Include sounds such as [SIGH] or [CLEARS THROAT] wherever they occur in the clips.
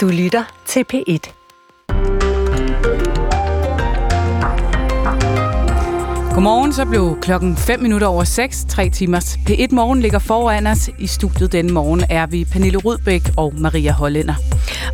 Du lytter til P1. Godmorgen, så blev klokken 5 minutter over 6, 3 timers. P1 Morgen ligger foran os. I studiet denne morgen er vi Pernille Rudbæk og Maria Hollænder.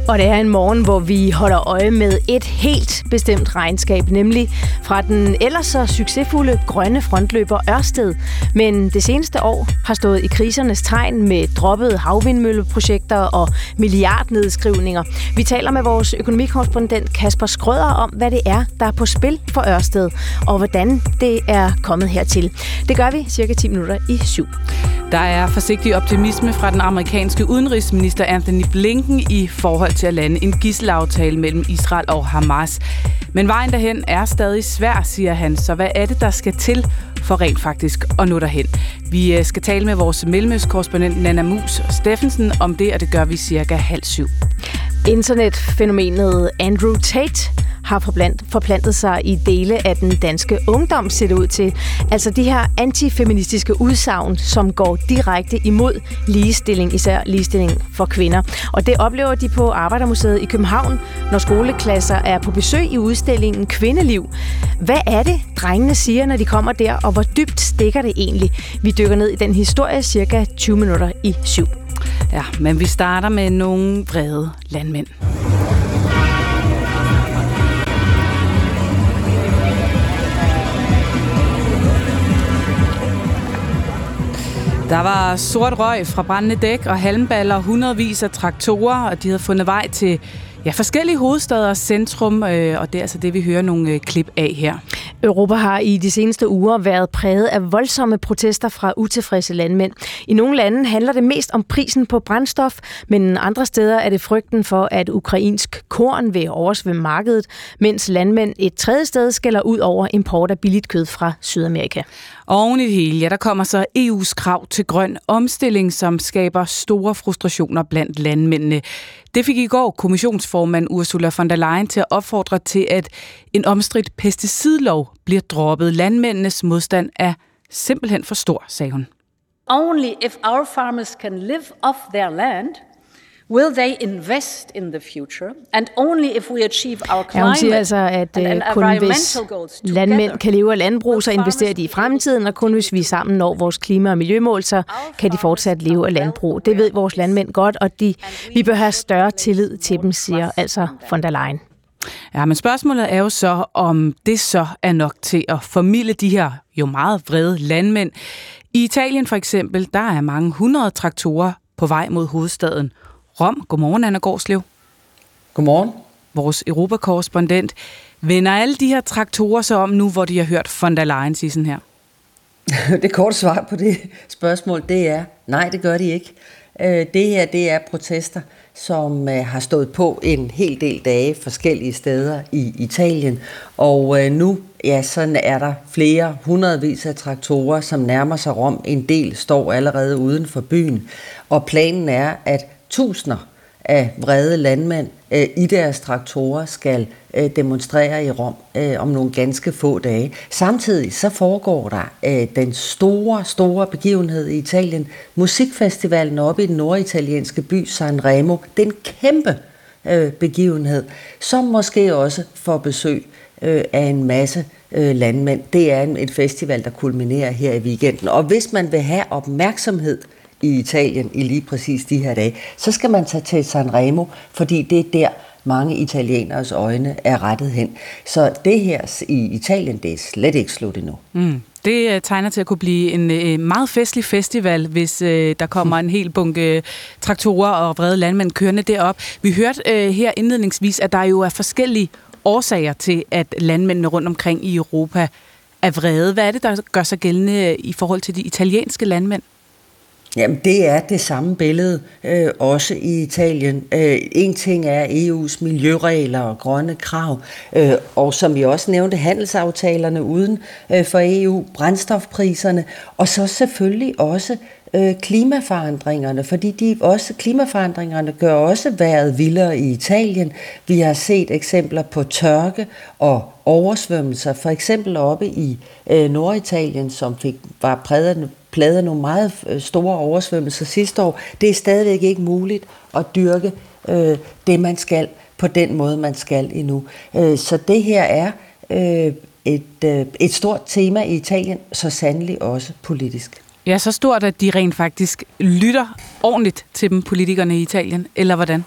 Og det er en morgen, hvor vi holder øje med et helt bestemt regnskab, nemlig fra den ellers så succesfulde grønne frontløber Ørsted. Men det seneste år har stået i krisernes tegn med droppede havvindmølleprojekter og milliardnedskrivninger. Vi taler med vores økonomikorrespondent Kasper Skrøder om, hvad det er, der er på spil for Ørsted, og hvordan det er kommet hertil. Det gør vi cirka 10 minutter i syv. Der er forsigtig optimisme fra den amerikanske udenrigsminister Anthony Blinken i forhold til at lande en gisselaftale mellem Israel og Hamas. Men vejen derhen er stadig svær, siger han. Så hvad er det, der skal til for rent faktisk at nå derhen? Vi øh, skal tale med vores mellemøstkorrespondent Nana Mus Steffensen om det, og det gør vi cirka halv syv. Internetfænomenet Andrew Tate har forplant, forplantet sig i dele af den danske ungdom, ser det ud til. Altså de her antifeministiske udsagn, som går direkte imod ligestilling, især ligestilling for kvinder. Og det oplever de på Arbejdermuseet i København, når skoleklasser er på besøg i udstillingen Kvindeliv. Hvad er det, drengene siger, når de kommer der, og hvor dybt stikker det egentlig? Vi dykker ned i den historie cirka 20 minutter i syv. Ja, men vi starter med nogle vrede landmænd. Der var sort røg fra brændende dæk og halmballer, hundredvis af traktorer, og de havde fundet vej til ja, forskellige hovedsteder og centrum, øh, og det er altså det, vi hører nogle øh, klip af her. Europa har i de seneste uger været præget af voldsomme protester fra utilfredse landmænd. I nogle lande handler det mest om prisen på brændstof, men andre steder er det frygten for, at ukrainsk korn vil oversvømme markedet, mens landmænd et tredje sted skælder ud over import af billigt kød fra Sydamerika. Oven i det hele, ja, der kommer så EU's krav til grøn omstilling, som skaber store frustrationer blandt landmændene. Det fik i går kommissionsformand Ursula von der Leyen til at opfordre til, at en omstridt pesticidlov bliver droppet. Landmændenes modstand er simpelthen for stor, sagde hun. Only if our farmers can live off their land – Will they invest in the future? And only if we achieve our climate ja, hun siger altså, at and, uh, kun hvis landmænd kan leve af landbrug, så investerer de i fremtiden, og kun hvis vi sammen når vores klima- og miljømål, så kan de fortsat leve af landbrug. Det ved vores landmænd godt, og de, vi bør have større tillid til dem, siger altså von der Leyen. Ja, men spørgsmålet er jo så, om det så er nok til at formidle de her jo meget vrede landmænd. I Italien for eksempel, der er mange hundrede traktorer på vej mod hovedstaden Rom. Godmorgen, Anna Gårdslev. Godmorgen. Vores Europakorrespondent. Vender alle de her traktorer så om nu, hvor de har hørt von der Leyen sige sådan her? [LAUGHS] det korte svar på det spørgsmål, det er, nej, det gør de ikke. Øh, det her, det er protester, som øh, har stået på en hel del dage forskellige steder i Italien. Og øh, nu, ja, så er der flere hundredvis af traktorer, som nærmer sig Rom. En del står allerede uden for byen. Og planen er, at tusinder af vrede landmænd øh, i deres traktorer skal øh, demonstrere i Rom øh, om nogle ganske få dage. Samtidig så foregår der øh, den store, store begivenhed i Italien, musikfestivalen oppe i den norditalienske by Sanremo. Den kæmpe øh, begivenhed, som måske også får besøg øh, af en masse øh, landmænd. Det er en, et festival, der kulminerer her i weekenden. Og hvis man vil have opmærksomhed i Italien i lige præcis de her dage, så skal man tage til Sanremo, fordi det er der, mange italieners øjne er rettet hen. Så det her i Italien, det er slet ikke slut endnu. Mm. Det øh, tegner til at kunne blive en øh, meget festlig festival, hvis øh, der kommer en hel bunke traktorer og vrede landmænd kørende derop. Vi hørte øh, her indledningsvis, at der jo er forskellige årsager til, at landmændene rundt omkring i Europa er vrede. Hvad er det, der gør sig gældende øh, i forhold til de italienske landmænd? Jamen, det er det samme billede, øh, også i Italien. Øh, en ting er EU's miljøregler og grønne krav, øh, og som vi også nævnte, handelsaftalerne uden øh, for EU, brændstofpriserne, og så selvfølgelig også øh, klimaforandringerne, fordi de også klimaforandringerne gør også vejret vildere i Italien. Vi har set eksempler på tørke og oversvømmelser, for eksempel oppe i øh, Norditalien, som fik, var præget plade af nogle meget øh, store oversvømmelser sidste år. Det er stadigvæk ikke muligt at dyrke øh, det, man skal på den måde, man skal endnu. Øh, så det her er øh, et, øh, et stort tema i Italien, så sandelig også politisk. Ja, så stort, at de rent faktisk lytter ordentligt til dem, politikerne i Italien, eller hvordan?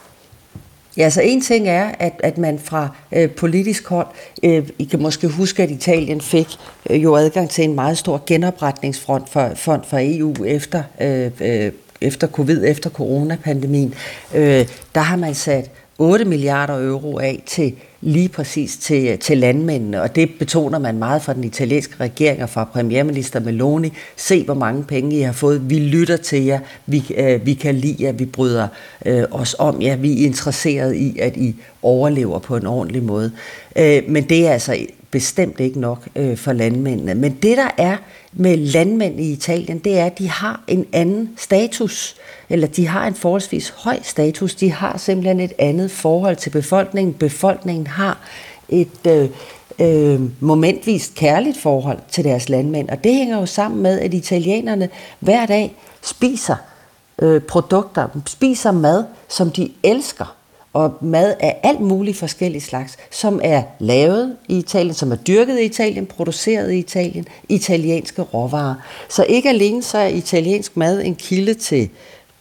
Ja, så en ting er, at, at man fra øh, politisk hold, øh, I kan måske huske, at Italien fik øh, jo adgang til en meget stor genopretningsfront for, fond for EU efter, øh, øh, efter covid, efter coronapandemien. Øh, der har man sat 8 milliarder euro af til lige præcis til, til landmændene, og det betoner man meget fra den italienske regering og fra premierminister Meloni. Se, hvor mange penge I har fået. Vi lytter til jer. Vi, øh, vi kan lide jer. Vi bryder øh, os om jer. Vi er interesseret i, at I overlever på en ordentlig måde. Øh, men det er altså bestemt ikke nok øh, for landmændene. Men det, der er med landmænd i Italien, det er, at de har en anden status, eller de har en forholdsvis høj status. De har simpelthen et andet forhold til befolkningen. Befolkningen har et øh, øh, momentvist kærligt forhold til deres landmænd, og det hænger jo sammen med, at italienerne hver dag spiser øh, produkter, spiser mad, som de elsker og mad af alt muligt forskellige slags, som er lavet i Italien, som er dyrket i Italien, produceret i Italien, italienske råvarer. Så ikke alene så er italiensk mad en kilde til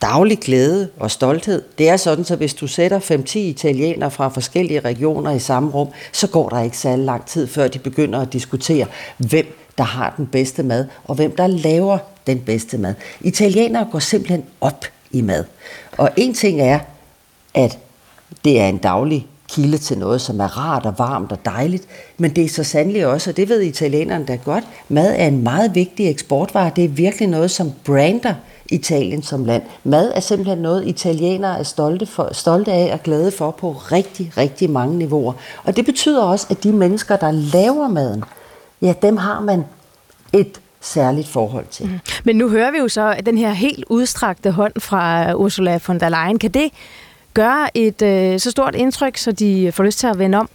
daglig glæde og stolthed. Det er sådan, så hvis du sætter 5-10 italienere fra forskellige regioner i samme rum, så går der ikke særlig lang tid, før de begynder at diskutere, hvem der har den bedste mad, og hvem der laver den bedste mad. Italienere går simpelthen op i mad. Og en ting er, at det er en daglig kilde til noget, som er rart og varmt og dejligt, men det er så sandelig også, og det ved italienerne da godt, mad er en meget vigtig eksportvare. Det er virkelig noget, som brander Italien som land. Mad er simpelthen noget, italienere er stolte, for, stolte af og glade for på rigtig, rigtig mange niveauer. Og det betyder også, at de mennesker, der laver maden, ja, dem har man et særligt forhold til. Mm. Men nu hører vi jo så, at den her helt udstrakte hånd fra Ursula von der Leyen, kan det gøre et øh, så stort indtryk, så de får lyst til at vende om?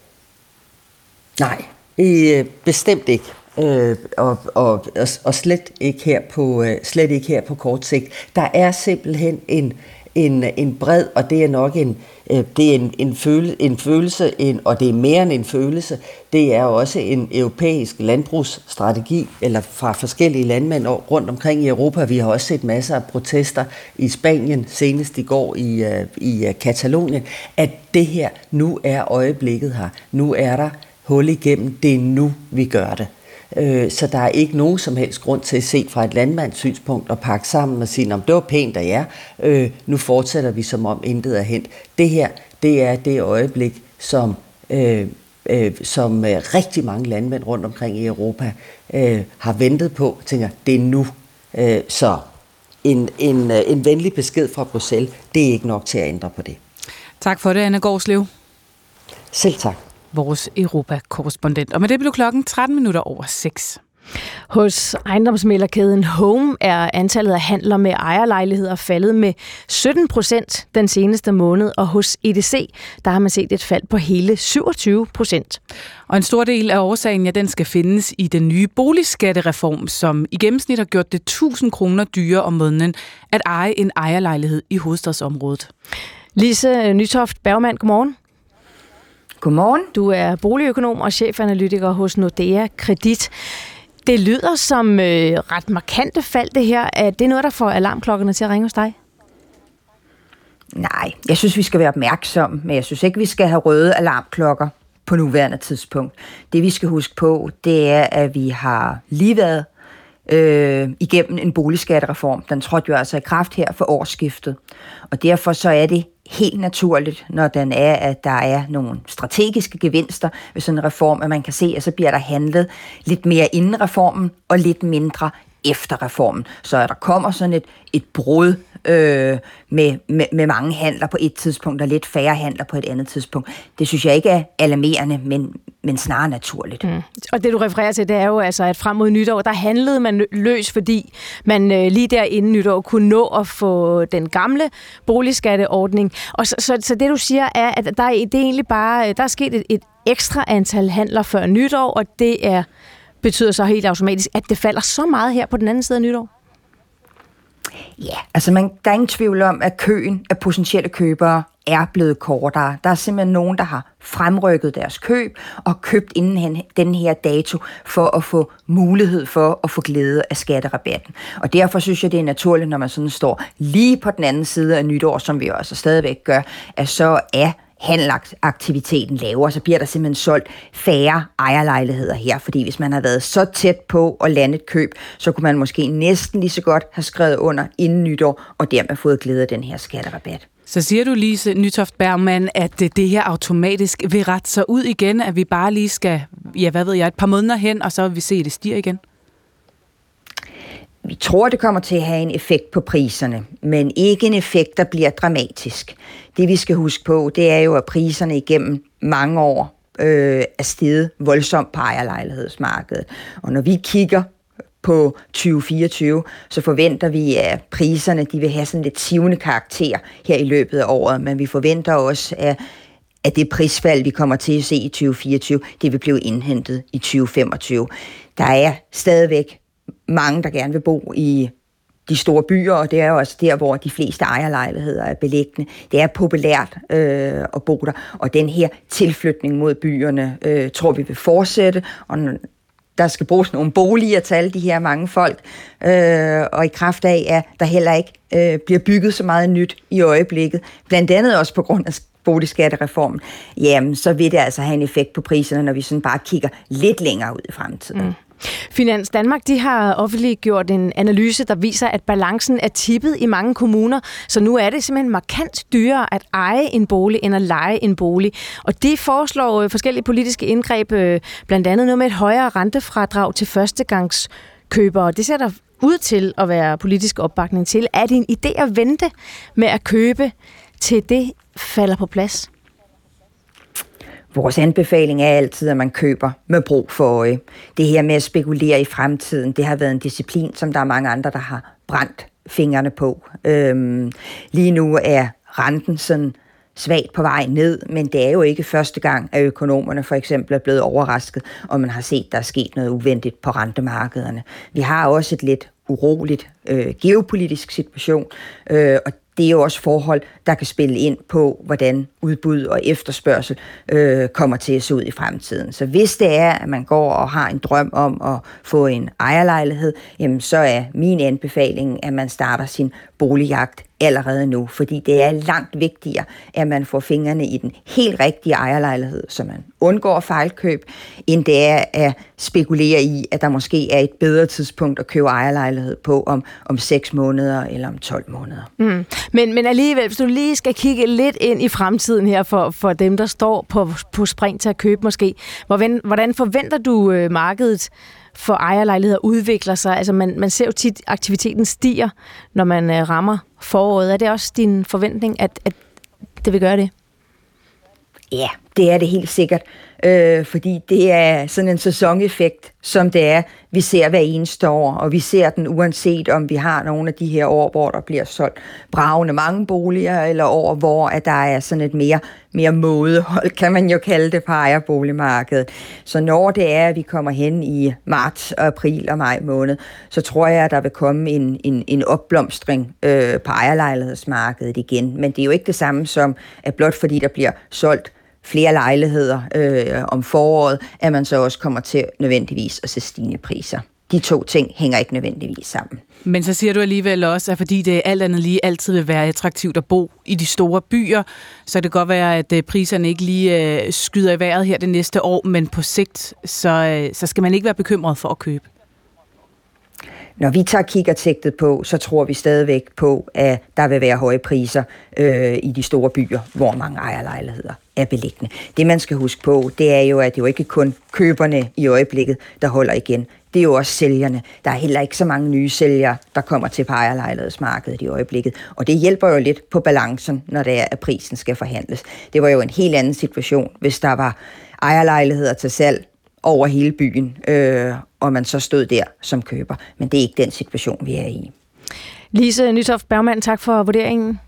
Nej, øh, bestemt ikke. Øh, og, og, og slet ikke her på øh, slet ikke her på kort sigt. Der er simpelthen en en, en bred, og det er nok en, øh, det er en, en, føle, en følelse, en, og det er mere end en følelse, det er også en europæisk landbrugsstrategi, eller fra forskellige landmænd rundt omkring i Europa. Vi har også set masser af protester i Spanien, senest i går i, øh, i øh, Katalonien, at det her nu er øjeblikket her. Nu er der hul igennem, det er nu, vi gør det. Øh, så der er ikke nogen som helst grund til at se fra et landmands synspunkt og pakke sammen og sige, det var pænt af jer, øh, nu fortsætter vi som om intet er hent. Det her, det er det øjeblik, som, øh, øh, som øh, rigtig mange landmænd rundt omkring i Europa øh, har ventet på, tænker, det er nu. Øh, så en, en, øh, en venlig besked fra Bruxelles, det er ikke nok til at ændre på det. Tak for det, Anna Gårdslev. Selv tak vores Europa-korrespondent. Og med det blev klokken 13 minutter over 6. Hos ejendomsmælderkæden Home er antallet af handler med ejerlejligheder faldet med 17 procent den seneste måned, og hos EDC der har man set et fald på hele 27 procent. Og en stor del af årsagen, ja, den skal findes i den nye boligskattereform, som i gennemsnit har gjort det 1000 kroner dyrere om måneden at eje en ejerlejlighed i hovedstadsområdet. Lise Nytoft Bergmann, godmorgen. Godmorgen. Du er boligøkonom og chefanalytiker hos Nordea Kredit. Det lyder som øh, ret markante fald, det her. Er det noget, der får alarmklokkerne til at ringe hos dig? Nej, jeg synes, vi skal være opmærksomme, men jeg synes ikke, vi skal have røde alarmklokker på nuværende tidspunkt. Det, vi skal huske på, det er, at vi har lige været øh, igennem en boligskattereform. Den trådte jo altså i kraft her for årsskiftet. Og derfor så er det helt naturligt, når den er, at der er nogle strategiske gevinster ved sådan en reform, at man kan se, at så bliver der handlet lidt mere inden reformen og lidt mindre efter reformen. Så der kommer sådan et, et brud øh, med, med, med mange handler på et tidspunkt, og lidt færre handler på et andet tidspunkt. Det synes jeg ikke er alarmerende, men, men snarere naturligt. Mm. Og det du refererer til, det er jo altså, at frem mod nytår, der handlede man løs, fordi man øh, lige der inden nytår kunne nå at få den gamle boligskatteordning. Og så, så, så det du siger er, at der er, det er egentlig bare, øh, der er sket et, et ekstra antal handler før nytår, og det er betyder så helt automatisk, at det falder så meget her på den anden side af nytår? Ja, altså man, der er ingen tvivl om, at køen af potentielle købere er blevet kortere. Der er simpelthen nogen, der har fremrykket deres køb og købt inden den her dato for at få mulighed for at få glæde af skatterabatten. Og derfor synes jeg, det er naturligt, når man sådan står lige på den anden side af nytår, som vi også altså stadigvæk gør, at så er handelaktiviteten lavere, så bliver der simpelthen solgt færre ejerlejligheder her, fordi hvis man har været så tæt på at lande et køb, så kunne man måske næsten lige så godt have skrevet under inden nytår, og dermed fået glæde af den her skatterabat. Så siger du, Lise Nytoft Bergman, at det her automatisk vil rette sig ud igen, at vi bare lige skal, ja, hvad ved jeg, et par måneder hen, og så vil vi se, at det stiger igen? Vi tror, det kommer til at have en effekt på priserne, men ikke en effekt, der bliver dramatisk. Det vi skal huske på, det er jo, at priserne igennem mange år øh, er steget voldsomt på ejerlejlighedsmarkedet. Og når vi kigger på 2024, så forventer vi, at priserne de vil have sådan lidt sivende karakter her i løbet af året, men vi forventer også, at at det prisfald, vi kommer til at se i 2024, det vil blive indhentet i 2025. Der er stadigvæk mange, der gerne vil bo i de store byer, og det er jo også der, hvor de fleste ejerlejligheder er beliggende. Det er populært øh, at bo der, og den her tilflytning mod byerne øh, tror vi vil fortsætte, og der skal bruges nogle boliger til alle de her mange folk, øh, og i kraft af, at der heller ikke øh, bliver bygget så meget nyt i øjeblikket, blandt andet også på grund af boligskattereformen, jamen så vil det altså have en effekt på priserne, når vi sådan bare kigger lidt længere ud i fremtiden. Mm. Finans Danmark de har offentliggjort en analyse, der viser, at balancen er tippet i mange kommuner, så nu er det simpelthen markant dyrere at eje en bolig end at lege en bolig. Og de foreslår øh, forskellige politiske indgreb, øh, blandt andet noget med et højere rentefradrag til førstegangskøbere. Det ser der ud til at være politisk opbakning til. Er det en idé at vente med at købe, til det falder på plads? Vores anbefaling er altid, at man køber med brug for øje. Det her med at spekulere i fremtiden, det har været en disciplin, som der er mange andre, der har brændt fingrene på. Øhm, lige nu er renten sådan svagt på vej ned, men det er jo ikke første gang, at økonomerne for eksempel er blevet overrasket, og man har set, der er sket noget uventet på rentemarkederne. Vi har også et lidt uroligt øh, geopolitisk situation, øh, og det er jo også forhold, der kan spille ind på, hvordan udbud og efterspørgsel øh, kommer til at se ud i fremtiden. Så hvis det er, at man går og har en drøm om at få en ejerlejlighed, jamen så er min anbefaling, at man starter sin boligjagt allerede nu, fordi det er langt vigtigere, at man får fingrene i den helt rigtige ejerlejlighed, så man undgår fejlkøb, end det er at spekulere i, at der måske er et bedre tidspunkt at købe ejerlejlighed på om, om 6 måneder eller om 12 måneder. Mm. Men, men alligevel, hvis du lige skal kigge lidt ind i fremtiden her for, for dem, der står på, på spring til at købe måske, hvordan, hvordan forventer du øh, markedet for ejerlejligheder udvikler sig? Altså man, man ser jo tit, at aktiviteten stiger, når man øh, rammer foråret. Er det også din forventning, at, at det vil gøre det? Ja, det er det helt sikkert, øh, fordi det er sådan en sæsoneffekt, som det er, vi ser hver eneste år, og vi ser den uanset om vi har nogle af de her år, hvor der bliver solgt bravende mange boliger, eller år, hvor at der er sådan et mere, mere mådehold, kan man jo kalde det, på ejerboligmarkedet. Så når det er, at vi kommer hen i marts, april og maj måned, så tror jeg, at der vil komme en, en, en opblomstring øh, på ejerlejlighedsmarkedet igen. Men det er jo ikke det samme som, at blot fordi der bliver solgt flere lejligheder øh, om foråret, at man så også kommer til nødvendigvis at se stigende priser. De to ting hænger ikke nødvendigvis sammen. Men så siger du alligevel også, at fordi det alt andet lige altid vil være attraktivt at bo i de store byer, så kan det godt være, at øh, priserne ikke lige øh, skyder i vejret her det næste år, men på sigt, så, øh, så skal man ikke være bekymret for at købe. Når vi tager kikkertægtet på, så tror vi stadigvæk på, at der vil være høje priser øh, i de store byer, hvor mange ejerlejligheder er beliggende. Det man skal huske på, det er jo, at det jo ikke kun køberne i øjeblikket, der holder igen. Det er jo også sælgerne. Der er heller ikke så mange nye sælgere, der kommer til på ejerlejlighedsmarkedet i øjeblikket. Og det hjælper jo lidt på balancen, når det er, at prisen skal forhandles. Det var jo en helt anden situation, hvis der var ejerlejligheder til salg over hele byen, øh, og man så stod der som køber. Men det er ikke den situation, vi er i. Lise Nytoft Bergmann, tak for vurderingen.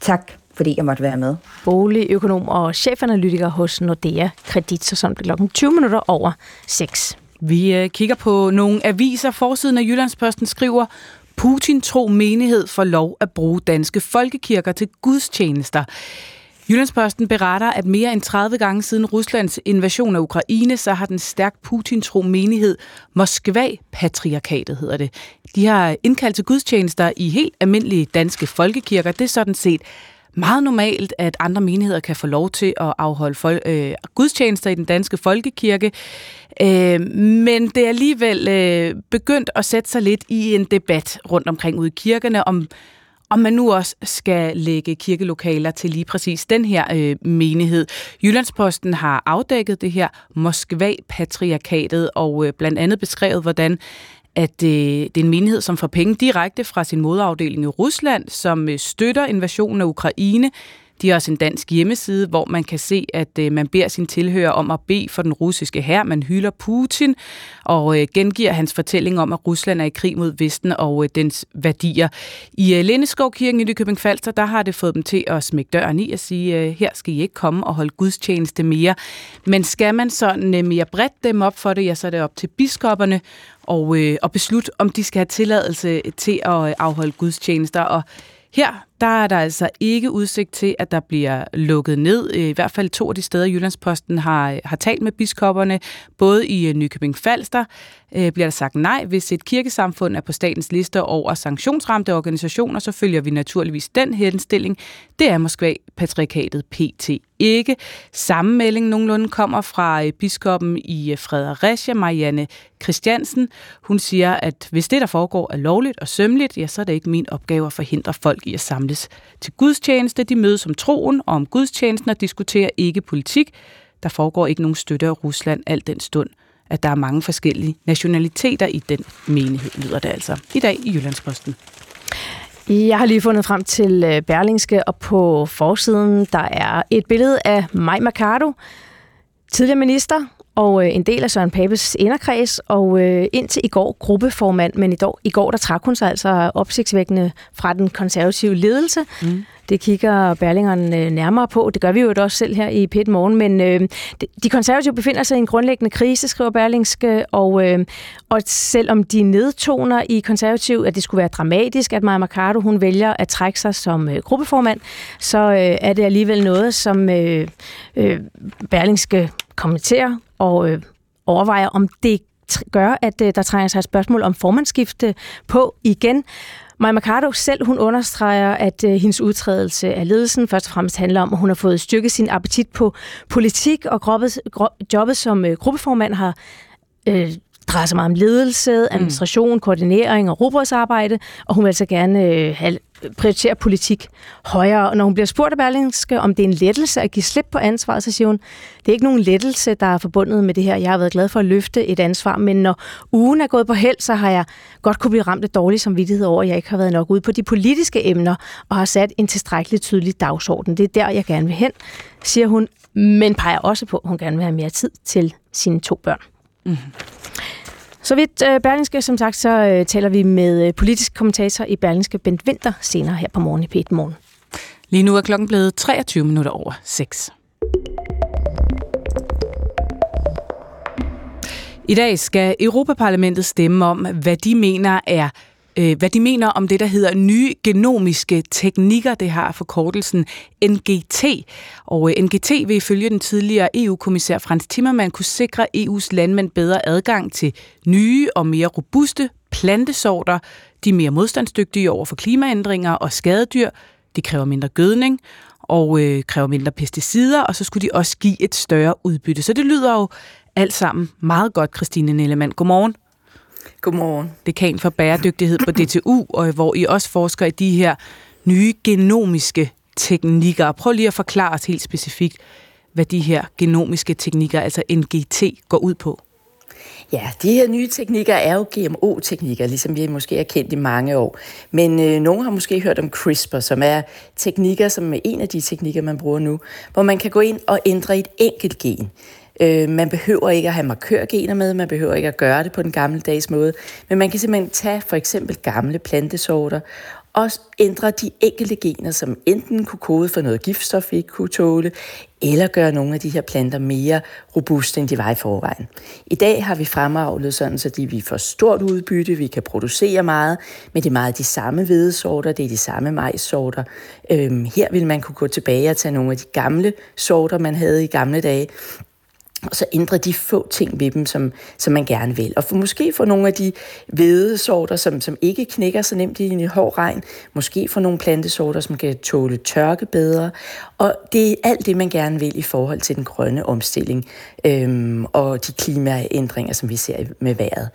Tak, fordi jeg måtte være med. Boligøkonom og chefanalytiker hos Nordea Kredit, så som det klokken 20 minutter over 6. Vi øh, kigger på nogle aviser. Forsiden af Jyllandsposten skriver, Putin-tro menighed får lov at bruge danske folkekirker til gudstjenester. Jyllandsposten beretter, at mere end 30 gange siden Ruslands invasion af Ukraine, så har den stærkt Putin-tro menighed Moskva-patriarkatet, hedder det. De har indkaldt til gudstjenester i helt almindelige danske folkekirker. Det er sådan set meget normalt, at andre menigheder kan få lov til at afholde fol- øh, gudstjenester i den danske folkekirke. Øh, men det er alligevel øh, begyndt at sætte sig lidt i en debat rundt omkring ude i kirkerne om, om man nu også skal lægge kirkelokaler til lige præcis den her øh, menighed. Jyllandsposten har afdækket det her Moskva-patriarkatet og øh, blandt andet beskrevet, hvordan at øh, det er en menighed, som får penge direkte fra sin modafdeling i Rusland, som øh, støtter invasionen af Ukraine. De har også en dansk hjemmeside, hvor man kan se, at øh, man beder sin tilhører om at bede for den russiske her. Man hylder Putin og øh, gengiver hans fortælling om, at Rusland er i krig mod Vesten og øh, dens værdier. I øh, Lindeskovkirken i Nykøbing Falster, der har det fået dem til at smække døren i og sige, øh, her skal I ikke komme og holde gudstjeneste mere. Men skal man sådan øh, mere bredt dem op for det, ja, så er det op til biskopperne og, øh, og beslutte, om de skal have tilladelse til at øh, afholde gudstjenester. Og her der er der altså ikke udsigt til, at der bliver lukket ned. Øh, I hvert fald to af de steder, Jyllandsposten har, øh, har talt med biskopperne. Både i øh, Nykøbing Falster øh, bliver der sagt nej. Hvis et kirkesamfund er på statens liste over sanktionsramte organisationer, så følger vi naturligvis den henstilling. Det er Moskva Patriarkatet PT ikke. Samme melding nogenlunde kommer fra biskoppen i Fredericia, Marianne Christiansen. Hun siger, at hvis det, der foregår, er lovligt og sømmeligt, ja, så er det ikke min opgave at forhindre folk i at samle samles til gudstjeneste. De mødes om troen og om gudstjenesten og diskuterer ikke politik. Der foregår ikke nogen støtte af Rusland al den stund, at der er mange forskellige nationaliteter i den menighed, lyder det altså i dag i Jyllandsposten. Jeg har lige fundet frem til øh, Berlingske, og på forsiden der er et billede af Maj Mercado, tidligere minister, og øh, en del af Søren Papes inderkreds, og øh, indtil i går gruppeformand, men i, dag, i går der trak hun sig altså opsigtsvækkende fra den konservative ledelse. Mm. Det kigger Berlingeren øh, nærmere på. Det gør vi jo også selv her i Pet Morgen, men øh, de konservative befinder sig i en grundlæggende krise, skriver Berlingske, og, øh, og selvom de nedtoner i konservativ, at det skulle være dramatisk, at Maja Mercado hun vælger at trække sig som øh, gruppeformand, så øh, er det alligevel noget, som øh, øh, Berlingske kommenterer og øh, overvejer, om det gør, at øh, der trænger sig et spørgsmål om formandskifte på igen. Maja Mercado selv, hun understreger, at øh, hendes udtrædelse af ledelsen først og fremmest handler om, at hun har fået styrket sin appetit på politik, og grobbet, gro, jobbet som øh, gruppeformand har øh, drejer sig meget om ledelse, administration, mm. koordinering og robotsarbejde, og hun vil altså gerne øh, have, prioritere politik højere. Og når hun bliver spurgt af Berlingske, om det er en lettelse at give slip på ansvaret, så siger hun, det er ikke nogen lettelse, der er forbundet med det her. Jeg har været glad for at løfte et ansvar, men når ugen er gået på held, så har jeg godt kunne blive ramt af dårlig samvittighed over, at jeg ikke har været nok ude på de politiske emner og har sat en tilstrækkeligt tydelig dagsorden. Det er der, jeg gerne vil hen, siger hun, men peger også på, at hun gerne vil have mere tid til sine to børn. Mm. Så vidt øh, Berlingske, som sagt, så øh, taler vi med øh, politisk kommentator i Berlingske, Bent Winter, senere her på morgen i p Morgen. Lige nu er klokken blevet 23 minutter over 6. I dag skal Europaparlamentet stemme om, hvad de mener er øh, hvad de mener om det, der hedder nye genomiske teknikker. Det har forkortelsen NGT. Og øh, NGT vil ifølge den tidligere EU-kommissær Frans Timmermann kunne sikre EU's landmænd bedre adgang til nye og mere robuste plantesorter. De er mere modstandsdygtige over for klimaændringer og skadedyr. De kræver mindre gødning og øh, kræver mindre pesticider, og så skulle de også give et større udbytte. Så det lyder jo alt sammen meget godt, Christine Nellemann. Godmorgen. Godmorgen. Dekan for bæredygtighed på DTU, og hvor I også forsker i de her nye genomiske teknikker. Prøv lige at forklare os helt specifikt, hvad de her genomiske teknikker, altså NGT, går ud på. Ja, de her nye teknikker er jo GMO-teknikker, ligesom vi måske har kendt i mange år. Men øh, nogen har måske hørt om CRISPR, som er teknikker, som er en af de teknikker, man bruger nu, hvor man kan gå ind og ændre et enkelt gen. Øh, man behøver ikke at have markørgener med, man behøver ikke at gøre det på den gamle dags måde, men man kan simpelthen tage for eksempel gamle plantesorter og ændre de enkelte gener, som enten kunne kode for noget giftstof, vi ikke kunne tåle, eller gøre nogle af de her planter mere robuste, end de var i forvejen. I dag har vi fremavlet sådan, så de, vi får stort udbytte, vi kan producere meget, men det er meget de samme hvedesorter, det er de samme majssorter. Øhm, her vil man kunne gå tilbage og tage nogle af de gamle sorter, man havde i gamle dage, og så ændre de få ting ved dem, som, som man gerne vil. Og for, måske få nogle af de hvedesorter, som, som ikke knækker så nemt i en hård regn. Måske få nogle plantesorter, som kan tåle tørke bedre. Og det er alt det, man gerne vil i forhold til den grønne omstilling øhm, og de klimaændringer, som vi ser med vejret.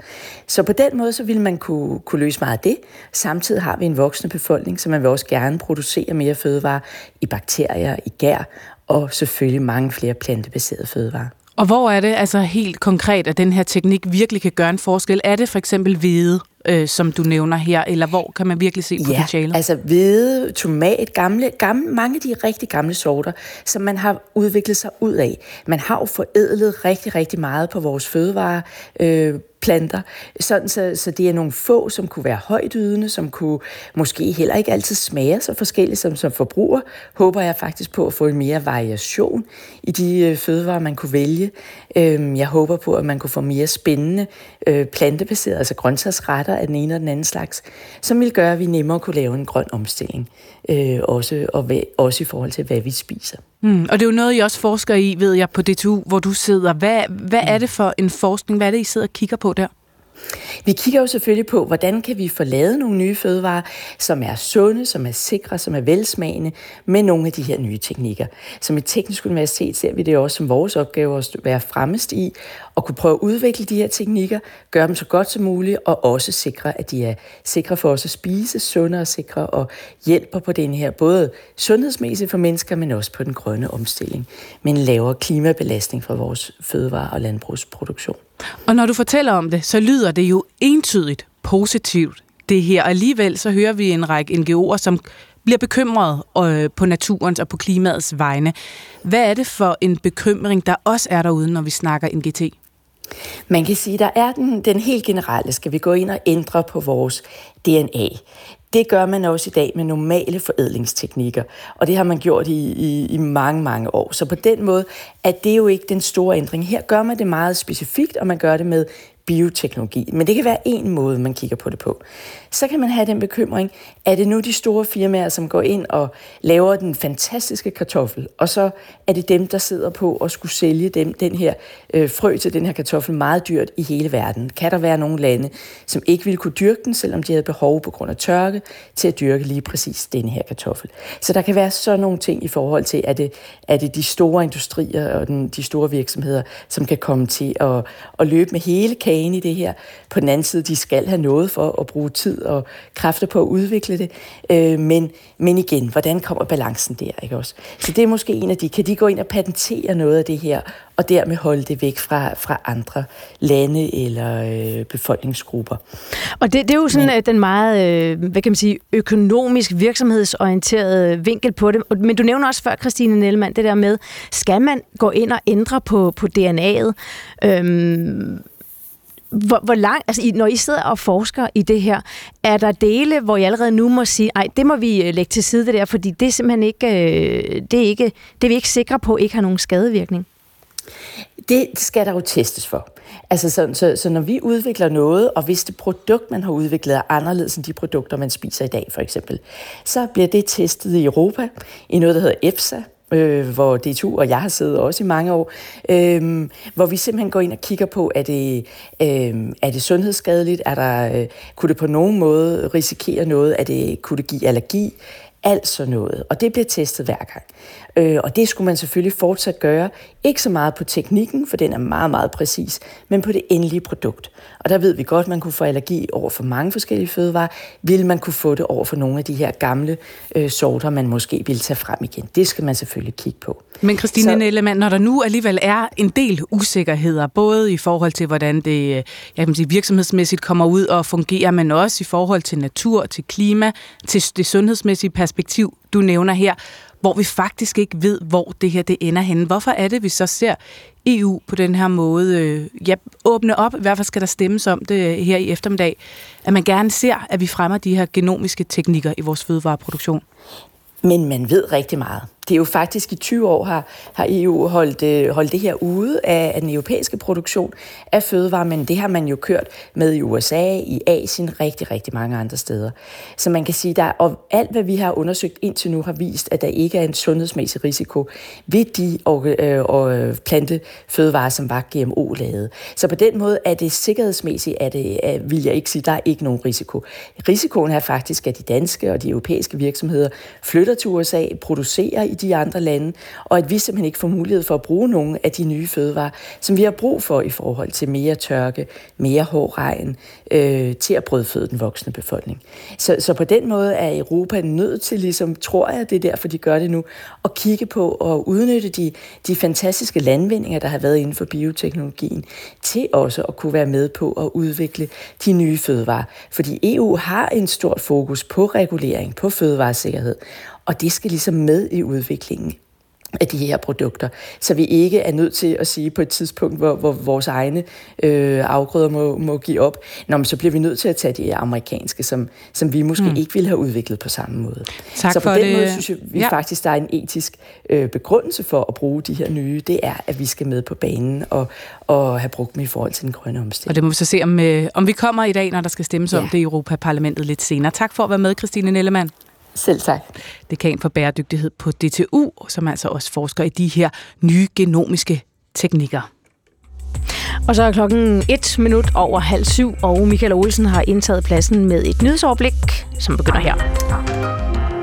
Så på den måde, så vil man kunne, kunne løse meget af det. Samtidig har vi en voksende befolkning, så man vil også gerne producere mere fødevarer i bakterier, i gær og selvfølgelig mange flere plantebaserede fødevarer. Og hvor er det altså helt konkret, at den her teknik virkelig kan gøre en forskel? Er det for eksempel hvede, øh, som du nævner her, eller hvor kan man virkelig se potentialet? Ja, altså hvede, tomat, gamle, gamle, mange af de rigtig gamle sorter, som man har udviklet sig ud af. Man har jo forædlet rigtig, rigtig meget på vores fødevare, øh, planter, sådan så, så det er nogle få, som kunne være højdydende, som kunne måske heller ikke altid smage så forskelligt som, som forbruger. Håber jeg faktisk på at få en mere variation i de øh, fødevarer, man kunne vælge. Øhm, jeg håber på, at man kunne få mere spændende øh, plantebaserede, altså grøntsagsretter af den ene og den anden slags, som vil gøre, at vi nemmere kunne lave en grøn omstilling, øh, også, og også i forhold til, hvad vi spiser. Mm, og det er jo noget, I også forsker i, ved jeg, på DTU, hvor du sidder. Hvad, hvad er det for en forskning? Hvad er det, I sidder og kigger på der? Vi kigger jo selvfølgelig på, hvordan kan vi få lavet nogle nye fødevarer, som er sunde, som er sikre, som er velsmagende, med nogle af de her nye teknikker. Som et teknisk universitet ser vi det også som vores opgave at være fremmest i, og kunne prøve at udvikle de her teknikker, gøre dem så godt som muligt, og også sikre, at de er sikre for os at spise, sunde og sikre, og hjælper på den her, både sundhedsmæssigt for mennesker, men også på den grønne omstilling, men lavere klimabelastning fra vores fødevare- og landbrugsproduktion. Og når du fortæller om det, så lyder det jo entydigt positivt, det her. Alligevel så hører vi en række NGO'er, som bliver bekymret øh, på naturens og på klimaets vegne. Hvad er det for en bekymring, der også er derude, når vi snakker NGT? Man kan sige, der er den, den helt generelle, skal vi gå ind og ændre på vores DNA. Det gør man også i dag med normale forædlingsteknikker, og det har man gjort i, i, i mange, mange år. Så på den måde er det jo ikke den store ændring. Her gør man det meget specifikt, og man gør det med bioteknologi. Men det kan være en måde, man kigger på det på. Så kan man have den bekymring, er det nu de store firmaer, som går ind og laver den fantastiske kartoffel, og så er det dem, der sidder på og skulle sælge dem, den her øh, frø til den her kartoffel meget dyrt i hele verden. Kan der være nogle lande, som ikke ville kunne dyrke den, selvom de havde behov på grund af tørke, til at dyrke lige præcis den her kartoffel. Så der kan være sådan nogle ting i forhold til, at det, er det de store industrier og den, de store virksomheder, som kan komme til at, at løbe med hele kagen kagen i det her. På den anden side, de skal have noget for at bruge tid og kræfter på at udvikle det. Øh, men, men igen, hvordan kommer balancen der? Ikke også? Så det er måske en af de, kan de gå ind og patentere noget af det her, og dermed holde det væk fra, fra andre lande eller øh, befolkningsgrupper. Og det, det er jo sådan men, øh, den meget, øh, hvad kan man sige, økonomisk virksomhedsorienterede vinkel på det. Men du nævner også før, Christine Nellemann, det der med, skal man gå ind og ændre på, på DNA'et? Øhm, hvor, hvor langt, altså når I sidder og forsker i det her, er der dele, hvor I allerede nu må sige, nej, det må vi øh, lægge til side det der, fordi det er simpelthen ikke, øh, det er ikke, det er vi ikke sikre på ikke har nogen skadevirkning? Det skal der jo testes for. Altså så, så, så når vi udvikler noget, og hvis det produkt, man har udviklet, er anderledes end de produkter, man spiser i dag, for eksempel, så bliver det testet i Europa i noget, der hedder EFSA, øh, hvor DTU og jeg har siddet også i mange år, øh, hvor vi simpelthen går ind og kigger på, er det, øh, er det sundhedsskadeligt? Er der, øh, kunne det på nogen måde risikere noget? Er det, kunne det give allergi? Alt sådan noget. Og det bliver testet hver gang. Øh, og det skulle man selvfølgelig fortsat gøre. Ikke så meget på teknikken, for den er meget, meget præcis, men på det endelige produkt. Og der ved vi godt, at man kunne få allergi over for mange forskellige fødevarer. Vil man kunne få det over for nogle af de her gamle øh, sorter, man måske vil tage frem igen? Det skal man selvfølgelig kigge på. Men Christine så, Nellemann, når der nu alligevel er en del usikkerheder, både i forhold til, hvordan det jeg kan sige, virksomhedsmæssigt kommer ud og fungerer, men også i forhold til natur, til klima, til det sundhedsmæssige perspektiv, du nævner her hvor vi faktisk ikke ved, hvor det her det ender henne. Hvorfor er det, vi så ser EU på den her måde øh, ja, åbne op, i hvert fald skal der stemmes om det øh, her i eftermiddag, at man gerne ser, at vi fremmer de her genomiske teknikker i vores fødevareproduktion? Men man ved rigtig meget. Det er jo faktisk i 20 år har, har EU holdt, øh, holdt det her ude af, af den europæiske produktion af fødevarer, men det har man jo kørt med i USA, i Asien, rigtig, rigtig mange andre steder. Så man kan sige, der alt hvad vi har undersøgt indtil nu har vist, at der ikke er en sundhedsmæssig risiko ved de øh, og, øh, og plante fødevarer, som var GMO-lavet. Så på den måde er det sikkerhedsmæssigt, at det, at, vil jeg ikke sige, der er ikke nogen risiko. Risikoen er faktisk, at de danske og de europæiske virksomheder flytter til USA, producerer i de andre lande, og at vi simpelthen ikke får mulighed for at bruge nogle af de nye fødevarer, som vi har brug for i forhold til mere tørke, mere hård regn, øh, til at brødføde den voksne befolkning. Så, så på den måde er Europa nødt til, ligesom, tror jeg, det er derfor, de gør det nu, at kigge på og udnytte de, de fantastiske landvindinger, der har været inden for bioteknologien, til også at kunne være med på at udvikle de nye fødevarer. Fordi EU har en stort fokus på regulering, på fødevaresikkerhed, og det skal ligesom med i udviklingen af de her produkter, så vi ikke er nødt til at sige på et tidspunkt, hvor, hvor vores egne øh, afgrøder må, må give op, Nå, men så bliver vi nødt til at tage de amerikanske, som, som vi måske mm. ikke ville have udviklet på samme måde. Tak så på for den det. måde synes jeg vi ja. faktisk, der er en etisk øh, begrundelse for at bruge de her nye, det er, at vi skal med på banen og, og have brugt dem i forhold til den grønne omstilling. Og det må vi så se, om, øh, om vi kommer i dag, når der skal stemmes ja. om det i Europaparlamentet lidt senere. Tak for at være med, Christine Nellemann. Selv tak. Dekan for bæredygtighed på DTU, som altså også forsker i de her nye genomiske teknikker. Og så er klokken et minut over halv syv, og Michael Olsen har indtaget pladsen med et nyhedsoverblik, som begynder her.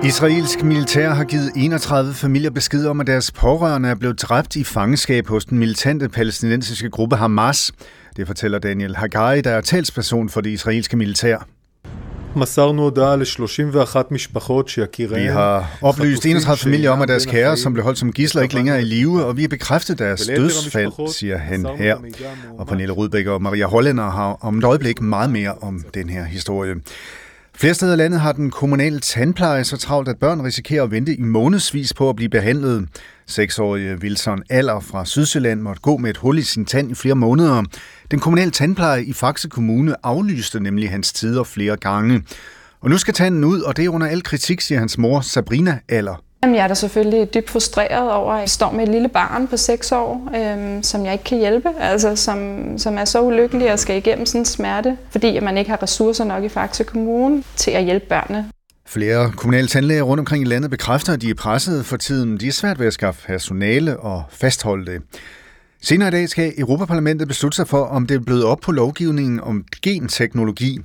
Israelsk militær har givet 31 familier besked om, at deres pårørende er blevet dræbt i fangenskab hos den militante palæstinensiske gruppe Hamas. Det fortæller Daniel Hagari, der er talsperson for det israelske militær. Vi har oplyst 31 familier om, at deres kære, som blev holdt som gisler, ikke længere er i live, og vi har bekræftet deres dødsfald, siger han her. Og Pernille Rudbæk og Maria Holländer har om et øjeblik meget mere om den her historie. Flere steder i landet har den kommunale tandpleje så travlt, at børn risikerer at vente i månedsvis på at blive behandlet. Seksårige Wilson Aller fra Sydsjælland måtte gå med et hul i sin tand i flere måneder. Den kommunale tandpleje i Faxe Kommune aflyste nemlig hans tider flere gange. Og nu skal tanden ud, og det er under al kritik, siger hans mor Sabrina Aller. Jamen, jeg er da selvfølgelig dybt frustreret over, at jeg står med et lille barn på 6 år, øhm, som jeg ikke kan hjælpe, altså som, som er så ulykkelig og skal igennem sådan en smerte, fordi at man ikke har ressourcer nok i Faxe Kommune til at hjælpe børnene. Flere kommunale tandlæger rundt omkring i landet bekræfter, at de er presset for tiden. De er svært ved at skaffe personale og fastholde det. Senere i dag skal Europaparlamentet beslutte sig for, om det er blevet op på lovgivningen om genteknologi.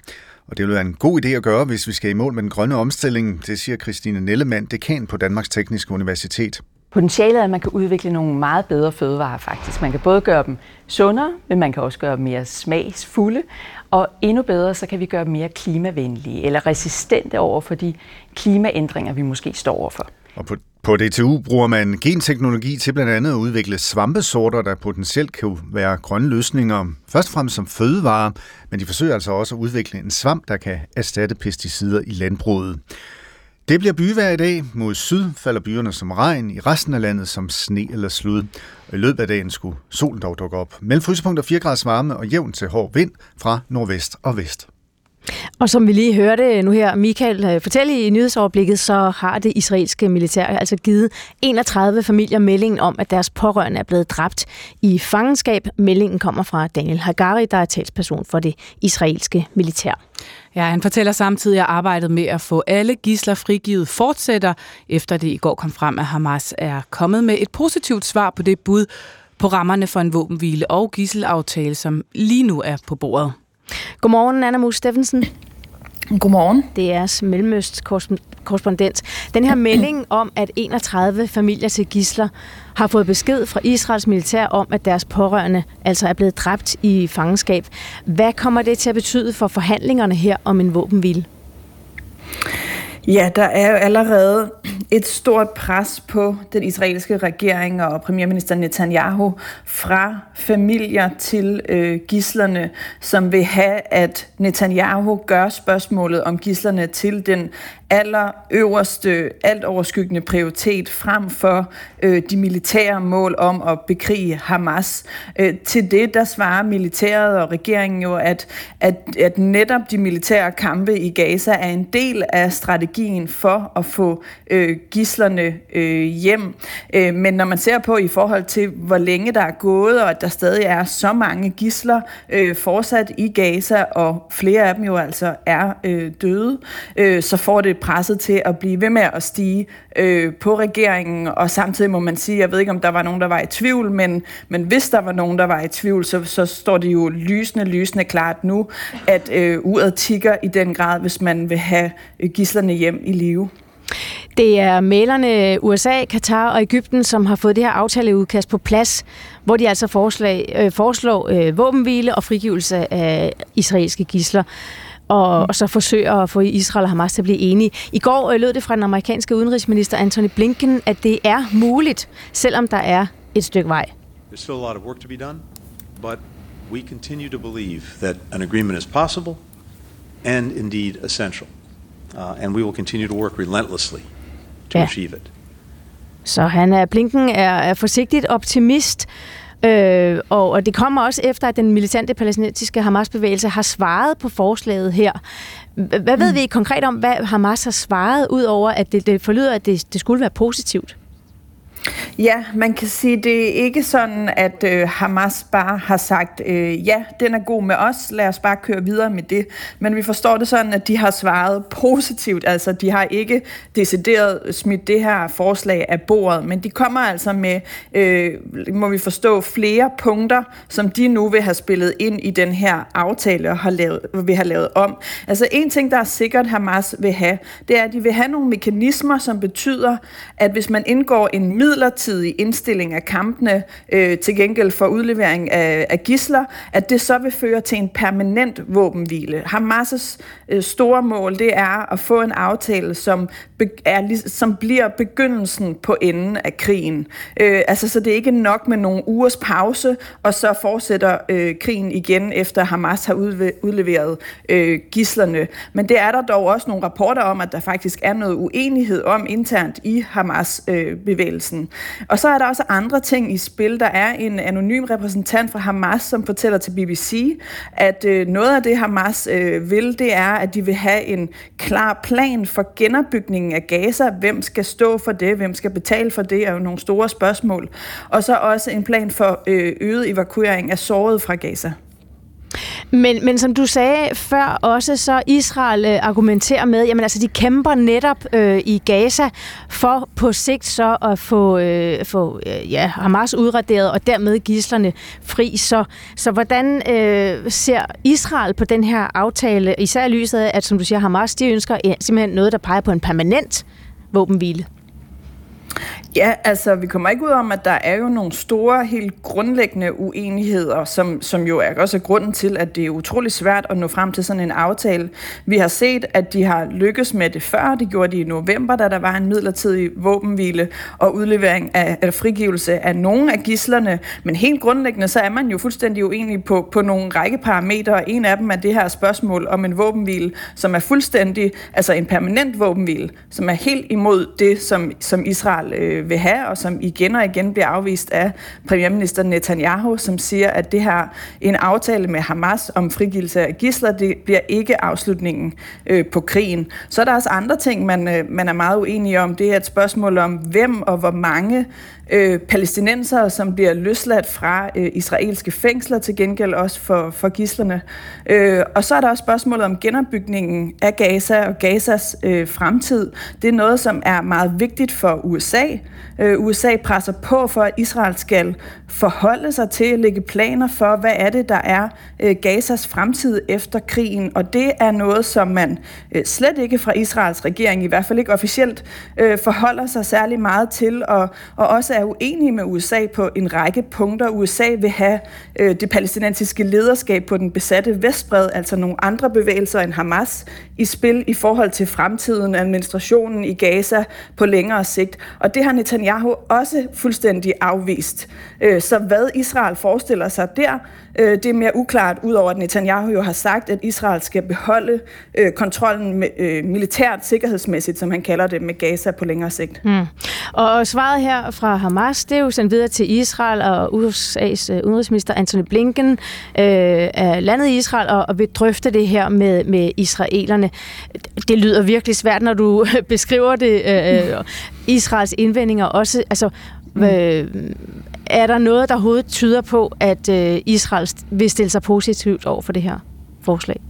Og det vil være en god idé at gøre, hvis vi skal i mål med den grønne omstilling, det siger Christine Nellemann, dekan på Danmarks Tekniske Universitet. Potentialet er, at man kan udvikle nogle meget bedre fødevarer faktisk. Man kan både gøre dem sundere, men man kan også gøre dem mere smagsfulde. Og endnu bedre, så kan vi gøre dem mere klimavenlige eller resistente over for de klimaændringer, vi måske står overfor. Og på, på DTU bruger man genteknologi til blandt andet at udvikle svampesorter, der potentielt kan være grønne løsninger, først og fremmest som fødevarer, men de forsøger altså også at udvikle en svamp, der kan erstatte pesticider i landbruget. Det bliver byvejr i dag. Mod syd falder byerne som regn, i resten af landet som sne eller slud. Og i løbet af dagen skulle solen dog dukke op. Mellem frysepunkter 4 graders varme og jævn til hård vind fra nordvest og vest. Og som vi lige hørte nu her, Michael øh, fortælle i nyhedsoverblikket, så har det israelske militær altså givet 31 familier meldingen om, at deres pårørende er blevet dræbt i fangenskab. Meldingen kommer fra Daniel Hagari, der er talsperson for det israelske militær. Ja, han fortæller samtidig, at arbejdet med at få alle gisler frigivet fortsætter, efter det i går kom frem, at Hamas er kommet med et positivt svar på det bud på rammerne for en våbenhvile og gisselaftale, som lige nu er på bordet. Godmorgen, Anna Mus Steffensen. Godmorgen. Det er jeres mellemøst korrespondent. Den her melding om, at 31 familier til gisler har fået besked fra Israels militær om, at deres pårørende altså er blevet dræbt i fangenskab. Hvad kommer det til at betyde for forhandlingerne her om en våbenhvile? Ja, der er jo allerede et stort pres på den israelske regering og premierminister Netanyahu fra familier til øh, gislerne, som vil have, at Netanyahu gør spørgsmålet om gislerne til den allerøverste, alt overskyggende prioritet frem for øh, de militære mål om at bekrige Hamas. Øh, til det, der svarer militæret og regeringen jo, at, at, at netop de militære kampe i Gaza er en del af strategien for at få øh, gislerne øh, hjem. Øh, men når man ser på i forhold til, hvor længe der er gået, og at der stadig er så mange gisler øh, fortsat i Gaza, og flere af dem jo altså er øh, døde, øh, så får det presset til at blive ved med at stige øh, på regeringen, og samtidig må man sige, jeg ved ikke om der var nogen, der var i tvivl, men, men hvis der var nogen, der var i tvivl, så, så står det jo lysende, lysende klart nu, at øh, uret tigger i den grad, hvis man vil have øh, gislerne hjem i live. Det er malerne USA, Katar og Ægypten, som har fået det her aftaleudkast på plads, hvor de altså forslag, øh, foreslår øh, våbenhvile og frigivelse af israelske gisler og, og så forsøger at få Israel og Hamas til at blive enige. I går øh, lød det fra den amerikanske udenrigsminister Antony Blinken, at det er muligt, selvom der er et stykke vej. There's still a lot of work to be done, but we continue to believe that an agreement is possible and indeed essential. Uh, and we will continue to work relentlessly to ja. achieve it. Så han er, Blinken er, er forsigtigt optimist, Øh, og, og det kommer også efter, at den militante palæstinensiske Hamas-bevægelse har svaret på forslaget her. Hvad ved mm. vi konkret om, hvad Hamas har svaret, ud over at det, det forlyder, at det, det skulle være positivt? Ja, man kan sige, det er ikke sådan, at øh, Hamas bare har sagt, øh, ja, den er god med os, lad os bare køre videre med det. Men vi forstår det sådan, at de har svaret positivt, altså de har ikke decideret smidt det her forslag af bordet, men de kommer altså med, øh, må vi forstå, flere punkter, som de nu vil have spillet ind i den her aftale og har lavet, vil have lavet om. Altså en ting, der er sikkert Hamas vil have, det er, at de vil have nogle mekanismer, som betyder, at hvis man indgår en midlertidig midlertidig indstilling af kampene øh, til gengæld for udlevering af, af gisler, at det så vil føre til en permanent våbenhvile. Hamas' øh, store mål, det er at få en aftale, som, be, er, som bliver begyndelsen på enden af krigen. Øh, altså, så det er ikke nok med nogle ugers pause, og så fortsætter øh, krigen igen, efter Hamas har udleveret øh, gislerne. Men det er der dog også nogle rapporter om, at der faktisk er noget uenighed om internt i Hamas-bevægelsen. Øh, og så er der også andre ting i spil. Der er en anonym repræsentant fra Hamas, som fortæller til BBC, at øh, noget af det Hamas øh, vil, det er, at de vil have en klar plan for genopbygningen af Gaza. Hvem skal stå for det? Hvem skal betale for det? er jo nogle store spørgsmål. Og så også en plan for øh, øget evakuering af såret fra Gaza. Men, men som du sagde før også, så Israel øh, argumenterer med, jamen altså de kæmper netop øh, i Gaza for på sigt så at få, øh, få øh, ja, Hamas udraderet og dermed gislerne fri. Så, så hvordan øh, ser Israel på den her aftale, især i lyset af, at som du siger, Hamas de ønsker simpelthen noget, der peger på en permanent våbenhvile? Ja, altså vi kommer ikke ud om, at der er jo nogle store, helt grundlæggende uenigheder, som, som jo er også grunden til, at det er utrolig svært at nå frem til sådan en aftale. Vi har set, at de har lykkes med det før. Det gjorde de i november, da der var en midlertidig våbenhvile og udlevering af, eller frigivelse af nogle af gislerne. Men helt grundlæggende, så er man jo fuldstændig uenig på, på nogle række parametre. En af dem er det her spørgsmål om en våbenhvile, som er fuldstændig, altså en permanent våbenhvile, som er helt imod det, som, som Israel øh, vil have, og som igen og igen bliver afvist af premierminister Netanyahu, som siger, at det her en aftale med Hamas om frigivelse af gisler, det bliver ikke afslutningen øh, på krigen. Så er der også andre ting, man, øh, man er meget uenige om. Det er et spørgsmål om, hvem og hvor mange øh, palæstinenser, som bliver løsladt fra øh, israelske fængsler, til gengæld også for, for gislerne. Øh, og så er der også spørgsmålet om genopbygningen af Gaza og Gazas øh, fremtid. Det er noget, som er meget vigtigt for USA. Øh, USA presser på for, at Israel skal forholde sig til at lægge planer for, hvad er det, der er øh, Gazas fremtid efter krigen. Og det er noget, som man øh, slet ikke fra Israels regering, i hvert fald ikke officielt, øh, forholder sig særlig meget til, og, og også er uenige med USA på en række punkter. USA vil have øh, det palæstinensiske lederskab på den besatte Vestbred, altså nogle andre bevægelser end Hamas, i spil i forhold til fremtiden, administrationen i Gaza på længere sigt. Og det har Netanyahu også fuldstændig afvist. Øh, så hvad Israel forestiller sig der, øh, det er mere uklart, udover at Netanyahu jo har sagt, at Israel skal beholde øh, kontrollen militært, sikkerhedsmæssigt, som han kalder det, med Gaza på længere sigt. Hmm. Og svaret her fra Hamas, det er jo sendt videre til Israel, og USA's udenrigsminister Anthony Blinken øh, er landet i Israel og, og vil drøfte det her med, med israelerne. Det lyder virkelig svært, når du [LAUGHS] beskriver det. Øh, Israels indvendinger også. Altså, mm. øh, er der noget, der hovedet tyder på, at øh, Israel vil stille sig positivt over for det her forslag?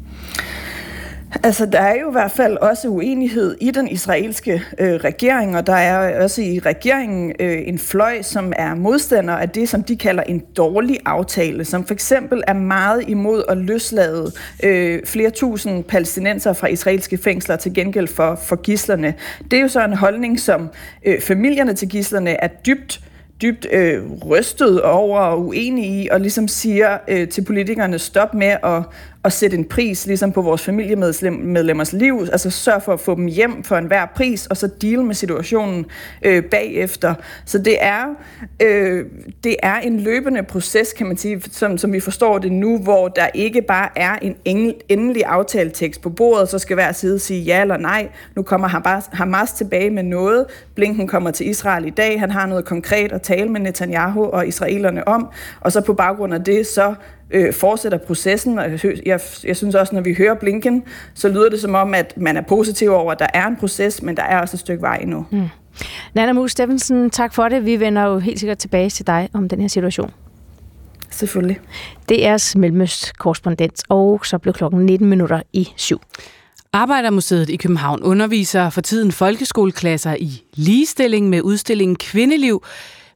Altså, der er jo i hvert fald også uenighed i den israelske øh, regering, og der er også i regeringen øh, en fløj, som er modstander af det, som de kalder en dårlig aftale, som for eksempel er meget imod at løslade øh, flere tusind palæstinenser fra israelske fængsler til gengæld for, for gislerne. Det er jo så en holdning, som øh, familierne til gislerne er dybt dybt øh, rystet over og uenig i, og ligesom siger øh, til politikerne, stop med at, at sætte en pris ligesom på vores familiemedlemmers liv, altså sørge for at få dem hjem for enhver pris, og så deal med situationen øh, bagefter. Så det er, øh, det er en løbende proces, kan man sige, som, som vi forstår det nu, hvor der ikke bare er en endelig aftaletekst på bordet, så skal hver side sige ja eller nej. Nu kommer Hamas, Hamas tilbage med noget. Blinken kommer til Israel i dag. Han har noget konkret at tale med Netanyahu og israelerne om, og så på baggrund af det, så øh, fortsætter processen. Og jeg, jeg, synes også, når vi hører Blinken, så lyder det som om, at man er positiv over, at der er en proces, men der er også et stykke vej endnu. Mm. Nana Mus Steffensen, tak for det. Vi vender jo helt sikkert tilbage til dig om den her situation. Selvfølgelig. Det er Mellemøst korrespondent, og så blev klokken 19 minutter i syv. Arbejdermuseet i København underviser for tiden folkeskoleklasser i ligestilling med udstillingen Kvindeliv,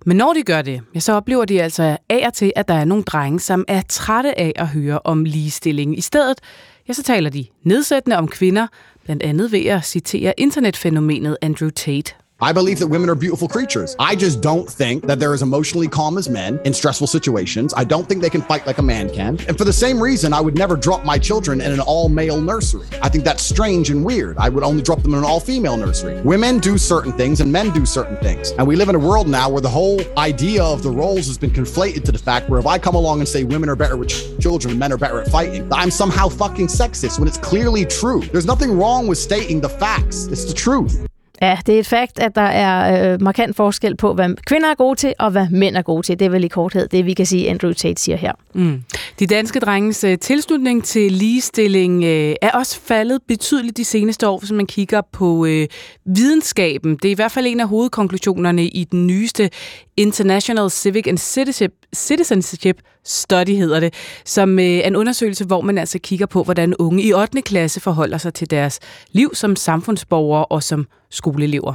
men når de gør det, ja, så oplever de altså af og til, at der er nogle drenge, som er trætte af at høre om ligestilling. I stedet, ja, så taler de nedsættende om kvinder, blandt andet ved at citere internetfænomenet Andrew Tate. I believe that women are beautiful creatures. I just don't think that they're as emotionally calm as men in stressful situations. I don't think they can fight like a man can. And for the same reason, I would never drop my children in an all male nursery. I think that's strange and weird. I would only drop them in an all female nursery. Women do certain things and men do certain things. And we live in a world now where the whole idea of the roles has been conflated to the fact where if I come along and say women are better with children men are better at fighting, I'm somehow fucking sexist when it's clearly true. There's nothing wrong with stating the facts, it's the truth. Ja, det er et fakt, at der er øh, markant forskel på, hvad kvinder er gode til, og hvad mænd er gode til. Det er vel i korthed det, vi kan sige, Andrew Tate siger her. Mm. De danske drenges øh, tilslutning til ligestilling øh, er også faldet betydeligt de seneste år, hvis man kigger på øh, videnskaben. Det er i hvert fald en af hovedkonklusionerne i den nyeste International Civic and Citizenship, Citizenship Study hedder det, som øh, er en undersøgelse, hvor man altså kigger på, hvordan unge i 8. klasse forholder sig til deres liv som samfundsborgere og som skoleelever.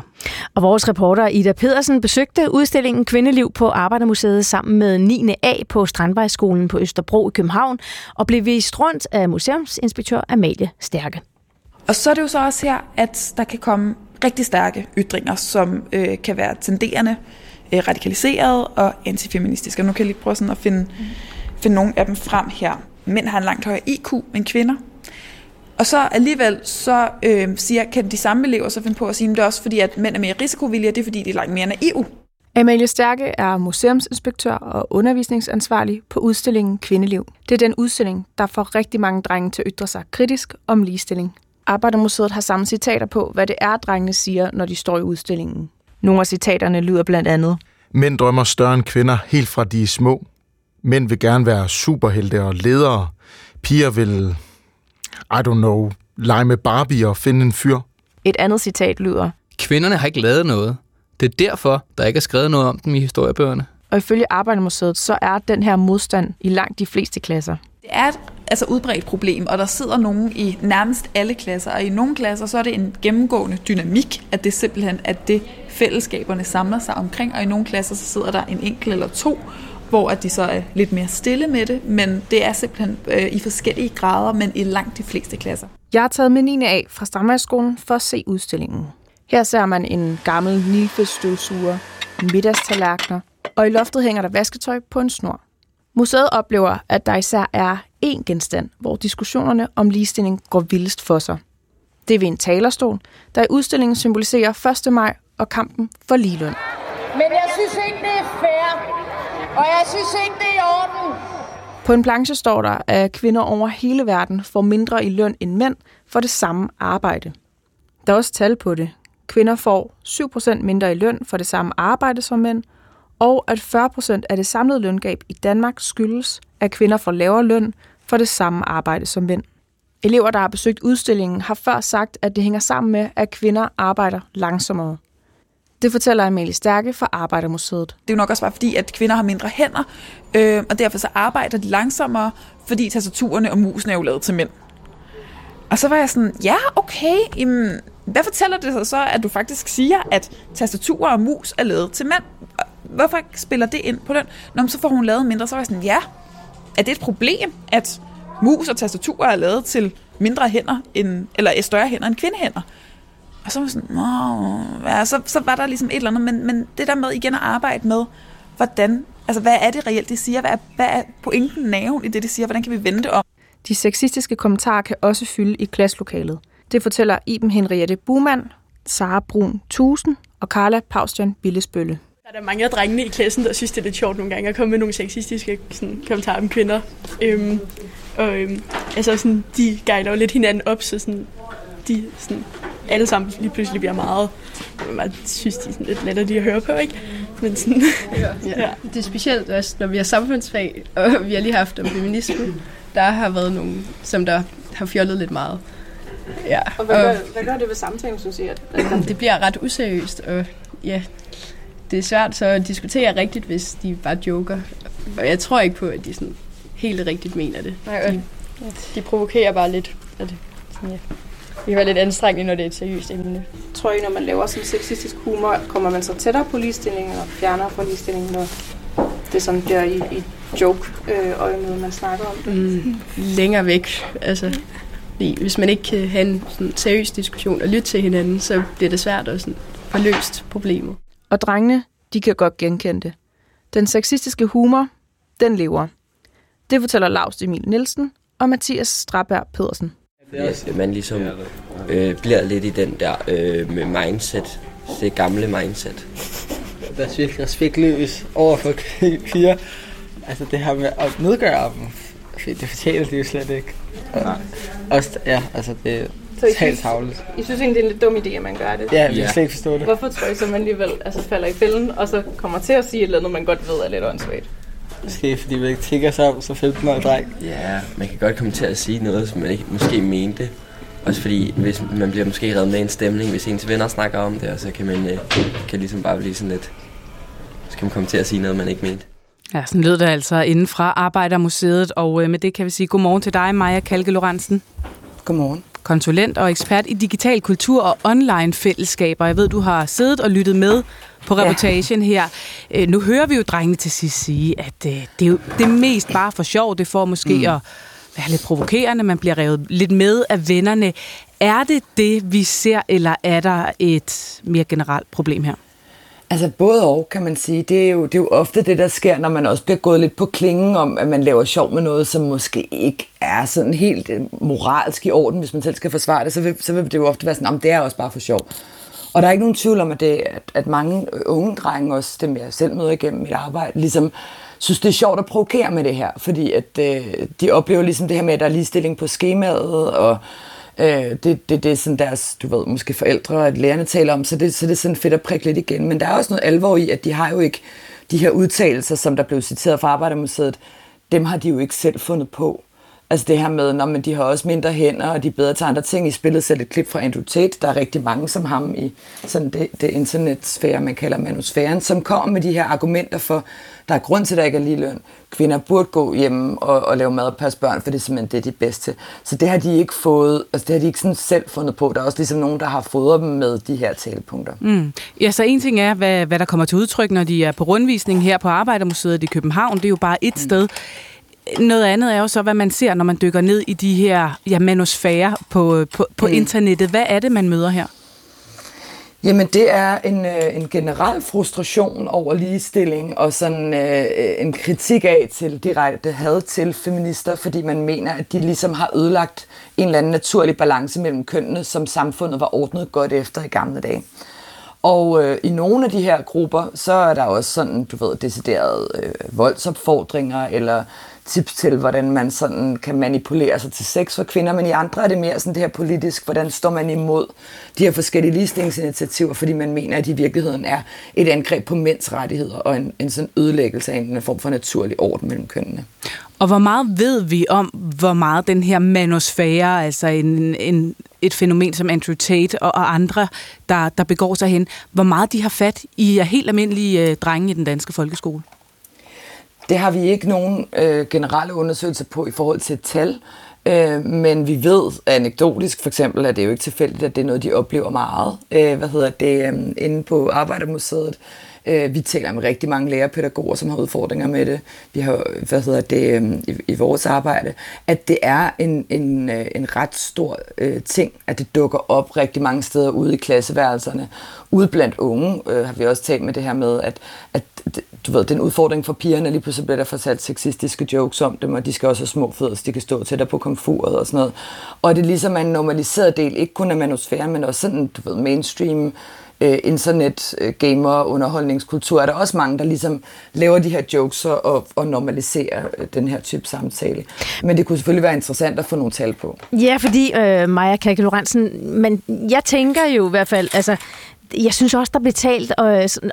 Og vores reporter Ida Pedersen besøgte udstillingen Kvindeliv på Arbejdermuseet sammen med 9. A på Strandvejsskolen på Østerbro i København og blev vist rundt af museumsinspektør Amalie Stærke. Og så er det jo så også her, at der kan komme rigtig stærke ytringer, som øh, kan være tenderende, øh, radikaliseret og antifeministiske. Og nu kan jeg lige prøve sådan at finde, mm. finde nogle af dem frem her. Mænd har en langt højere IQ end kvinder. Og så alligevel så øh, siger, kan de samme elever så finde på at sige, at det er også fordi, at mænd er mere risikovillige, og det er fordi, de er langt mere naive. Amalie Stærke er museumsinspektør og undervisningsansvarlig på udstillingen Kvindeliv. Det er den udstilling, der får rigtig mange drenge til at ytre sig kritisk om ligestilling. Arbejdermuseet har samme citater på, hvad det er, drengene siger, når de står i udstillingen. Nogle af citaterne lyder blandt andet. Mænd drømmer større end kvinder, helt fra de er små. Mænd vil gerne være superhelte og ledere. Piger vil, I don't know, lege med Barbie og finde en fyr. Et andet citat lyder. Kvinderne har ikke lavet noget. Det er derfor, der ikke er skrevet noget om dem i historiebøgerne. Og ifølge Arbejdermuseet, så er den her modstand i langt de fleste klasser. Det er et altså udbredt problem, og der sidder nogen i nærmest alle klasser, og i nogle klasser så er det en gennemgående dynamik, at det simpelthen at det fællesskaberne samler sig omkring, og i nogle klasser så sidder der en enkelt eller to, hvor at de så er lidt mere stille med det, men det er simpelthen øh, i forskellige grader, men i langt de fleste klasser. Jeg har taget med 9. A fra Strandvejsskolen for at se udstillingen. Her ser man en gammel nilfestøvsuger, middagstallerkener, og i loftet hænger der vasketøj på en snor. Museet oplever, at der især er én genstand, hvor diskussionerne om ligestilling går vildest for sig. Det er ved en talerstol, der i udstillingen symboliserer 1. maj og kampen for ligeløn. Men jeg synes ikke, og jeg synes ikke, det er i orden. På en planche står der, at kvinder over hele verden får mindre i løn end mænd for det samme arbejde. Der er også tal på det. Kvinder får 7% mindre i løn for det samme arbejde som mænd, og at 40% af det samlede løngab i Danmark skyldes, at kvinder får lavere løn for det samme arbejde som mænd. Elever, der har besøgt udstillingen, har før sagt, at det hænger sammen med, at kvinder arbejder langsommere. Det fortæller Amalie Stærke fra Arbejdermuseet. Det er jo nok også bare fordi, at kvinder har mindre hænder, øh, og derfor så arbejder de langsommere, fordi tastaturerne og musen er jo lavet til mænd. Og så var jeg sådan, ja, okay, jamen, hvad fortæller det så så, at du faktisk siger, at tastaturer og mus er lavet til mænd? Hvorfor spiller det ind på løn? Nå, så får hun lavet mindre. Så var jeg sådan, ja, er det et problem, at mus og tastaturer er lavet til mindre hænder, end, eller større hænder end kvindehænder? Og så var sådan, Nå, ja, så, så var der ligesom et eller andet, men, men det der med igen at arbejde med, hvordan, altså hvad er det reelt, de siger? Hvad er, hvad er pointen, naven i det, de siger? Hvordan kan vi vende det om? De sexistiske kommentarer kan også fylde i klasselokalet. Det fortæller Iben Henriette Bumann, Sara Brun Tusen og Carla Paustian Billesbølle. Der er der mange af drengene i klassen, der synes, det er lidt sjovt nogle gange at komme med nogle sexistiske sådan, kommentarer om kvinder. Øhm, og øhm, altså sådan, de guider jo lidt hinanden op, så sådan, de sådan, alle sammen lige pludselig bliver meget, man synes, de er sådan lidt lettere at høre på, ikke? Men sådan, ja. ja. Det er specielt også, når vi har samfundsfag, og vi har lige haft om feminisme, der har været nogen, som der har fjollet lidt meget. Ja. Og hvad, gør, hvad gør det ved samtalen, synes I? At, at det bliver ret useriøst, og ja, det er svært så at diskutere rigtigt, hvis de bare joker. Og jeg tror ikke på, at de sådan helt rigtigt mener det. Nej, de, de provokerer bare lidt. At, sådan, ja. Det kan være lidt anstrengende, når det er et seriøst emne. Tror I, når man laver sådan sexistisk humor, kommer man så tættere på ligestilling, eller fjerner fra ligestilling, når det sådan bliver i, i joke-øje øh, man snakker om det? Mm, længere væk. Altså, hvis man ikke kan have en sådan seriøs diskussion og lytte til hinanden, så bliver det svært at sådan få løst problemet. Og drengene, de kan godt genkende det. Den sexistiske humor, den lever. Det fortæller Lars Emil Nielsen og Mathias Strabær Pedersen. At man ligesom øh, bliver lidt i den der øh, med mindset, det gamle mindset. [LAUGHS] Der er virkelig respektløs over for [LAUGHS] piger. Altså det her med at nedgøre dem, det fortjener de jo slet ikke. Nej. Også, ja, altså det er så I helt tavligt. I synes egentlig, det er en lidt dum idé, at man gør det? Ja, vi kan slet ikke forstå det. Hvorfor tror I så, man alligevel altså, falder i fælden, og så kommer til at sige et eller andet, man godt ved er lidt åndssvagt? Måske fordi vi ikke tænker sig om, så 15 år dreng. Ja, man kan godt komme til at sige noget, som man ikke måske mente. Også fordi, hvis man bliver måske reddet med en stemning, hvis ens venner snakker om det, og så kan man øh, kan ligesom bare blive sådan lidt... Så kan man komme til at sige noget, man ikke mente. Ja, sådan lød det altså inden fra Arbejdermuseet, og øh, med det kan vi sige godmorgen til dig, Maja Kalke Lorentzen. Godmorgen. Konsulent og ekspert i digital kultur og online fællesskaber. Jeg ved, du har siddet og lyttet med på reportagen ja. her. Øh, nu hører vi jo drengene til sidst sige, at øh, det er jo det er mest bare for sjov. Det får måske mm. at være lidt provokerende. Man bliver revet lidt med af vennerne. Er det det, vi ser, eller er der et mere generelt problem her? Altså både og, kan man sige. Det er, jo, det er jo ofte det, der sker, når man også bliver gået lidt på klingen om, at man laver sjov med noget, som måske ikke er sådan helt øh, moralsk i orden, hvis man selv skal forsvare det, så vil, så vil det jo ofte være sådan, at det er også bare for sjov. Og der er ikke nogen tvivl om, at, det, at, at mange øh, unge drenge, også dem jeg selv møder igennem mit arbejde, ligesom synes, det er sjovt at provokere med det her, fordi at øh, de oplever ligesom det her med, at der er ligestilling på skemaet, og Øh, det, det, det er sådan deres, du ved, måske forældre og lærerne taler om, så det, så det er sådan fedt at prikke lidt igen. Men der er også noget alvor i, at de har jo ikke de her udtalelser, som der blev citeret fra Arbejdermuseet, dem har de jo ikke selv fundet på. Altså det her med, når man de har også mindre hænder, og de er bedre til andre ting. I spillet selv et klip fra Andrew Tate. Der er rigtig mange som ham i sådan det, det internetsfære, man kalder manusfæren, som kommer med de her argumenter for, der er grund til, at der ikke er lige løn. Kvinder burde gå hjem og, og lave mad og passe børn, for det er simpelthen det, de er bedst til. Så det har de ikke fået, altså det har de ikke sådan selv fundet på. Der er også ligesom nogen, der har fodret dem med de her talepunkter. Mm. Ja, så en ting er, hvad, hvad der kommer til udtryk, når de er på rundvisning her på Arbejdermuseet i København. Det er jo bare et mm. sted. Noget andet er jo så, hvad man ser, når man dykker ned i de her ja, manusfærer på, på, på mm. internettet. Hvad er det, man møder her? Jamen, det er en, øh, en generel frustration over ligestilling og sådan øh, en kritik af til direkte had til feminister, fordi man mener, at de ligesom har ødelagt en eller anden naturlig balance mellem kønnene, som samfundet var ordnet godt efter i gamle dage. Og øh, i nogle af de her grupper, så er der også sådan, du ved, deciderede øh, voldsopfordringer, eller tips til, hvordan man sådan kan manipulere sig til sex for kvinder, men i andre er det mere sådan det her politisk, hvordan står man imod de her forskellige ligestillingsinitiativer, fordi man mener, at de i virkeligheden er et angreb på mænds rettigheder og en, en sådan ødelæggelse af en form for naturlig orden mellem kønnene. Og hvor meget ved vi om, hvor meget den her manosfære, altså en, en, et fænomen som Andrew Tate og, og andre, der, der begår sig hen, hvor meget de har fat i helt almindelige øh, drenge i den danske folkeskole? Det har vi ikke nogen øh, generelle undersøgelser på i forhold til tal, øh, men vi ved anekdotisk for eksempel, at det er jo ikke tilfældigt, at det er noget, de oplever meget. Øh, hvad hedder det, øh, inde på Arbejdermuseet, Øh, vi taler med rigtig mange lærerpædagoger, som har udfordringer med det. Vi har, hvad hedder det, øh, i, i vores arbejde, at det er en, en, øh, en ret stor øh, ting, at det dukker op rigtig mange steder ude i klasseværelserne. Ude blandt unge øh, har vi også talt med det her med, at, at du ved, den udfordring for pigerne, lige pludselig bliver der fortalt sexistiske jokes om dem, og de skal også have små fødder, så de kan stå tættere på komfuret og sådan noget. Og det er ligesom en normaliseret del, ikke kun af manusfæren, men også sådan, du ved, mainstream øh, internet, øh, gamer, underholdningskultur, er der også mange, der ligesom laver de her jokes og, og normaliserer øh, den her type samtale. Men det kunne selvfølgelig være interessant at få nogle tal på. Ja, fordi øh, Maja Kalke men jeg tænker jo i hvert fald, altså jeg synes også, der blev talt, og sådan,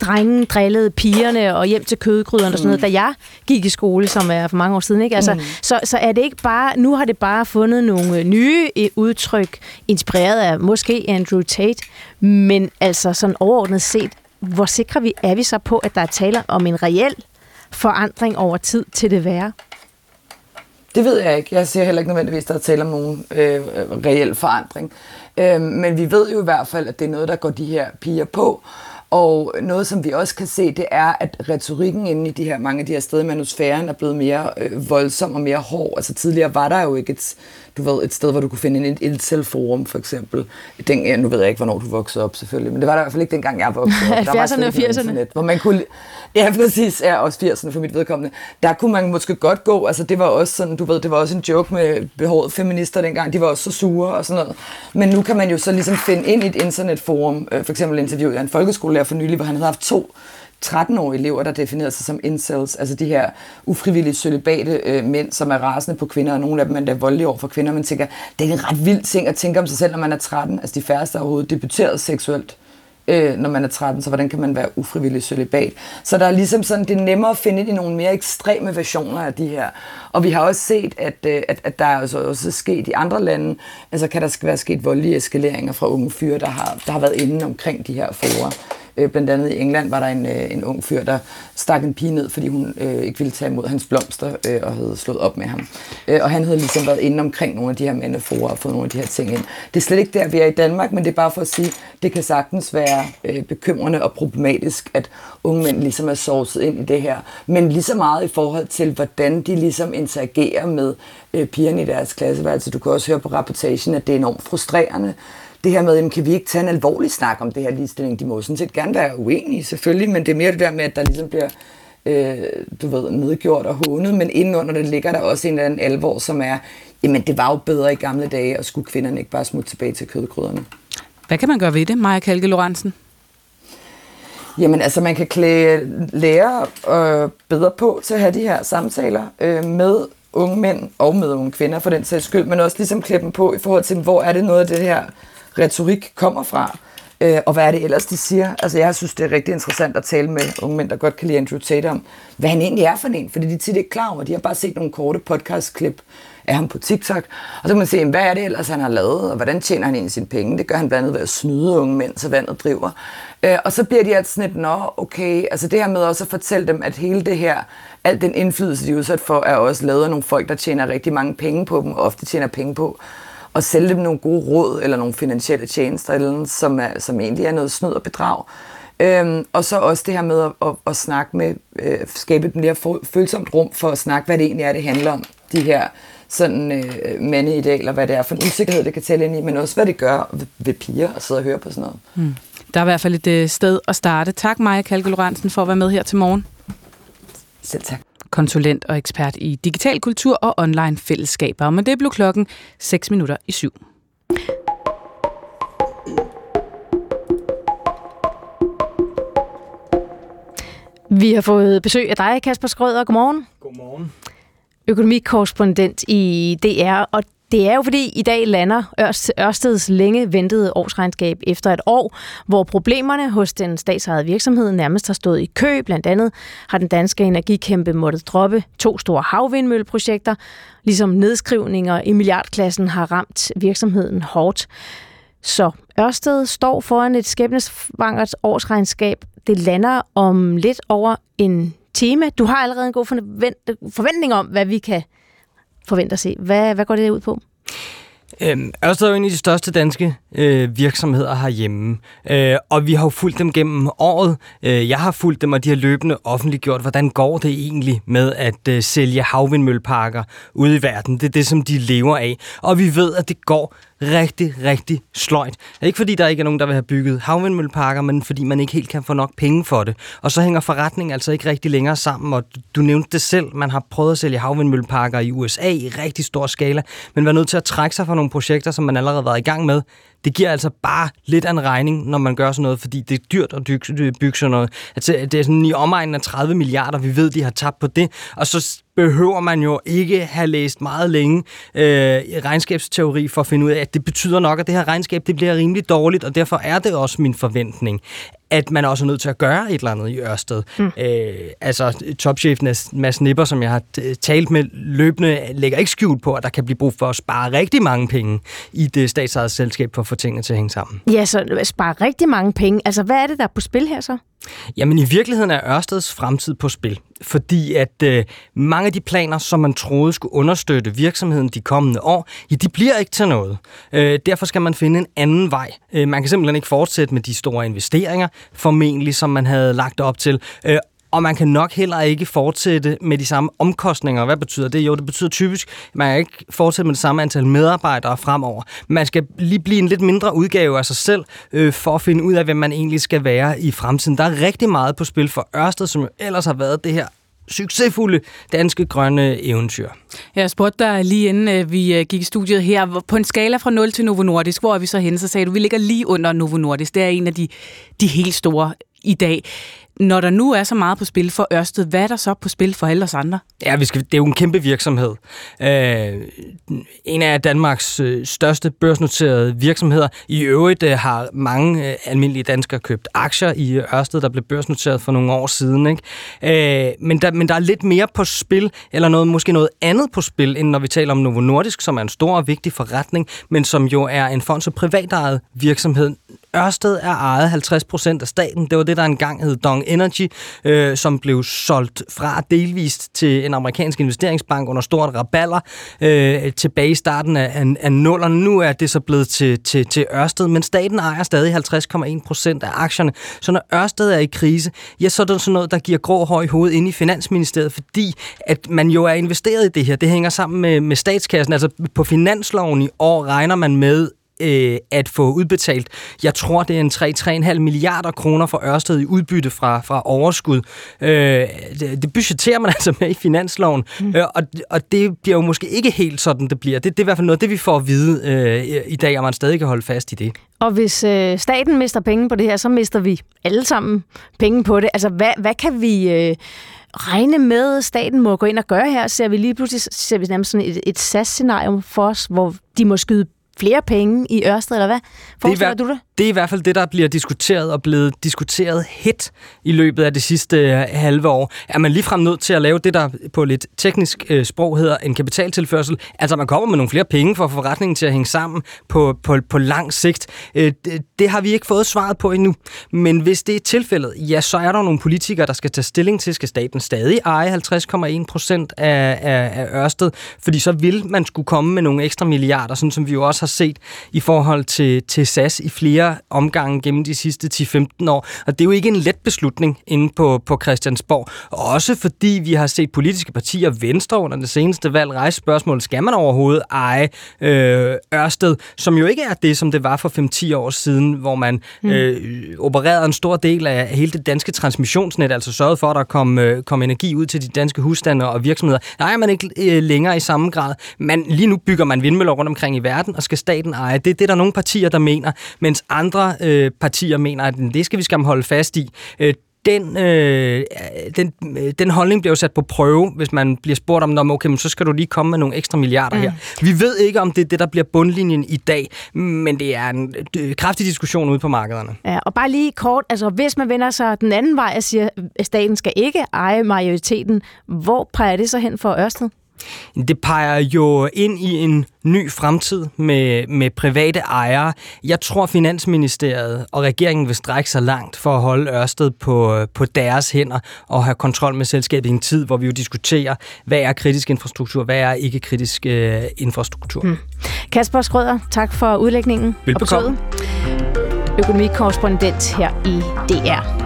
drengen drillede pigerne og hjem til kødgryderne og sådan noget, mm. da jeg gik i skole, som er for mange år siden. Ikke? Altså, mm. så, så er det ikke bare, nu har det bare fundet nogle nye øh, udtryk, inspireret af måske Andrew Tate, men altså sådan overordnet set, hvor sikre vi er vi så på, at der er tale om en reel forandring over tid til det værre? Det ved jeg ikke. Jeg ser heller ikke nødvendigvis, at der er tale om nogen øh, reel forandring. Øh, men vi ved jo i hvert fald, at det er noget, der går de her piger på. Og noget, som vi også kan se, det er, at retorikken inde i de her, mange af de her steder i manusfæren er blevet mere øh, voldsom og mere hård. Altså tidligere var der jo ikke et, du ved, et sted, hvor du kunne finde et incel-forum, for eksempel. Den, ja, nu ved jeg ikke, hvornår du voksede op, selvfølgelig, men det var der i hvert fald ikke dengang, jeg voksede op. 70'erne og 80'erne. Internet, hvor man kunne, ja, præcis, ja, også 80'erne for mit vedkommende. Der kunne man måske godt gå, altså det var også sådan, du ved, det var også en joke med behåret feminister dengang, de var også så sure og sådan noget. Men nu kan man jo så ligesom finde ind i et internetforum, øh, for eksempel interviewet jeg en folkeskolelærer for nylig, hvor han havde haft to 13-årige elever, der definerede sig som incels, altså de her ufrivillige cølibate øh, mænd, som er rasende på kvinder, og nogle af dem er voldelige over for kvinder. Man tænker, det er en ret vild ting at tænke om sig selv, når man er 13. Altså de færreste overhovedet debuteret seksuelt, øh, når man er 13, så hvordan kan man være ufrivillig cølibat? Så der er ligesom sådan, det er nemmere at finde i nogle mere ekstreme versioner af de her. Og vi har også set, at, øh, at, at der er også, også sket i andre lande, altså kan der være sket voldelige eskaleringer fra unge fyre, der har, der har været inde omkring de her forer. Øh, blandt andet i England var der en, øh, en ung fyr, der stak en pige ned, fordi hun øh, ikke ville tage imod hans blomster øh, og havde slået op med ham. Øh, og han havde ligesom været inde omkring nogle af de her mandeforer og fået nogle af de her ting ind. Det er slet ikke der, vi er i Danmark, men det er bare for at sige, det kan sagtens være øh, bekymrende og problematisk, at unge mænd ligesom er sovset ind i det her. Men lige så meget i forhold til, hvordan de ligesom interagerer med øh, pigerne i deres klasseværelse. Du kan også høre på rapportagen, at det er enormt frustrerende, det her med, jamen, kan vi ikke tage en alvorlig snak om det her ligestilling? De må sådan set gerne være uenige, selvfølgelig, men det er mere det der med, at der ligesom bliver øh, du ved, nedgjort og hånet, men indenunder det ligger der også en eller anden alvor, som er, jamen det var jo bedre i gamle dage, og skulle kvinderne ikke bare smutte tilbage til kødgryderne. Hvad kan man gøre ved det, Maja Kalke Lorentzen? Jamen altså, man kan klæde lære øh, bedre på til at have de her samtaler øh, med unge mænd og med unge kvinder for den sags skyld, men også ligesom klæde dem på i forhold til, hvor er det noget af det her retorik kommer fra, øh, og hvad er det ellers, de siger. Altså, jeg synes, det er rigtig interessant at tale med unge mænd, der godt kan lide Andrew Tate om, hvad han egentlig er for en, fordi de tit ikke klar over. De har bare set nogle korte podcast-klip af ham på TikTok, og så kan man se, hvad er det ellers, han har lavet, og hvordan tjener han egentlig sine penge. Det gør han blandt andet ved at snyde unge mænd, så vandet driver. Øh, og så bliver de altså sådan et, nå, okay, altså det her med også at fortælle dem, at hele det her, al den indflydelse, de er udsat for, er også lavet af nogle folk, der tjener rigtig mange penge på dem, og ofte tjener penge på og sælge dem nogle gode råd eller nogle finansielle tjenester, eller noget, som, er, som egentlig er noget snyd og bedrag. Øhm, og så også det her med at, at, at snakke med, øh, skabe et mere følsomt rum for at snakke, hvad det egentlig er, det handler om. De her sådan øh, mandeidealer, hvad det er for en usikkerhed, det kan tælle ind i, men også hvad det gør ved, ved piger at sidde og høre på sådan noget. Mm. Der er i hvert fald et øh, sted at starte. Tak Maja Kalke Lorentzen for at være med her til morgen. Selv tak konsulent og ekspert i digital kultur og online fællesskaber. Men det blev klokken 6 minutter i syv. Vi har fået besøg af dig, Kasper Skrøder. Godmorgen. Godmorgen. Økonomikorrespondent i DR, og det er jo fordi, i dag lander Ørsteds længe ventede årsregnskab efter et år, hvor problemerne hos den statsejede virksomhed nærmest har stået i kø. Blandt andet har den danske energikæmpe måttet droppe to store havvindmølleprojekter, ligesom nedskrivninger i milliardklassen har ramt virksomheden hårdt. Så Ørsted står foran et skæbnesvangert årsregnskab. Det lander om lidt over en tema. Du har allerede en god forventning om, hvad vi kan forvente at se. Hvad, hvad går det ud på? Øhm, Ørsted er jo en af de største danske øh, virksomheder herhjemme, øh, og vi har jo fulgt dem gennem året. Øh, jeg har fulgt dem, og de har løbende offentliggjort, hvordan går det egentlig med at øh, sælge havvindmølleparker ude i verden. Det er det, som de lever af. Og vi ved, at det går rigtig, rigtig sløjt. Ikke fordi der ikke er nogen, der vil have bygget havvindmølleparker, men fordi man ikke helt kan få nok penge for det. Og så hænger forretningen altså ikke rigtig længere sammen, og du nævnte det selv, man har prøvet at sælge havvindmølleparker i USA i rigtig stor skala, men var nødt til at trække sig fra nogle projekter, som man allerede var i gang med. Det giver altså bare lidt af en regning, når man gør sådan noget, fordi det er dyrt at bygge sådan noget. Altså, det er sådan i omegnen af 30 milliarder, vi ved, de har tabt på det, og så behøver man jo ikke have læst meget længe øh, regnskabsteori for at finde ud af, at det betyder nok, at det her regnskab det bliver rimelig dårligt, og derfor er det også min forventning, at man også er nødt til at gøre et eller andet i Ørsted. Mm. Øh, altså, topchefen Mads Nipper, som jeg har talt med løbende, lægger ikke skjult på, at der kan blive brug for at spare rigtig mange penge i det statsejede selskab for at få tingene til at hænge sammen. Ja, så spare rigtig mange penge. Altså, hvad er det, der er på spil her så? Jamen, i virkeligheden er Ørsteds fremtid på spil, fordi at øh, mange af de planer, som man troede skulle understøtte virksomheden de kommende år, ja, de bliver ikke til noget. Øh, derfor skal man finde en anden vej. Øh, man kan simpelthen ikke fortsætte med de store investeringer, formentlig, som man havde lagt op til. Øh, og man kan nok heller ikke fortsætte med de samme omkostninger. Hvad betyder det? Jo, det betyder typisk, at man kan ikke fortsætte med det samme antal medarbejdere fremover. Man skal lige blive en lidt mindre udgave af sig selv, øh, for at finde ud af, hvem man egentlig skal være i fremtiden. Der er rigtig meget på spil for Ørsted, som jo ellers har været det her succesfulde danske grønne eventyr. Jeg spurgte dig lige inden øh, vi øh, gik i studiet her, på en skala fra 0 til Novo Nordisk, hvor er vi så henne? Så sagde du, vi ligger lige under Novo Nordisk. Det er en af de, de helt store i dag. Når der nu er så meget på spil for Ørsted, hvad er der så på spil for alle os andre? Ja, vi skal, det er jo en kæmpe virksomhed. Øh, en af Danmarks øh, største børsnoterede virksomheder. I øvrigt øh, har mange øh, almindelige danskere købt aktier i Ørsted, der blev børsnoteret for nogle år siden. Ikke? Øh, men, der, men der er lidt mere på spil, eller noget, måske noget andet på spil, end når vi taler om Novo Nordisk, som er en stor og vigtig forretning, men som jo er en fond og privatejet virksomhed. Ørsted er ejet 50% af staten. Det var det, der engang hed Dong Energy, øh, som blev solgt fra delvist til en amerikansk investeringsbank under stort raballer øh, tilbage i starten af, af, nullerne. Nu er det så blevet til, til, til Ørsted, men staten ejer stadig 50,1 procent af aktierne. Så når Ørsted er i krise, ja, så er det sådan noget, der giver grå høj hoved ind i Finansministeriet, fordi at man jo er investeret i det her. Det hænger sammen med, med statskassen. Altså på finansloven i år regner man med, øh, at få udbetalt. Jeg tror, det er en 3-3,5 milliarder kroner for Ørsted i udbytte fra, fra overskud. Øh, det, det budgeterer man [LAUGHS] altså med i finansloven, mm. øh, og, og det bliver jo måske ikke helt sådan, det bliver. Det, det er i hvert fald noget, det vi får at vide øh, i dag, og man stadig kan holde fast i det. Og hvis øh, staten mister penge på det her, så mister vi alle sammen penge på det. Altså, hvad, hvad kan vi... Øh regne med, staten må gå ind og gøre her? Ser vi lige pludselig ser vi nærmest sådan et, et SAS-scenario for os, hvor de må skyde flere penge i Ørsted, eller hvad? Forestiller det du det? Det er i hvert fald det, der bliver diskuteret og blevet diskuteret hit i løbet af det sidste øh, halve år. Er man ligefrem nødt til at lave det, der på lidt teknisk øh, sprog hedder en kapitaltilførsel? Altså, man kommer med nogle flere penge for forretningen til at hænge sammen på, på, på lang sigt. Øh, det, det har vi ikke fået svaret på endnu. Men hvis det er tilfældet, ja, så er der nogle politikere, der skal tage stilling til, skal staten stadig eje 50,1 procent af, af, af Ørsted? Fordi så vil man skulle komme med nogle ekstra milliarder, sådan som vi jo også har set i forhold til, til SAS i flere omgange gennem de sidste 10-15 år. Og det er jo ikke en let beslutning inde på, på Christiansborg. Også fordi vi har set politiske partier, Venstre under det seneste valg, rejse spørgsmålet, skal man overhovedet eje øh, Ørsted, som jo ikke er det, som det var for 5-10 år siden, hvor man mm. øh, opererede en stor del af hele det danske transmissionsnet, altså sørgede for, at der kom, øh, kom energi ud til de danske husstande og virksomheder. Nej, man ikke øh, længere i samme grad. Men lige nu bygger man vindmøller rundt omkring i verden, og skal staten eje. Det, det er der nogle partier, der mener, mens andre øh, partier mener, at det skal vi skam holde fast i. Øh, den, øh, den, den holdning bliver jo sat på prøve, hvis man bliver spurgt om, okay, men så skal du lige komme med nogle ekstra milliarder mm. her. Vi ved ikke, om det er det, der bliver bundlinjen i dag, men det er en øh, kraftig diskussion ude på markederne. Ja, og bare lige kort, altså hvis man vender sig den anden vej og siger, at staten skal ikke eje majoriteten, hvor peger det så hen for Ørsted? Det peger jo ind i en ny fremtid med, med private ejere. Jeg tror, Finansministeriet og regeringen vil strække sig langt for at holde Ørsted på, på deres hænder og have kontrol med selskabet i en tid, hvor vi jo diskuterer, hvad er kritisk infrastruktur, hvad er ikke kritisk uh, infrastruktur. Hmm. Kasper Skrøder, tak for udlægningen Velbekomme. Økonomikorrespondent her i DR.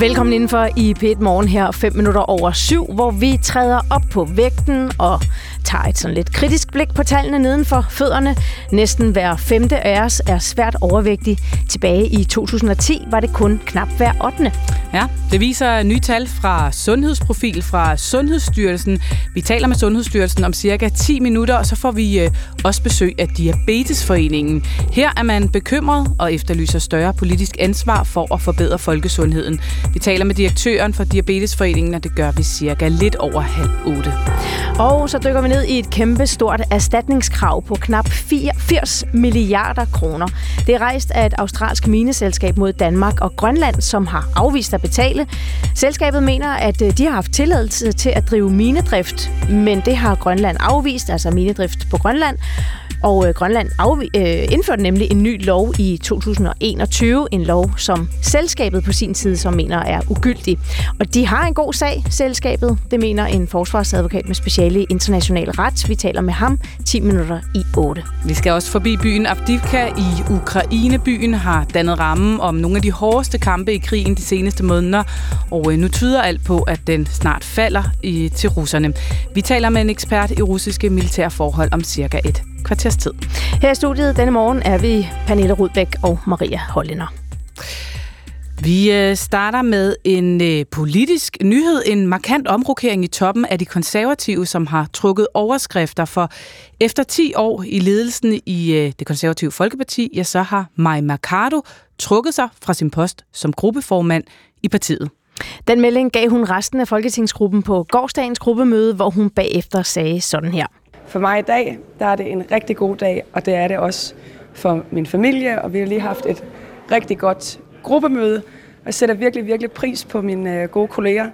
Velkommen indenfor i p Morgen her 5 minutter over 7, hvor vi træder op på vægten og tager et sådan lidt kritisk blik på tallene nedenfor fødderne. Næsten hver femte af os er svært overvægtig. Tilbage i 2010 var det kun knap hver 8. Ja, det viser nye tal fra Sundhedsprofil fra Sundhedsstyrelsen. Vi taler med Sundhedsstyrelsen om cirka 10 minutter, og så får vi øh, også besøg af Diabetesforeningen. Her er man bekymret og efterlyser større politisk ansvar for at forbedre folkesundheden. Vi taler med direktøren for Diabetesforeningen, og det gør vi cirka lidt over halv otte. Og så dykker vi ned i et kæmpe stort erstatningskrav på knap 80 milliarder kroner. Det er rejst af et australsk mineselskab mod Danmark og Grønland, som har afvist at betale. Selskabet mener, at øh, de har haft tilladelse til at drive minedrift, men det har Grønland afvist, altså minedrift på Grønland. Og øh, Grønland af, øh, indførte nemlig en ny lov i 2021, en lov, som selskabet på sin side som mener er ugyldig. Og de har en god sag, selskabet. Det mener en forsvarsadvokat med speciale i international ret. Vi taler med ham 10 minutter i 8. Vi skal også forbi byen Avdivka i Ukraine. Byen har dannet rammen om nogle af de hårdeste kampe i krigen de seneste måneder, og øh, nu tyder alt på, at den snart falder i, til russerne. Vi taler med en ekspert i russiske militære forhold om cirka et kvarters tid. Her i studiet denne morgen er vi Pernille Rudbæk og Maria Hollinder. Vi øh, starter med en øh, politisk nyhed, en markant omrokering i toppen af de konservative, som har trukket overskrifter for efter 10 år i ledelsen i øh, det konservative Folkeparti, ja, så har Maj Mercado trukket sig fra sin post som gruppeformand i partiet. Den melding gav hun resten af Folketingsgruppen på gårdsdagens gruppemøde, hvor hun bagefter sagde sådan her. For mig i dag, der er det en rigtig god dag, og det er det også for min familie, og vi har lige haft et rigtig godt gruppemøde, og jeg sætter virkelig, virkelig pris på mine øh, gode kolleger,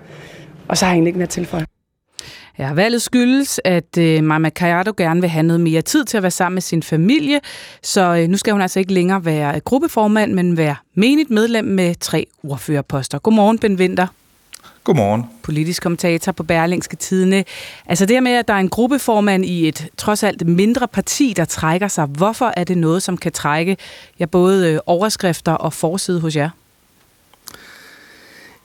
og så har jeg egentlig ikke mere tilføje. Ja, valget skyldes, at øh, Mama Kayado gerne vil have noget mere tid til at være sammen med sin familie, så øh, nu skal hun altså ikke længere være gruppeformand, men være menigt medlem med tre ordførerposter. Godmorgen, Ben Winter. Godmorgen. Politisk kommentator på Berlingske Tidene. Altså det med, at der er en gruppeformand i et trods alt mindre parti, der trækker sig. Hvorfor er det noget, som kan trække ja, både øh, overskrifter og forside hos jer?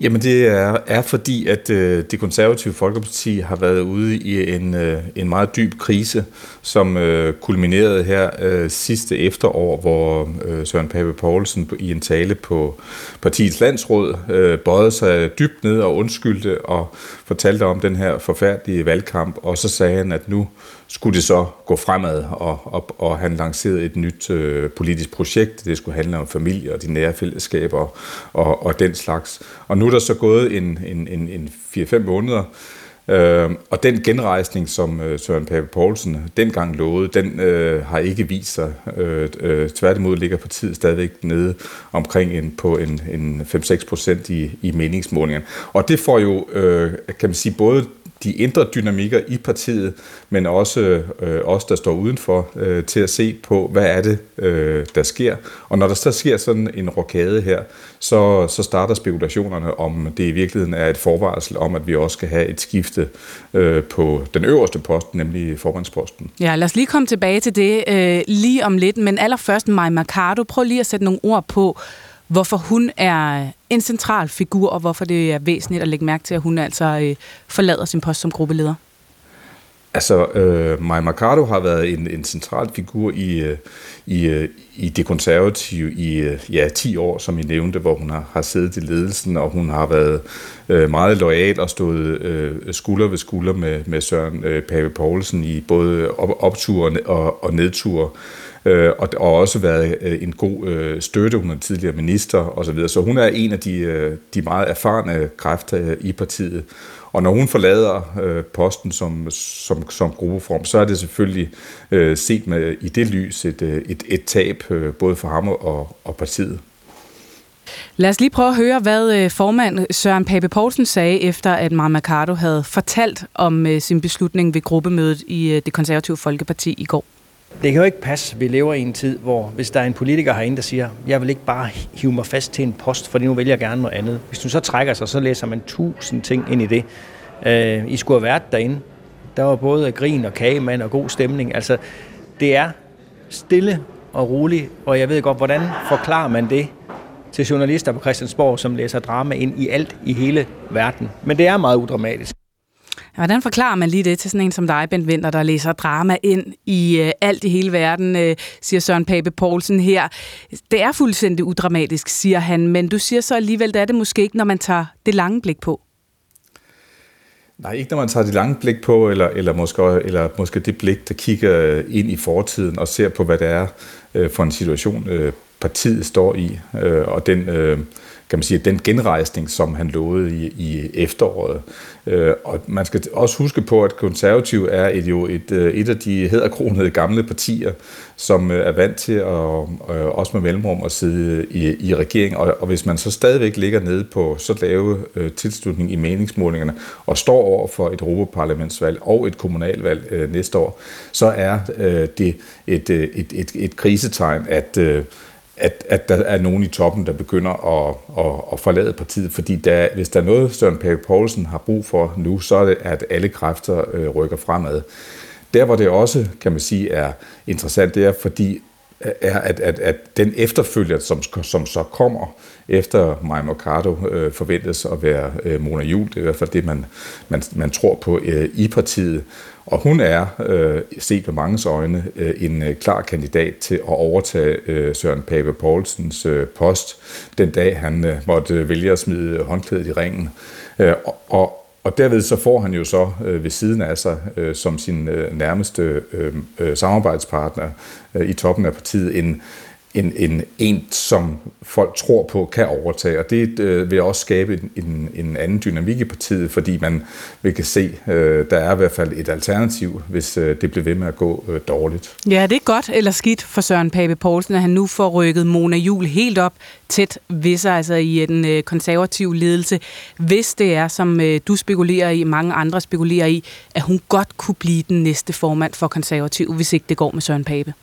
Jamen det er, er fordi, at øh, det konservative Folkeparti har været ude i en, øh, en meget dyb krise, som øh, kulminerede her øh, sidste efterår, hvor øh, Søren Pape Poulsen i en tale på partiets landsråd øh, bøjede sig dybt ned og undskyldte og fortalte om den her forfærdelige valgkamp, og så sagde han, at nu skulle det så gå fremad, og, og, og han lancerede et nyt øh, politisk projekt. Det skulle handle om familie og de nære fællesskaber og, og den slags. Og nu er der så gået en, en, en, en 4-5 måneder, øh, og den genrejsning, som øh, Søren Pape Poulsen dengang lovede, den øh, har ikke vist sig. Øh, øh, tværtimod ligger partiet stadigvæk nede omkring en, på en, en 5-6 procent i, i meningsmålingerne. Og det får jo, øh, kan man sige, både de indre dynamikker i partiet, men også øh, os, der står udenfor, øh, til at se på, hvad er det, øh, der sker. Og når der så sker sådan en rokade her, så, så starter spekulationerne om, det i virkeligheden er et forvarsel om, at vi også skal have et skifte øh, på den øverste post, nemlig formandsposten. Ja, lad os lige komme tilbage til det øh, lige om lidt, men allerførst Maja Mercado, prøv lige at sætte nogle ord på, hvorfor hun er en central figur, og hvorfor det er væsentligt at lægge mærke til, at hun altså øh, forlader sin post som gruppeleder. Altså, øh, Maja Mercado har været en, en central figur i, øh, i, øh, i det konservative i øh, ja, 10 år, som I nævnte, hvor hun har, har siddet i ledelsen, og hun har været øh, meget lojal og stået øh, skulder ved skulder med, med Søren øh, Pape Poulsen i både op, opture og, og nedture øh, og, og også været øh, en god øh, støtte. Hun er tidligere minister osv., så, videre. så hun er en af de, øh, de meget erfarne kræfter øh, i partiet. Og når hun forlader øh, posten som, som, som gruppeform, så er det selvfølgelig øh, set med i det lys et, øh, et, et tab øh, både for ham og, og partiet. Lad os lige prøve at høre, hvad øh, formand Søren Pape Poulsen sagde, efter at Mar Mercado havde fortalt om sin beslutning ved gruppemødet i det konservative Folkeparti i går. Det kan jo ikke passe, vi lever i en tid, hvor hvis der er en politiker herinde, der siger, jeg vil ikke bare hive mig fast til en post, fordi nu vælger jeg gerne noget andet. Hvis du så trækker sig, så læser man tusind ting ind i det. Øh, I skulle have været derinde. Der var både grin og kagemand og god stemning. Altså, det er stille og roligt, og jeg ved godt, hvordan forklarer man det til journalister på Christiansborg, som læser drama ind i alt i hele verden. Men det er meget udramatisk. Hvordan forklarer man lige det til sådan en som dig, Bent Winter, der læser drama ind i øh, alt i hele verden, øh, siger Søren Pape Poulsen her. Det er fuldstændig udramatisk, siger han, men du siger så alligevel, det er det måske ikke, når man tager det lange blik på. Nej, ikke når man tager det lange blik på, eller, eller, måske, eller måske det blik, der kigger ind i fortiden og ser på, hvad det er øh, for en situation, øh, partiet står i, øh, og den, øh, kan man sige, den genrejsning, som han lovede i, i efteråret. Øh, og man skal også huske på, at konservativ er et, jo et, øh, et af de hedderkronede gamle partier, som øh, er vant til at, øh, også med mellemrum at sidde i, i regering. Og, og hvis man så stadigvæk ligger nede på så lave øh, tilslutning i meningsmålingerne, og står over for et europaparlamentsvalg og et kommunalvalg øh, næste år, så er øh, det et, et, et, et krisetegn, at øh, at, at der er nogen i toppen, der begynder at, at, at forlade partiet, fordi der, hvis der er noget, Søren Pape Poulsen har brug for nu, så er det, at alle kræfter øh, rykker fremad. Der, hvor det også, kan man sige, er interessant, det er, fordi er, at, at, at den efterfølger, som, som så kommer efter Maja Mercado, øh, forventes at være øh, Mona Jul, Det er i hvert fald det, man, man, man tror på øh, i partiet. Og hun er, øh, set med manges øjne, øh, en øh, klar kandidat til at overtage øh, Søren Pape Poulsens øh, post, den dag han øh, måtte vælge at smide håndklædet i ringen. Øh, og, og derved så får han jo så øh, ved siden af sig, øh, som sin øh, nærmeste øh, øh samarbejdspartner øh, i toppen af partiet, en, en, en, en, som folk tror på, kan overtage. Og det øh, vil også skabe en, en, en anden dynamik i partiet, fordi man vil kan se, øh, der er i hvert fald et alternativ, hvis øh, det bliver ved med at gå øh, dårligt. Ja, det er godt eller skidt for Søren Pape Poulsen, at han nu får rykket Mona Jul helt op tæt ved sig, altså i den øh, konservative ledelse, hvis det er, som øh, du spekulerer i, mange andre spekulerer i, at hun godt kunne blive den næste formand for konservativ, hvis ikke det går med Søren Pape.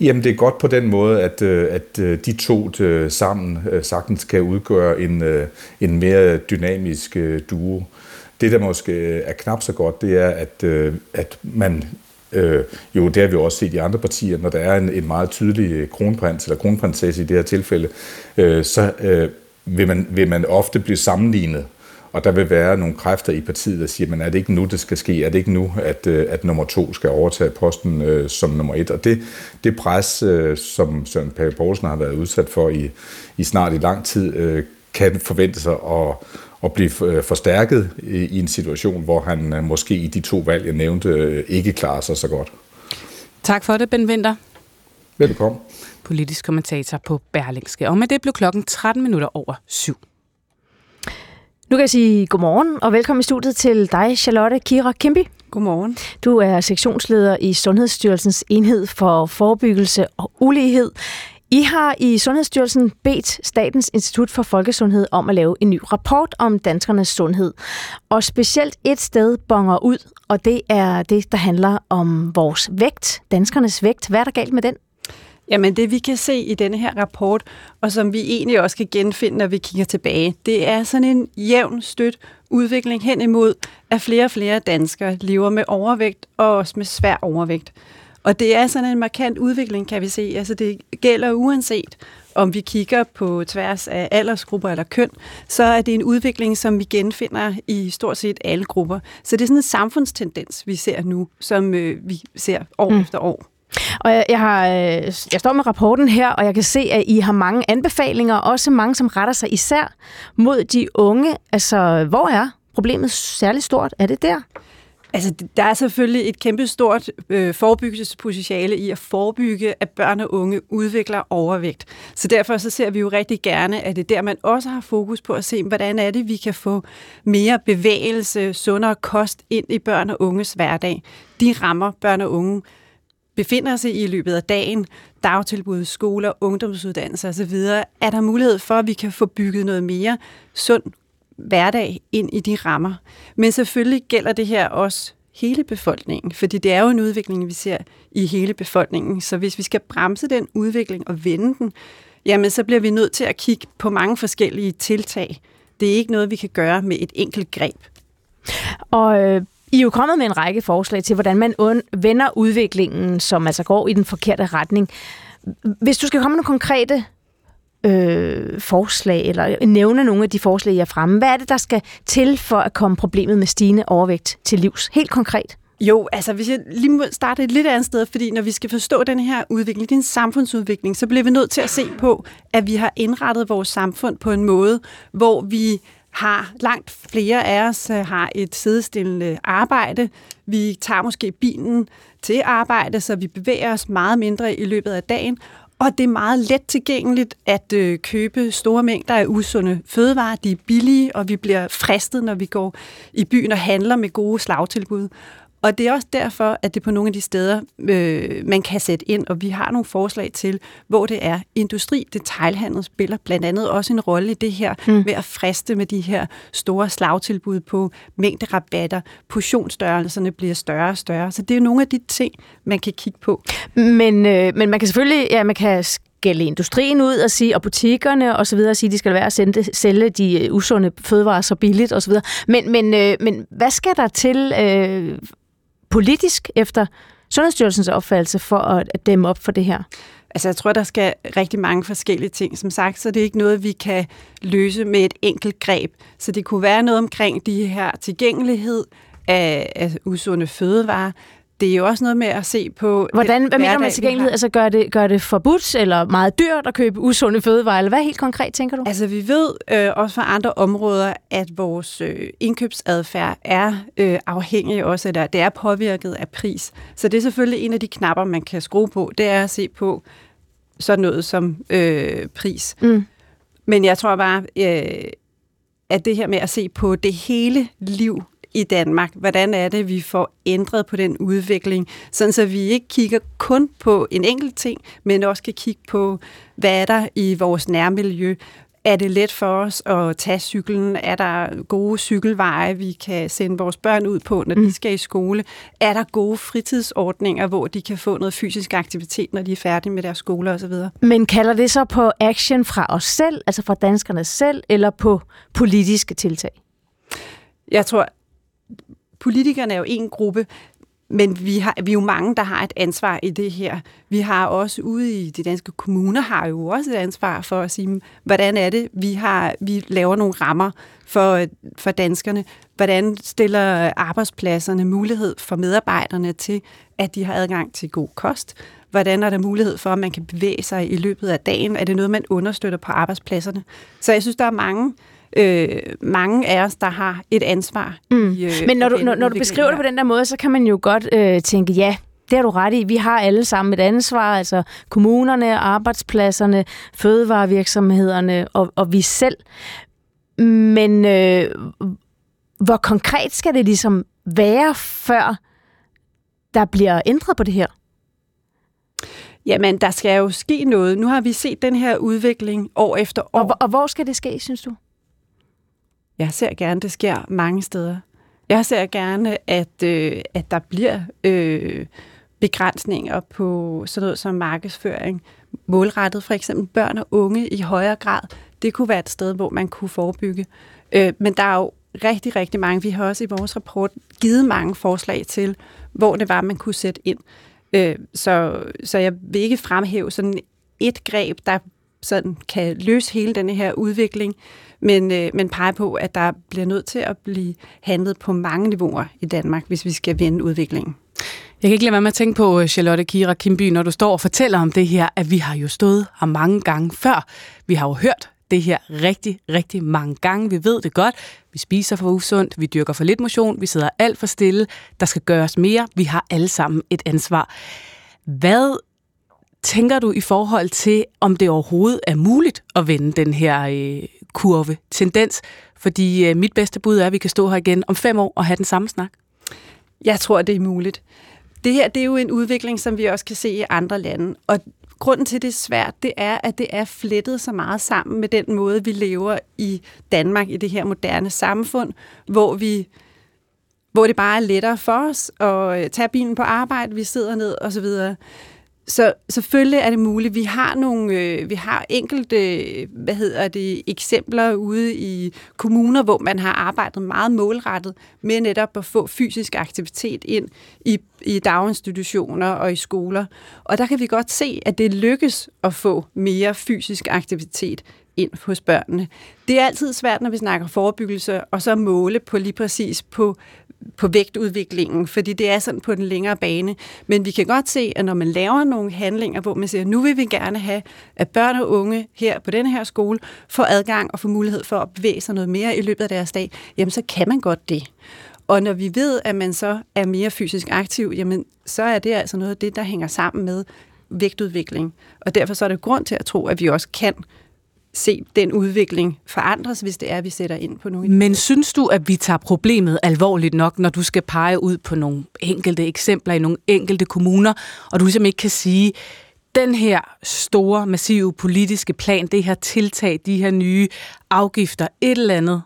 Jamen det er godt på den måde, at, øh, at øh, de to øh, sammen sagtens kan udgøre en, en mere dynamisk duo. Det, der måske er knap så godt, det er, at, at man Øh, jo, det har vi også set i andre partier, når der er en, en meget tydelig kronprins eller kronprinsesse i det her tilfælde, øh, så øh, vil, man, vil man ofte blive sammenlignet og der vil være nogle kræfter i partiet, der siger, men er det ikke nu, det skal ske? Er det ikke nu, at, øh, at nummer to skal overtage posten øh, som nummer et? Og det, det pres, øh, som Søren Pape Poulsen har været udsat for i, i snart i lang tid, øh, kan forvente sig at, at blive øh, forstærket i, i en situation, hvor han øh, måske i de to valg, jeg nævnte, øh, ikke klarer sig så godt. Tak for det, Ben Winter. Velkommen. Politisk kommentator på Berlingske. Og med det blev klokken 13 minutter over syv. Nu kan jeg sige godmorgen og velkommen i studiet til dig, Charlotte Kira Kimby. Godmorgen. Du er sektionsleder i Sundhedsstyrelsens enhed for forebyggelse og ulighed. I har i Sundhedsstyrelsen bedt Statens Institut for Folkesundhed om at lave en ny rapport om danskernes sundhed. Og specielt et sted bonger ud, og det er det, der handler om vores vægt, danskernes vægt. Hvad er der galt med den? Jamen det vi kan se i denne her rapport, og som vi egentlig også kan genfinde, når vi kigger tilbage, det er sådan en jævn støt udvikling hen imod, at flere og flere danskere lever med overvægt og også med svær overvægt. Og det er sådan en markant udvikling, kan vi se. Altså det gælder uanset, om vi kigger på tværs af aldersgrupper eller køn, så er det en udvikling, som vi genfinder i stort set alle grupper. Så det er sådan en samfundstendens, vi ser nu, som øh, vi ser år mm. efter år. Og jeg, jeg, har, øh, jeg står med rapporten her, og jeg kan se, at I har mange anbefalinger, også mange, som retter sig især mod de unge. Altså, hvor er problemet særligt stort? Er det der? Altså, der er selvfølgelig et kæmpestort øh, forebyggelsespotentiale i at forebygge, at børn og unge udvikler overvægt. Så derfor så ser vi jo rigtig gerne, at det er der, man også har fokus på at se, hvordan er det, vi kan få mere bevægelse, sundere kost ind i børn og unges hverdag. De rammer børn og unge befinder sig i løbet af dagen, dagtilbud, skoler, ungdomsuddannelser osv., er der mulighed for, at vi kan få bygget noget mere sund hverdag ind i de rammer. Men selvfølgelig gælder det her også hele befolkningen, fordi det er jo en udvikling, vi ser i hele befolkningen. Så hvis vi skal bremse den udvikling og vende den, jamen så bliver vi nødt til at kigge på mange forskellige tiltag. Det er ikke noget, vi kan gøre med et enkelt greb. Og øh, i er jo kommet med en række forslag til, hvordan man vender udviklingen, som altså går i den forkerte retning. Hvis du skal komme med nogle konkrete øh, forslag, eller nævne nogle af de forslag, jeg er fremme, hvad er det, der skal til for at komme problemet med stigende overvægt til livs? Helt konkret. Jo, altså hvis jeg lige må starte et lidt andet sted, fordi når vi skal forstå den her udvikling, det er en samfundsudvikling, så bliver vi nødt til at se på, at vi har indrettet vores samfund på en måde, hvor vi har langt flere af os øh, har et sidestillende arbejde. Vi tager måske bilen til arbejde, så vi bevæger os meget mindre i løbet af dagen, og det er meget let tilgængeligt at øh, købe store mængder af usunde fødevarer. De er billige, og vi bliver fristet, når vi går i byen og handler med gode slagtilbud. Og det er også derfor, at det på nogle af de steder, øh, man kan sætte ind, og vi har nogle forslag til, hvor det er industri, detailhandel spiller blandt andet også en rolle i det her, mm. ved at friste med de her store slagtilbud på mængderabatter, portionsstørrelserne bliver større og større. Så det er nogle af de ting, man kan kigge på. Men, øh, men man kan selvfølgelig, ja, man kan skælde industrien ud og sige, og butikkerne og så videre, sige, at de skal være at sende, sælge de øh, usunde fødevarer så billigt og så videre. Men, men, øh, men hvad skal der til øh, politisk efter Sundhedsstyrelsens opfattelse for at dæmme op for det her? Altså, jeg tror, der skal rigtig mange forskellige ting. Som sagt, så det er ikke noget, vi kan løse med et enkelt greb. Så det kunne være noget omkring de her tilgængelighed af, af usunde fødevarer det er jo også noget med at se på... Hvordan, hvad mener du med tilgængelighed? Altså gør det, gør det forbudt eller meget dyrt at købe usunde fødevarer? Eller hvad helt konkret tænker du? Altså vi ved øh, også fra andre områder, at vores øh, indkøbsadfærd er øh, afhængig også, eller det er påvirket af pris. Så det er selvfølgelig en af de knapper, man kan skrue på, det er at se på sådan noget som øh, pris. Mm. Men jeg tror bare, øh, at det her med at se på det hele liv i Danmark. Hvordan er det, vi får ændret på den udvikling, sådan så vi ikke kigger kun på en enkelt ting, men også kan kigge på, hvad er der i vores nærmiljø, er det let for os at tage cyklen? Er der gode cykelveje, vi kan sende vores børn ud på, når de mm. skal i skole? Er der gode fritidsordninger, hvor de kan få noget fysisk aktivitet, når de er færdige med deres skole osv.? Men kalder det så på action fra os selv, altså fra danskerne selv, eller på politiske tiltag? Jeg tror, politikerne er jo en gruppe, men vi, har, vi er jo mange, der har et ansvar i det her. Vi har også ude i de danske kommuner, har jo også et ansvar for at sige, hvordan er det, vi, har, vi laver nogle rammer for, for danskerne. Hvordan stiller arbejdspladserne mulighed for medarbejderne til, at de har adgang til god kost? Hvordan er der mulighed for, at man kan bevæge sig i løbet af dagen? Er det noget, man understøtter på arbejdspladserne? Så jeg synes, der er mange øh, mange af os, der har et ansvar. Mm. I, øh, Men når du, når, når du beskriver det på den der måde, så kan man jo godt øh, tænke, ja, det har du ret i. Vi har alle sammen et ansvar, altså kommunerne, arbejdspladserne, fødevarevirksomhederne og, og vi selv. Men øh, hvor konkret skal det ligesom være, før der bliver ændret på det her? Jamen, der skal jo ske noget. Nu har vi set den her udvikling år efter år. Og, og hvor skal det ske, synes du? Jeg ser gerne, det sker mange steder. Jeg ser gerne, at, øh, at der bliver øh, begrænsninger på sådan noget som markedsføring, målrettet for eksempel børn og unge i højere grad. Det kunne være et sted, hvor man kunne forebygge. Øh, men der er jo rigtig, rigtig mange. Vi har også i vores rapport givet mange forslag til, hvor det var, man kunne sætte ind. Øh, så, så jeg vil ikke fremhæve sådan et greb, der sådan kan løse hele denne her udvikling men, øh, men peger på, at der bliver nødt til at blive handlet på mange niveauer i Danmark, hvis vi skal vende udviklingen. Jeg kan ikke lade være med at tænke på, øh, Charlotte Kira Kimby, når du står og fortæller om det her, at vi har jo stået her mange gange før. Vi har jo hørt det her rigtig, rigtig mange gange. Vi ved det godt. Vi spiser for usundt, vi dyrker for lidt motion, vi sidder alt for stille. Der skal gøres mere. Vi har alle sammen et ansvar. Hvad tænker du i forhold til, om det overhovedet er muligt at vende den her øh, kurve, tendens? Fordi øh, mit bedste bud er, at vi kan stå her igen om fem år og have den samme snak. Jeg tror, det er muligt. Det her det er jo en udvikling, som vi også kan se i andre lande. Og grunden til, det er svært, det er, at det er flettet så meget sammen med den måde, vi lever i Danmark, i det her moderne samfund, hvor vi hvor det bare er lettere for os at øh, tage bilen på arbejde, vi sidder ned og så videre. Så selvfølgelig er det muligt. Vi har nogle, øh, vi har enkelte, øh, hvad hedder det, eksempler ude i kommuner, hvor man har arbejdet meget målrettet med netop at få fysisk aktivitet ind i, i daginstitutioner og i skoler. Og der kan vi godt se, at det lykkes at få mere fysisk aktivitet ind hos børnene. Det er altid svært, når vi snakker forebyggelse, og så måle på lige præcis på på vægtudviklingen, fordi det er sådan på den længere bane. Men vi kan godt se, at når man laver nogle handlinger, hvor man siger, nu vil vi gerne have, at børn og unge her på den her skole får adgang og får mulighed for at bevæge sig noget mere i løbet af deres dag, jamen så kan man godt det. Og når vi ved, at man så er mere fysisk aktiv, jamen så er det altså noget af det, der hænger sammen med vægtudvikling. Og derfor så er der grund til at tro, at vi også kan se den udvikling forandres, hvis det er, at vi sætter ind på nogle... Men synes du, at vi tager problemet alvorligt nok, når du skal pege ud på nogle enkelte eksempler i nogle enkelte kommuner, og du ligesom ikke kan sige, den her store, massive politiske plan, det her tiltag, de her nye afgifter, et eller andet,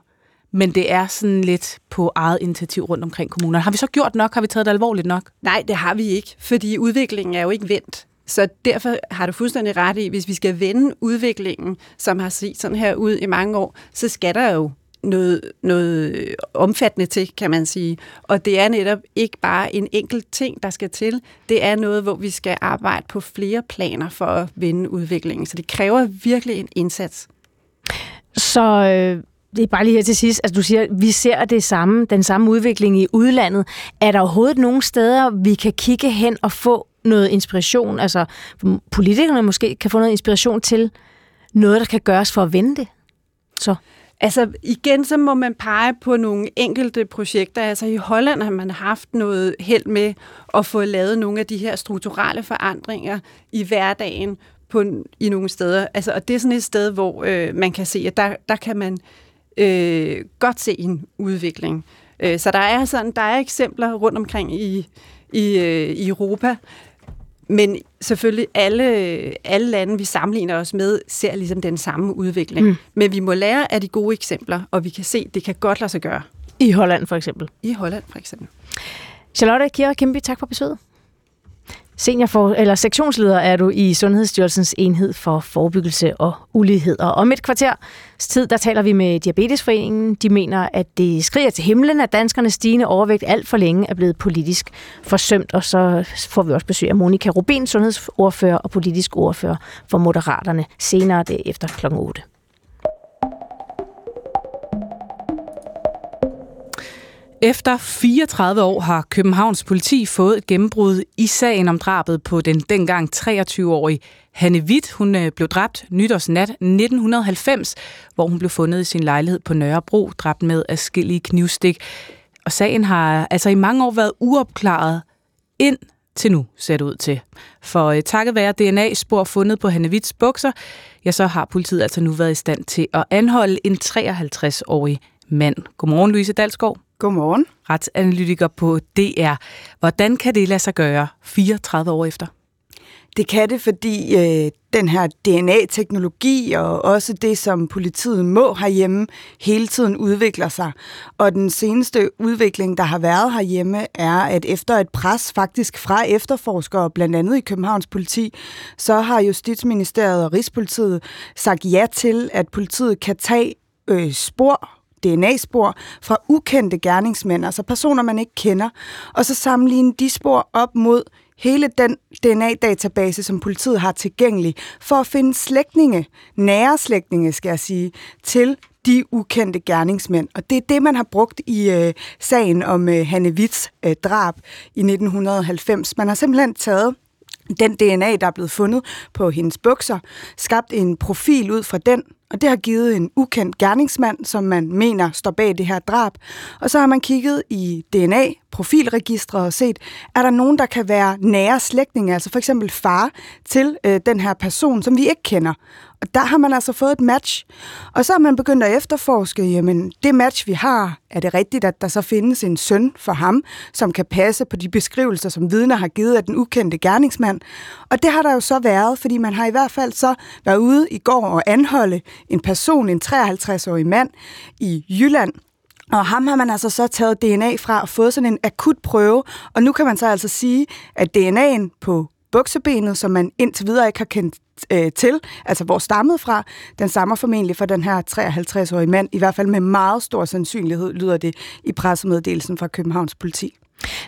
men det er sådan lidt på eget initiativ rundt omkring kommunerne. Har vi så gjort nok? Har vi taget det alvorligt nok? Nej, det har vi ikke, fordi udviklingen er jo ikke vendt. Så derfor har du fuldstændig ret i, hvis vi skal vende udviklingen, som har set sådan her ud i mange år, så skal der jo noget, noget øh, omfattende til, kan man sige. Og det er netop ikke bare en enkelt ting, der skal til. Det er noget, hvor vi skal arbejde på flere planer for at vende udviklingen. Så det kræver virkelig en indsats. Så øh, det er bare lige her til sidst, altså du siger, at vi ser det samme, den samme udvikling i udlandet. Er der overhovedet nogle steder, vi kan kigge hen og få noget inspiration, altså politikerne måske kan få noget inspiration til noget, der kan gøres for at vende det? Så. Altså igen, så må man pege på nogle enkelte projekter. Altså i Holland har man haft noget held med at få lavet nogle af de her strukturelle forandringer i hverdagen på, i nogle steder. Altså, og det er sådan et sted, hvor øh, man kan se, at der, der kan man øh, godt se en udvikling. Øh, så der er sådan, der er eksempler rundt omkring i, i, øh, i Europa, men selvfølgelig alle, alle lande, vi sammenligner os med, ser ligesom den samme udvikling. Mm. Men vi må lære af de gode eksempler, og vi kan se, at det kan godt lade sig gøre. I Holland for eksempel? I Holland for eksempel. Charlotte Kira Kimby, tak for besøget. Senior for, eller sektionsleder er du i Sundhedsstyrelsens enhed for forebyggelse og ulighed. Og om et kvarters tid, der taler vi med Diabetesforeningen. De mener, at det skriger til himlen, at danskernes stigende overvægt alt for længe er blevet politisk forsømt. Og så får vi også besøg af Monika Rubin, sundhedsordfører og politisk ordfører for Moderaterne, senere det efter kl. 8. Efter 34 år har Københavns politi fået et gennembrud i sagen om drabet på den dengang 23-årige Hanne Witt. Hun øh, blev dræbt nytårsnat 1990, hvor hun blev fundet i sin lejlighed på Nørrebro, dræbt med afskillige knivstik. Og sagen har altså i mange år været uopklaret ind til nu, ser det ud til. For uh, takket være DNA-spor fundet på Hanne Witts bukser, ja, så har politiet altså nu været i stand til at anholde en 53-årig mand. Godmorgen, Louise Dalsgaard. Godmorgen. Retsanalytiker på DR. Hvordan kan det lade sig gøre 34 år efter? Det kan det, fordi øh, den her DNA-teknologi og også det, som politiet må herhjemme, hele tiden udvikler sig. Og den seneste udvikling, der har været herhjemme, er, at efter et pres faktisk fra efterforskere, blandt andet i Københavns politi, så har Justitsministeriet og Rigspolitiet sagt ja til, at politiet kan tage øh, spor DNA-spor fra ukendte gerningsmænd, altså personer, man ikke kender, og så sammenligne de spor op mod hele den DNA-database, som politiet har tilgængelig, for at finde slægtninge, nære slægtninge, skal jeg sige, til de ukendte gerningsmænd. Og det er det, man har brugt i øh, sagen om øh, Hanne Witts øh, drab i 1990. Man har simpelthen taget den DNA, der er blevet fundet på hendes bukser, skabt en profil ud fra den, og det har givet en ukendt gerningsmand, som man mener står bag det her drab. Og så har man kigget i DNA, profilregistre og set, er der nogen, der kan være nære slægtninge, altså for eksempel far til øh, den her person, som vi ikke kender. Og der har man altså fået et match. Og så har man begyndt at efterforske, jamen det match, vi har, er det rigtigt, at der så findes en søn for ham, som kan passe på de beskrivelser, som vidner har givet af den ukendte gerningsmand. Og det har der jo så været, fordi man har i hvert fald så været ude i går og anholde en person, en 53-årig mand i Jylland, og ham har man altså så taget DNA fra og fået sådan en akut prøve, og nu kan man så altså sige, at DNA'en på buksebenet, som man indtil videre ikke har kendt øh, til, altså hvor stammet fra, den stammer formentlig fra den her 53-årige mand, i hvert fald med meget stor sandsynlighed, lyder det i pressemeddelelsen fra Københavns politi.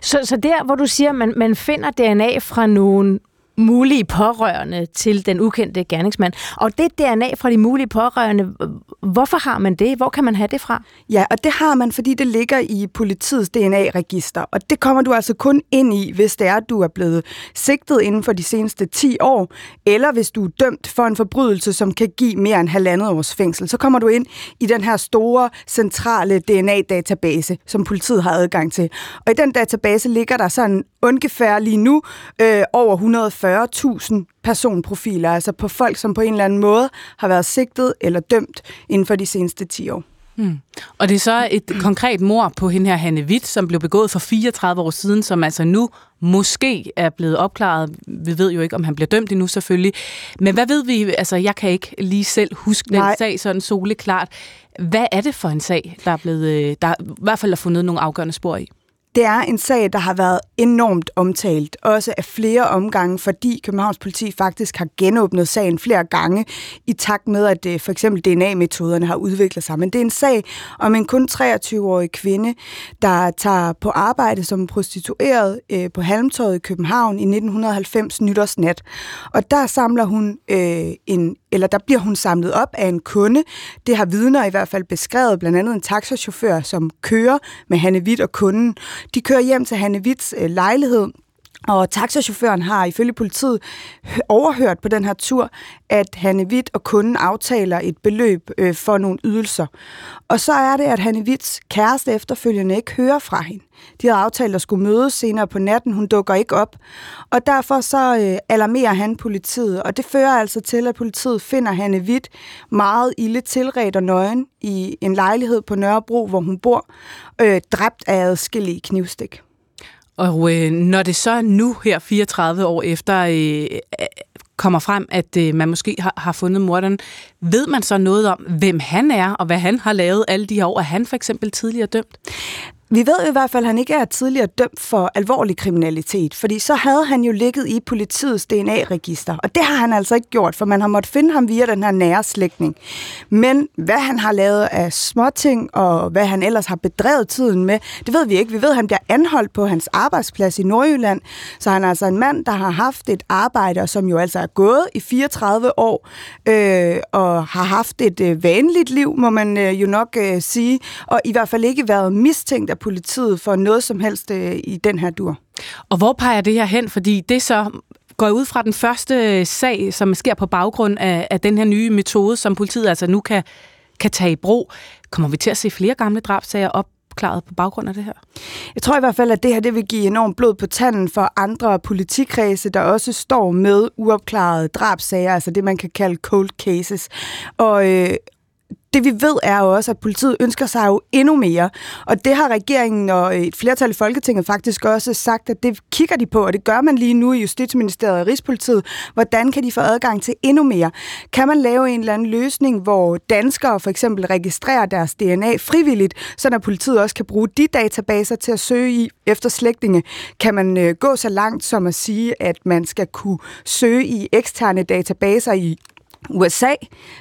Så, så der, hvor du siger, at man, man finder DNA fra nogle mulige pårørende til den ukendte gerningsmand. Og det DNA fra de mulige pårørende, hvorfor har man det? Hvor kan man have det fra? Ja, og det har man, fordi det ligger i politiets DNA-register. Og det kommer du altså kun ind i, hvis det er, at du er blevet sigtet inden for de seneste 10 år, eller hvis du er dømt for en forbrydelse, som kan give mere end halvandet års fængsel. Så kommer du ind i den her store, centrale DNA-database, som politiet har adgang til. Og i den database ligger der sådan ungefær lige nu øh, over 140.000 personprofiler, altså på folk, som på en eller anden måde har været sigtet eller dømt inden for de seneste 10 år. Hmm. Og det er så et konkret mor på hende her, Hanne Witt, som blev begået for 34 år siden, som altså nu måske er blevet opklaret. Vi ved jo ikke, om han bliver dømt endnu selvfølgelig. Men hvad ved vi? Altså, jeg kan ikke lige selv huske den Nej. sag sådan soleklart. Hvad er det for en sag, der er blevet, øh, der i hvert fald er fundet nogle afgørende spor i? Det er en sag, der har været enormt omtalt, også af flere omgange, fordi Københavns politi faktisk har genåbnet sagen flere gange, i takt med, at øh, for eksempel DNA-metoderne har udviklet sig. Men det er en sag om en kun 23-årig kvinde, der tager på arbejde som prostitueret øh, på Halmtorvet i København i 1990 nytårsnat. Og der samler hun øh, en eller der bliver hun samlet op af en kunde. Det har vidner i hvert fald beskrevet, blandt andet en taxachauffør, som kører med Hanne Witt og kunden. De kører hjem til Hanne Witts øh, lejlighed, og taxachaufføren har ifølge politiet overhørt på den her tur, at Hanne Witt og kunden aftaler et beløb øh, for nogle ydelser. Og så er det, at Hanne Witts kæreste efterfølgende ikke hører fra hende. De havde aftalt at skulle mødes senere på natten. Hun dukker ikke op. Og derfor så øh, alarmerer han politiet. Og det fører altså til, at politiet finder Hanne Witt meget ille tilret og nøgen i en lejlighed på Nørrebro, hvor hun bor, øh, dræbt af adskillige knivstik. Og øh, når det så nu her 34 år efter øh, øh, kommer frem, at øh, man måske har, har fundet morderen, ved man så noget om, hvem han er, og hvad han har lavet alle de her år? Er han for eksempel tidligere dømt? Vi ved jo i hvert fald, at han ikke er tidligere dømt for alvorlig kriminalitet, fordi så havde han jo ligget i politiets DNA-register, og det har han altså ikke gjort, for man har måttet finde ham via den her nære slægtning. Men hvad han har lavet af småting, og hvad han ellers har bedrevet tiden med, det ved vi ikke. Vi ved, at han bliver anholdt på hans arbejdsplads i Nordjylland, så han er altså en mand, der har haft et arbejde, som jo altså er gået i 34 år, øh, og har haft et øh, vanligt liv, må man øh, jo nok øh, sige, og i hvert fald ikke været mistænkt politiet for noget som helst øh, i den her dur. Og hvor peger det her hen? Fordi det så går ud fra den første sag, som sker på baggrund af, af den her nye metode, som politiet altså nu kan, kan tage i brug. Kommer vi til at se flere gamle drabsager op klaret på baggrund af det her? Jeg tror i hvert fald, at det her det vil give enormt blod på tanden for andre politikredse, der også står med uopklarede drabsager, altså det, man kan kalde cold cases. Og, øh, det vi ved er også, at politiet ønsker sig jo endnu mere. Og det har regeringen og et flertal i Folketinget faktisk også sagt, at det kigger de på, og det gør man lige nu i Justitsministeriet og Rigspolitiet. Hvordan kan de få adgang til endnu mere? Kan man lave en eller anden løsning, hvor danskere for eksempel registrerer deres DNA frivilligt, så når politiet også kan bruge de databaser til at søge i efter slægtninge? Kan man øh, gå så langt som at sige, at man skal kunne søge i eksterne databaser i USA.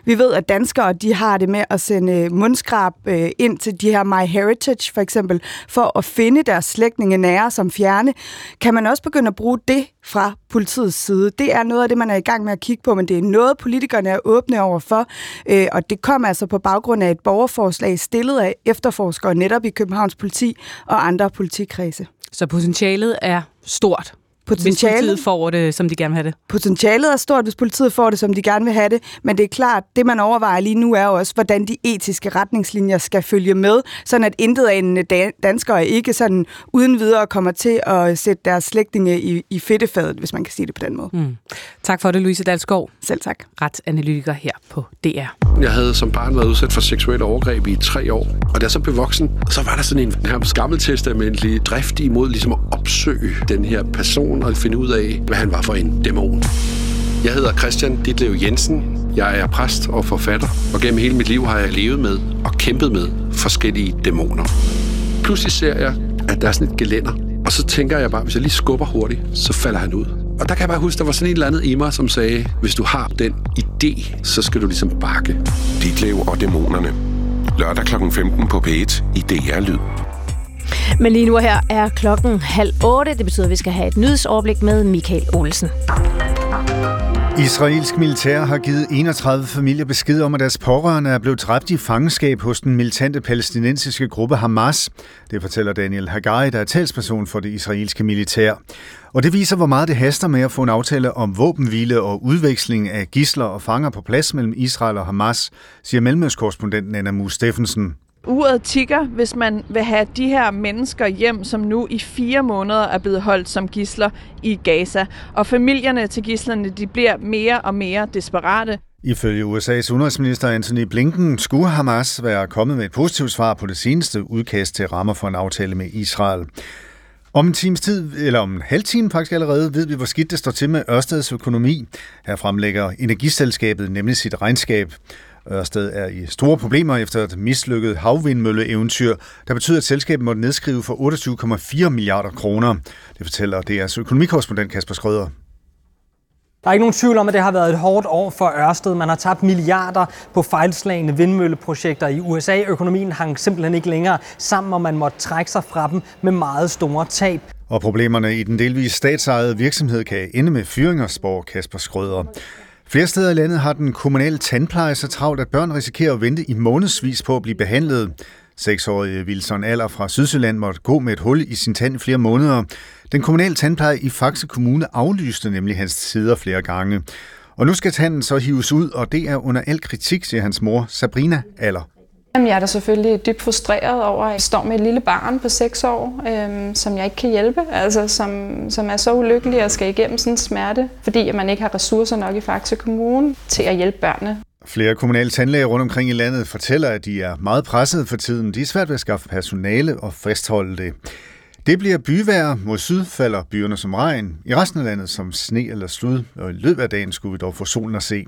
Vi ved, at danskere de har det med at sende øh, mundskrab øh, ind til de her MyHeritage for eksempel, for at finde deres slægtninge nære som fjerne. Kan man også begynde at bruge det fra politiets side? Det er noget af det, man er i gang med at kigge på, men det er noget, politikerne er åbne over for, øh, og det kom altså på baggrund af et borgerforslag stillet af efterforskere netop i Københavns politi og andre politikredse. Så potentialet er stort potentialet... Hvis politiet får det, som de gerne vil have det. Potentialet er stort, hvis politiet får det, som de gerne vil have det, men det er klart, det man overvejer lige nu er jo også, hvordan de etiske retningslinjer skal følge med, sådan at intet af en danskere ikke sådan uden videre kommer til at sætte deres slægtninge i, i fedtefadet, hvis man kan sige det på den måde. Mm. Tak for det, Louise Dalsgaard. Selv tak. Retsanalytiker her på DR. Jeg havde som barn været udsat for seksuelle overgreb i tre år, og da jeg så blev voksen, så var der sådan en her gammeltestamentlig drift imod ligesom at opsøge den her person og finde ud af, hvad han var for en dæmon. Jeg hedder Christian Ditlev Jensen. Jeg er præst og forfatter, og gennem hele mit liv har jeg levet med og kæmpet med forskellige dæmoner. Pludselig ser jeg, at der er sådan et gelænder, og så tænker jeg bare, hvis jeg lige skubber hurtigt, så falder han ud. Og der kan jeg bare huske, der var sådan et eller andet i mig, som sagde, hvis du har den idé, så skal du ligesom bakke. Ditlev og dæmonerne. Lørdag kl. 15 på P1 i DR Lyd. Men lige nu her er klokken halv otte. Det betyder, at vi skal have et nyhedsoverblik med Michael Olsen. Israelsk militær har givet 31 familier besked om, at deres pårørende er blevet dræbt i fangenskab hos den militante palæstinensiske gruppe Hamas. Det fortæller Daniel Hagari, der er talsperson for det israelske militær. Og det viser, hvor meget det haster med at få en aftale om våbenhvile og udveksling af gisler og fanger på plads mellem Israel og Hamas, siger mellemøstkorrespondenten Anna Mus Steffensen. Uret tigger, hvis man vil have de her mennesker hjem, som nu i fire måneder er blevet holdt som gisler i Gaza. Og familierne til gislerne, de bliver mere og mere desperate. Ifølge USA's udenrigsminister Anthony Blinken skulle Hamas være kommet med et positivt svar på det seneste udkast til rammer for en aftale med Israel. Om en times tid, eller om en halv time faktisk allerede, ved vi, hvor skidt det står til med Ørsteds økonomi. Her fremlægger Energiselskabet nemlig sit regnskab. Ørsted er i store problemer efter et mislykket havvindmølleeventyr, der betyder, at selskabet måtte nedskrive for 28,4 milliarder kroner. Det fortæller DR's økonomikorrespondent Kasper Skrøder. Der er ikke nogen tvivl om, at det har været et hårdt år for Ørsted. Man har tabt milliarder på fejlslagende vindmølleprojekter i USA. Økonomien hang simpelthen ikke længere sammen, og man måtte trække sig fra dem med meget store tab. Og problemerne i den delvis statsejede virksomhed kan ende med fyringer, spår Kasper Skrøder. Flere steder i landet har den kommunale tandpleje så travlt, at børn risikerer at vente i månedsvis på at blive behandlet. Seksårige Wilson Aller fra Sydsjælland måtte gå med et hul i sin tand i flere måneder. Den kommunale tandpleje i Faxe Kommune aflyste nemlig hans sider flere gange. Og nu skal tanden så hives ud, og det er under al kritik, siger hans mor Sabrina Aller. Jeg er da selvfølgelig dybt frustreret over, at jeg står med et lille barn på 6 år, øhm, som jeg ikke kan hjælpe, altså som, som er så ulykkelig og skal igennem sådan en smerte, fordi at man ikke har ressourcer nok i Faxe Kommune til at hjælpe børnene. Flere kommunale tandlæger rundt omkring i landet fortæller, at de er meget presset for tiden. De er svært ved at skaffe personale og fastholde det. Det bliver byvejr. Mod syd falder byerne som regn. I resten af landet som sne eller slud. Og i løbet af dagen skulle vi dog få solen at se.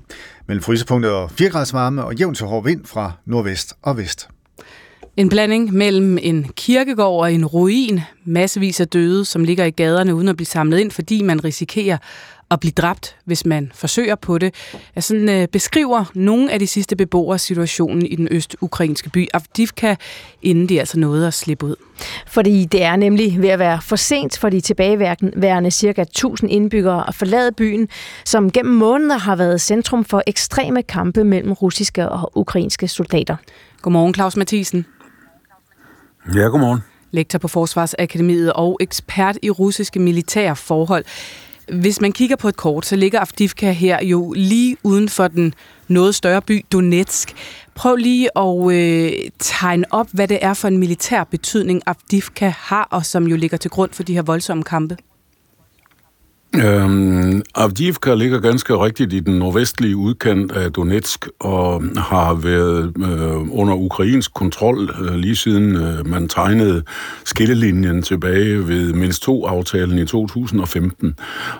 Mellem frysepunktet og 4 grader varme og jævn til hård vind fra nordvest og vest. En blanding mellem en kirkegård og en ruin. Massevis af døde, som ligger i gaderne uden at blive samlet ind, fordi man risikerer at blive dræbt, hvis man forsøger på det. Jeg sådan, øh, beskriver nogle af de sidste beboere situationen i den øst-ukrainske by Avdivka, inden de altså nåede at slippe ud. Fordi det er nemlig ved at være for sent for de tilbageværende cirka 1000 indbyggere at forlade byen, som gennem måneder har været centrum for ekstreme kampe mellem russiske og ukrainske soldater. Godmorgen, Claus Mathisen. Ja, godmorgen. Lektor på Forsvarsakademiet og ekspert i russiske militære forhold. Hvis man kigger på et kort, så ligger Avdivka her jo lige uden for den noget større by Donetsk. Prøv lige at øh, tegne op, hvad det er for en militær betydning Avdivka har, og som jo ligger til grund for de her voldsomme kampe. Øhm, Avdivka ligger ganske rigtigt i den nordvestlige udkant af Donetsk og har været øh, under ukrainsk kontrol øh, lige siden øh, man tegnede skillelinjen tilbage ved mindst to aftalen i 2015.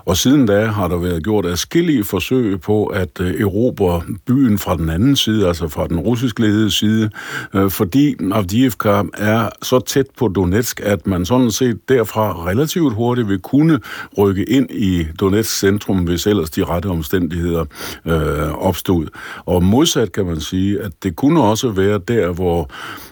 Og siden da har der været gjort adskillige forsøg på at øh, erobre byen fra den anden side, altså fra den russisk ledede side, øh, fordi Avdivka er så tæt på Donetsk, at man sådan set derfra relativt hurtigt vil kunne rykke ind i i Donetsk centrum, hvis ellers de rette omstændigheder øh, opstod. Og modsat kan man sige, at det kunne også være der, hvor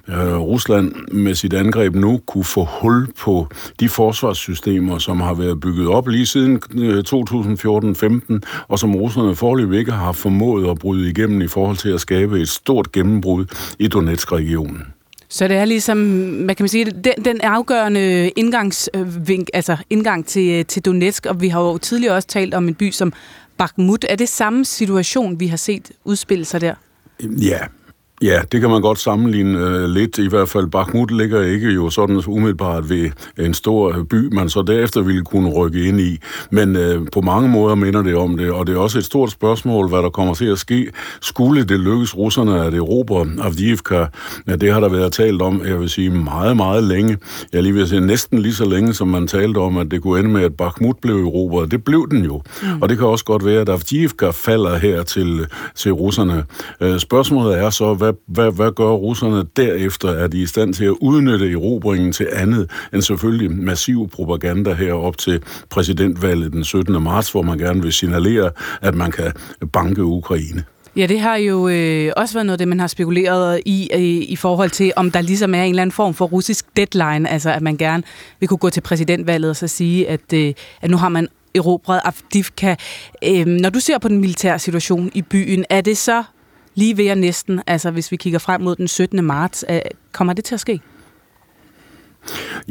øh, Rusland med sit angreb nu kunne få hul på de forsvarssystemer, som har været bygget op lige siden øh, 2014-15, og som russerne forløb ikke har formået at bryde igennem i forhold til at skabe et stort gennembrud i Donetsk-regionen. Så det er ligesom, hvad kan man sige, den, den afgørende indgangsvink, øh, altså indgang til, øh, til Donetsk, og vi har jo tidligere også talt om en by som Bakhmut. Er det samme situation, vi har set udspille sig der? Ja, Ja, det kan man godt sammenligne øh, lidt. I hvert fald Bakhmut ligger ikke jo sådan umiddelbart ved en stor by, man så derefter ville kunne rykke ind i. Men øh, på mange måder minder det om det, og det er også et stort spørgsmål, hvad der kommer til at ske. Skulle det lykkes russerne at erobre Avdiivka? Ja, det har der været talt om, jeg vil sige, meget, meget længe. Jeg lige vil sige næsten lige så længe, som man talte om, at det kunne ende med, at Bakhmut blev erobret. Det blev den jo. Mm. Og det kan også godt være, at Avdiivka falder her til, til russerne. Øh, spørgsmålet er så, hvad, hvad, hvad gør russerne derefter? Er de i stand til at udnytte erobringen til andet end selvfølgelig massiv propaganda herop til præsidentvalget den 17. marts, hvor man gerne vil signalere, at man kan banke Ukraine? Ja, det har jo øh, også været noget det, man har spekuleret i, øh, i forhold til, om der ligesom er en eller anden form for russisk deadline, altså at man gerne vil kunne gå til præsidentvalget og så sige, at, øh, at nu har man erobret Avdivka. Øh, når du ser på den militære situation i byen, er det så lige ved at næsten, altså hvis vi kigger frem mod den 17. marts, øh, kommer det til at ske?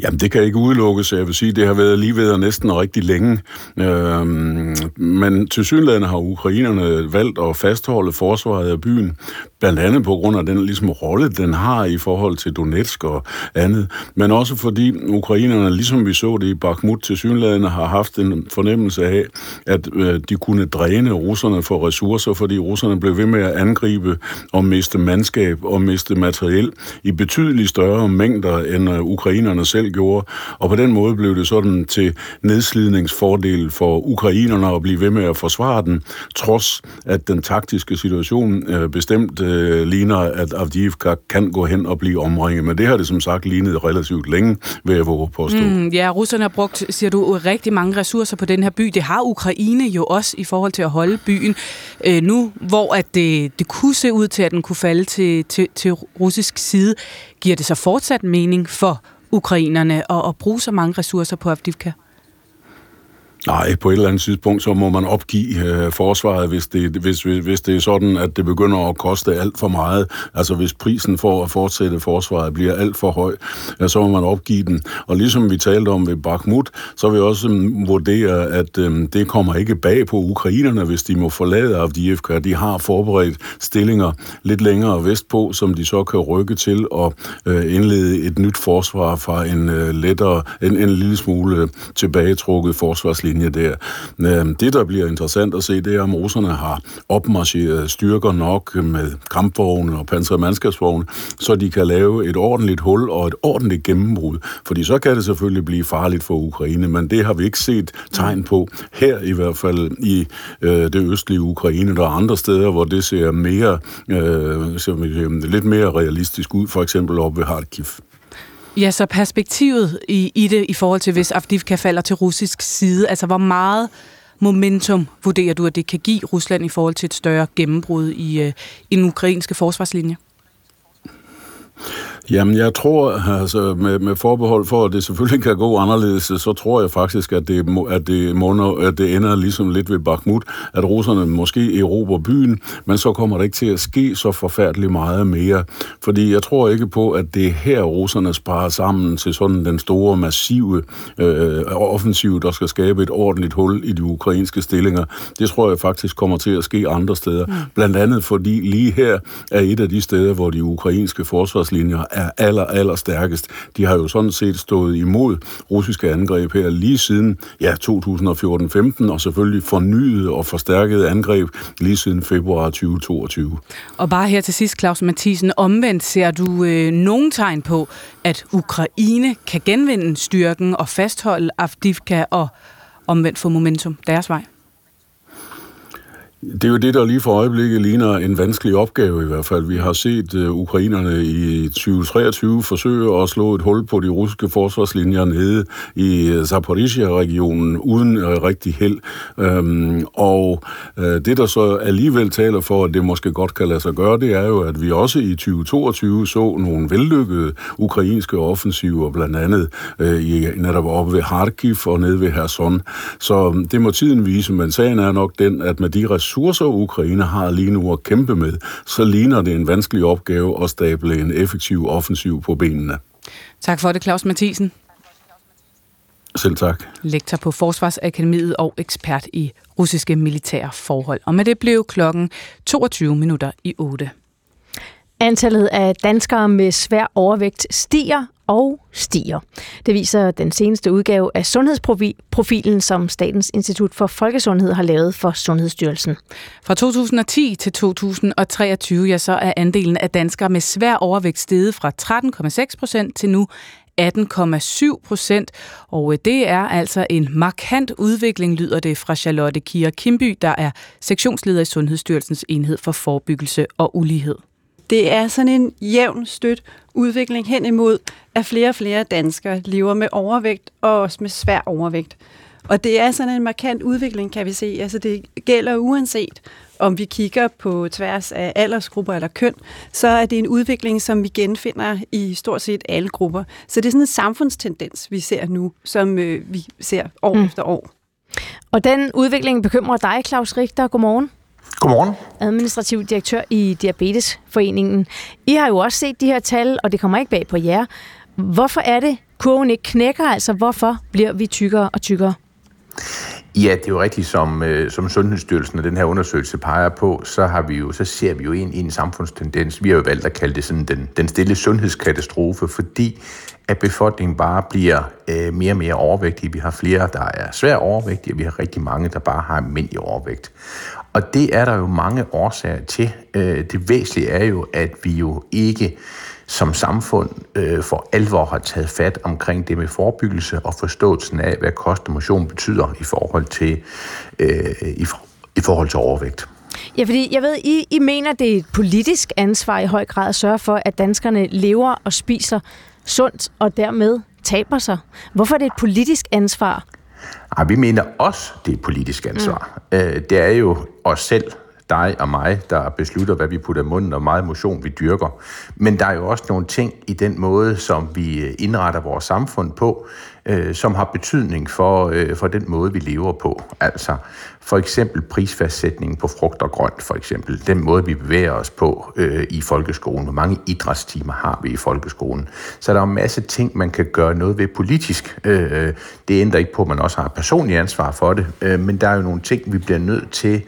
Jamen, det kan ikke udelukkes. Jeg vil sige, det har været lige ved næsten rigtig længe. Øhm, men til synligheden har ukrainerne valgt at fastholde forsvaret af byen, blandt andet på grund af den ligesom, rolle, den har i forhold til Donetsk og andet. Men også fordi ukrainerne, ligesom vi så det i Bakhmut, til synligheden har haft en fornemmelse af, at øh, de kunne dræne russerne for ressourcer, fordi russerne blev ved med at angribe og miste mandskab og miste materiel i betydeligt større mængder, end øh, ukrainerne selv gjorde. Og på den måde blev det sådan til nedslidningsfordel for ukrainerne at blive ved med at forsvare den, trods at den taktiske situation øh, bestemt øh, ligner, at Avdiivka kan gå hen og blive omringet. Men det har det som sagt lignet relativt længe, vil jeg våge påstå. Mm, ja, russerne har brugt, siger du, rigtig mange ressourcer på den her by. Det har Ukraine jo også i forhold til at holde byen. Øh, nu, hvor at det, det kunne se ud til, at den kunne falde til, til, til russisk side, giver det så fortsat mening for ukrainerne og, og bruge så mange ressourcer på Avdivka? Nej, på et eller andet tidspunkt, så må man opgive øh, forsvaret, hvis det, hvis, hvis det er sådan, at det begynder at koste alt for meget. Altså hvis prisen for at fortsætte forsvaret bliver alt for høj, ja, så må man opgive den. Og ligesom vi talte om ved Bakhmut, så vil jeg også mm, vurdere, at øh, det kommer ikke bag på ukrainerne, hvis de må forlade Avdiivka. De har forberedt stillinger lidt længere vestpå, som de så kan rykke til og øh, indlede et nyt forsvar fra en øh, lettere, en, en lille smule tilbagetrukket forsvarslinje linje der. Øhm, det, der bliver interessant at se, det er, om russerne har opmarcheret styrker nok med kampvogne og pansrede så de kan lave et ordentligt hul og et ordentligt gennembrud. Fordi så kan det selvfølgelig blive farligt for Ukraine, men det har vi ikke set tegn på her i hvert fald i øh, det østlige Ukraine. Der er andre steder, hvor det ser mere, øh, ser øh, lidt mere realistisk ud, for eksempel oppe ved Kharkiv. Ja, så perspektivet i, i det i forhold til, hvis Avdivka falder til russisk side, altså hvor meget momentum vurderer du, at det kan give Rusland i forhold til et større gennembrud i, øh, i den ukrainske forsvarslinje? Jamen, jeg tror, altså med, med forbehold for, at det selvfølgelig kan gå anderledes, så tror jeg faktisk, at det, at det, måner, at det ender ligesom lidt ved Bakhmut, at russerne måske erobrer byen, men så kommer det ikke til at ske så forfærdeligt meget mere. Fordi jeg tror ikke på, at det er her, russerne sparer sammen til sådan den store, massive øh, offensiv, der skal skabe et ordentligt hul i de ukrainske stillinger. Det tror jeg faktisk kommer til at ske andre steder. Mm. Blandt andet fordi lige her er et af de steder, hvor de ukrainske forsvarslinjer er aller, aller stærkest. De har jo sådan set stået imod russiske angreb her lige siden ja, 2014-15, og selvfølgelig fornyet og forstærket angreb lige siden februar 2022. Og bare her til sidst, Claus Mathisen, omvendt ser du øh, nogen tegn på, at Ukraine kan genvinde styrken og fastholde Avdivka og omvendt få momentum deres vej? Det er jo det, der lige for øjeblikket ligner en vanskelig opgave i hvert fald. Vi har set uh, ukrainerne i 2023 forsøge at slå et hul på de russiske forsvarslinjer nede i øh, Zaporizhia-regionen uden uh, rigtig held. Um, og uh, det, der så alligevel taler for, at det måske godt kan lade sig gøre, det er jo, at vi også i 2022 så nogle vellykkede ukrainske offensiver, blandt andet uh, i, netop oppe ved Kharkiv og nede ved Kherson. Så det må tiden vise, men sagen er nok den, at med de ressourcer, ressourcer, Ukraine har lige nu at kæmpe med, så ligner det en vanskelig opgave at stable en effektiv offensiv på benene. Tak for det, Claus Mathisen. Selv tak. Lektor på Forsvarsakademiet og ekspert i russiske militære forhold. Og med det blev klokken 22 minutter i 8. Antallet af danskere med svær overvægt stiger og stiger. Det viser den seneste udgave af Sundhedsprofilen, som Statens Institut for Folkesundhed har lavet for Sundhedsstyrelsen. Fra 2010 til 2023, ja, så er andelen af danskere med svær overvægt steget fra 13,6 procent til nu 18,7 procent, og øh, det er altså en markant udvikling, lyder det fra Charlotte Kier Kimby, der er sektionsleder i Sundhedsstyrelsens enhed for forebyggelse og ulighed. Det er sådan en jævn støt udvikling hen imod, at flere og flere danskere lever med overvægt og også med svær overvægt. Og det er sådan en markant udvikling, kan vi se. Altså det gælder uanset, om vi kigger på tværs af aldersgrupper eller køn, så er det en udvikling, som vi genfinder i stort set alle grupper. Så det er sådan en samfundstendens, vi ser nu, som øh, vi ser år mm. efter år. Og den udvikling bekymrer dig, Claus Richter. Godmorgen. Godmorgen. Administrativ direktør i Diabetesforeningen. I har jo også set de her tal, og det kommer ikke bag på jer. Hvorfor er det, kurven ikke knækker? Altså, hvorfor bliver vi tykkere og tykkere? Ja, det er jo rigtigt, som, øh, som Sundhedsstyrelsen og den her undersøgelse peger på, så, har vi jo, så ser vi jo ind i en samfundstendens. Vi har jo valgt at kalde det sådan den, den stille sundhedskatastrofe, fordi at befolkningen bare bliver øh, mere og mere overvægtige. Vi har flere, der er svært overvægtige, og vi har rigtig mange, der bare har almindelig overvægt. Og det er der jo mange årsager til. Øh, det væsentlige er jo, at vi jo ikke som samfund øh, for alvor har taget fat omkring det med forebyggelse og forståelsen af, hvad kost og motion betyder i forhold til, øh, i, i forhold til overvægt. Ja, fordi jeg ved, I, I mener, det er et politisk ansvar i høj grad at sørge for, at danskerne lever og spiser sundt og dermed taber sig. Hvorfor er det et politisk ansvar? Ja, vi mener også, det er et politisk ansvar. Mm. Øh, det er jo os selv, dig og mig, der beslutter, hvad vi putter i munden, og meget motion vi dyrker. Men der er jo også nogle ting i den måde, som vi øh, indretter vores samfund på, øh, som har betydning for, øh, for den måde, vi lever på. Altså for eksempel prisfastsætningen på frugt og grønt, for eksempel. Den måde, vi bevæger os på øh, i folkeskolen. Hvor mange idrætstimer har vi i folkeskolen? Så der er en masse ting, man kan gøre noget ved politisk. Øh, øh det ændrer ikke på, at man også har personlig ansvar for det. Øh, men der er jo nogle ting, vi bliver nødt til